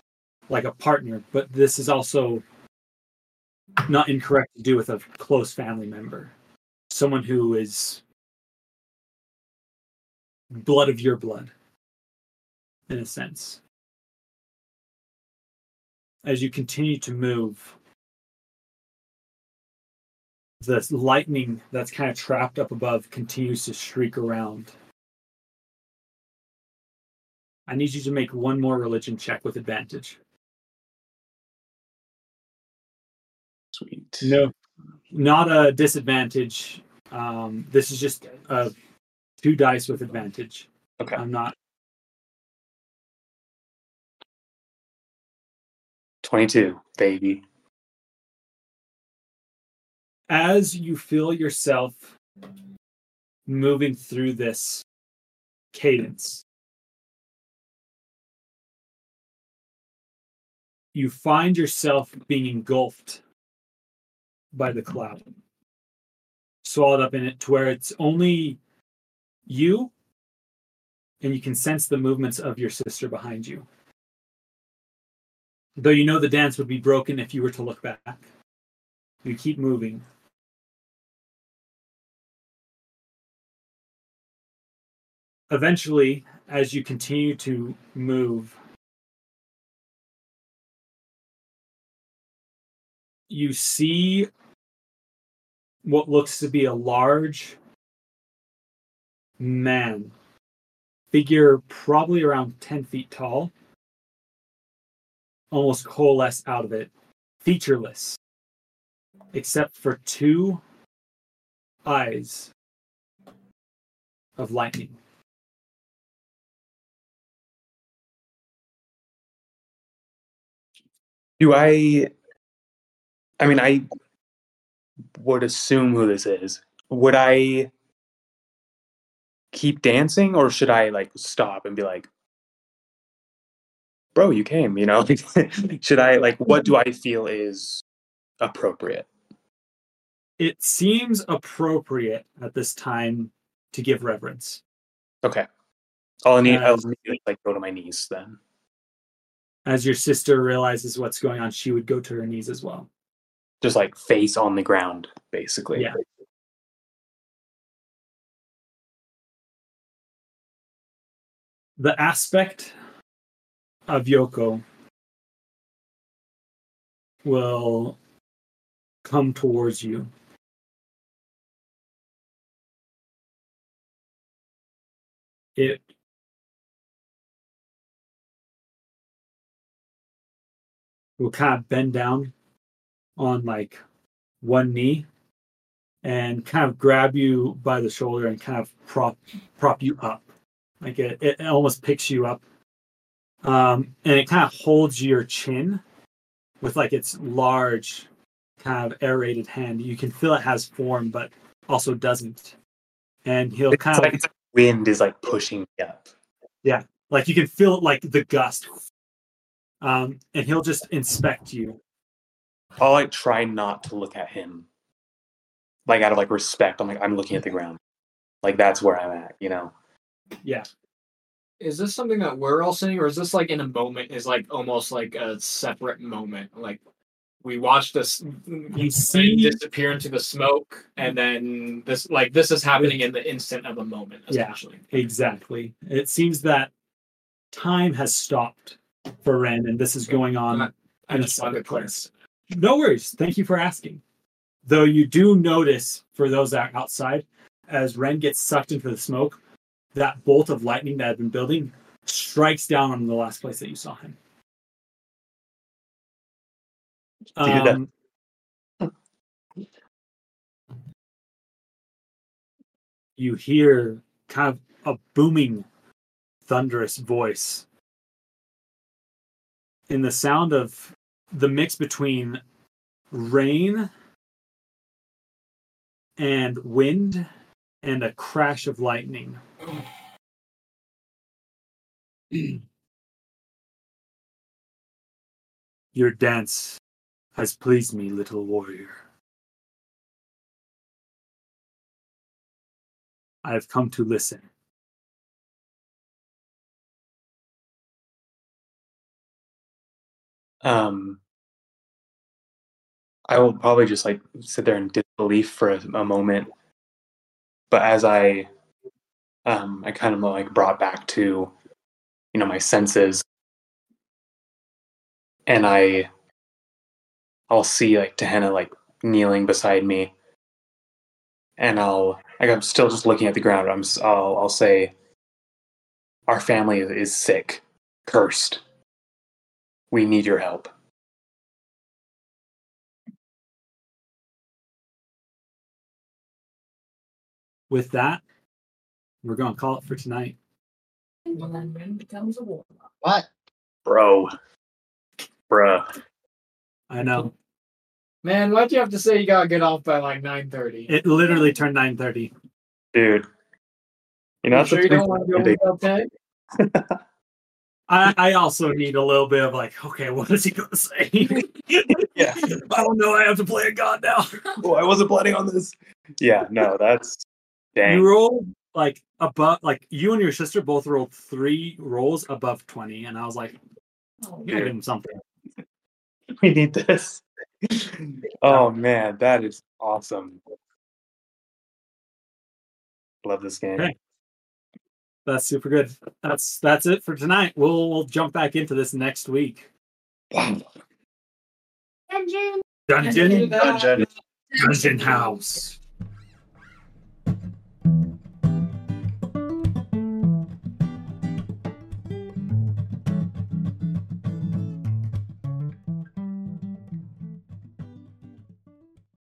like a partner, but this is also not incorrect to do with a close family member, someone who is blood of your blood, in a sense. As you continue to move, the lightning that's kind of trapped up above continues to streak around. I need you to make one more religion check with advantage. Sweet. No, not a disadvantage. Um, this is just uh, two dice with advantage. Okay. I'm not. 22, baby. As you feel yourself moving through this cadence, you find yourself being engulfed by the cloud, swallowed up in it to where it's only you and you can sense the movements of your sister behind you. Though you know the dance would be broken if you were to look back. You keep moving. Eventually, as you continue to move, you see what looks to be a large man, figure probably around 10 feet tall, almost coalesce out of it, featureless, except for two eyes of lightning. Do I? I mean, I would assume who this is. Would I keep dancing, or should I like stop and be like, "Bro, you came," you know? should I like? What do I feel is appropriate? It seems appropriate at this time to give reverence. Okay. All I'll need. I'll need to, like go to my knees then. As your sister realizes what's going on, she would go to her knees as well. Just like face on the ground, basically. Yeah. The aspect of Yoko will come towards you. It will kind of bend down on like one knee and kind of grab you by the shoulder and kind of prop prop you up. Like it, it almost picks you up. Um, and it kind of holds your chin with like its large kind of aerated hand. You can feel it has form but also doesn't. And he'll It's kind of like it's like wind is like pushing me up. like you can feel it like the gust um, and he'll just inspect you I'll like try not to look at him. Like out of like respect. I'm like, I'm looking at the ground. Like that's where I'm at, you know? yeah Is this something that we're all seeing, or is this like in a moment? Is like almost like a separate moment? Like we watch this you see- disappear into the smoke, and then this like this is happening in the instant of a moment, Yeah. Exactly. It seems that time has stopped for Ren, and this is going on I in a just wanted separate place. No worries. Thank you for asking. Though you do notice, for those outside, as Ren gets sucked into the smoke, that bolt of lightning that had been building strikes down on the last place that you saw him. Dude, that- Um, you hear kind of a booming, thunderous voice. In the sound of the mix between rain and wind and a crash of lightning. Your dance has pleased me, little warrior. I have come to listen. Um I will probably just like sit there in disbelief for a, a moment. But as I um I kind of like brought back to you know my senses and I I'll see like Tehenna like kneeling beside me and I'll like I'm still just looking at the ground. I'm I'll I'll say our family is sick, cursed. We need your help. With that, we're going to call it for tonight. Well, then Ren becomes a warlock. What? Bro. Bruh. I know. Man, why'd you have to say you gotta get off by like nine thirty? It literally turned 9:30. Dude. You know, You that's sure a you don't pretty want to go good day. without tag? I, I also need a little bit of like, okay, what is he going to say? Yeah. I don't know. I have to play a god now. Oh, I wasn't planning on this. Yeah, no, that's dang. You rolled like above, like you and your sister both rolled three rolls above 20. And I was like, Oh, give him something. We need this. Oh man, that is awesome. Love this game. Okay. That's super good. That's that's it for tonight. We'll we'll jump back into this next week. Dungeon. Dungeon. Dungeon. Dungeon, Dungeon house.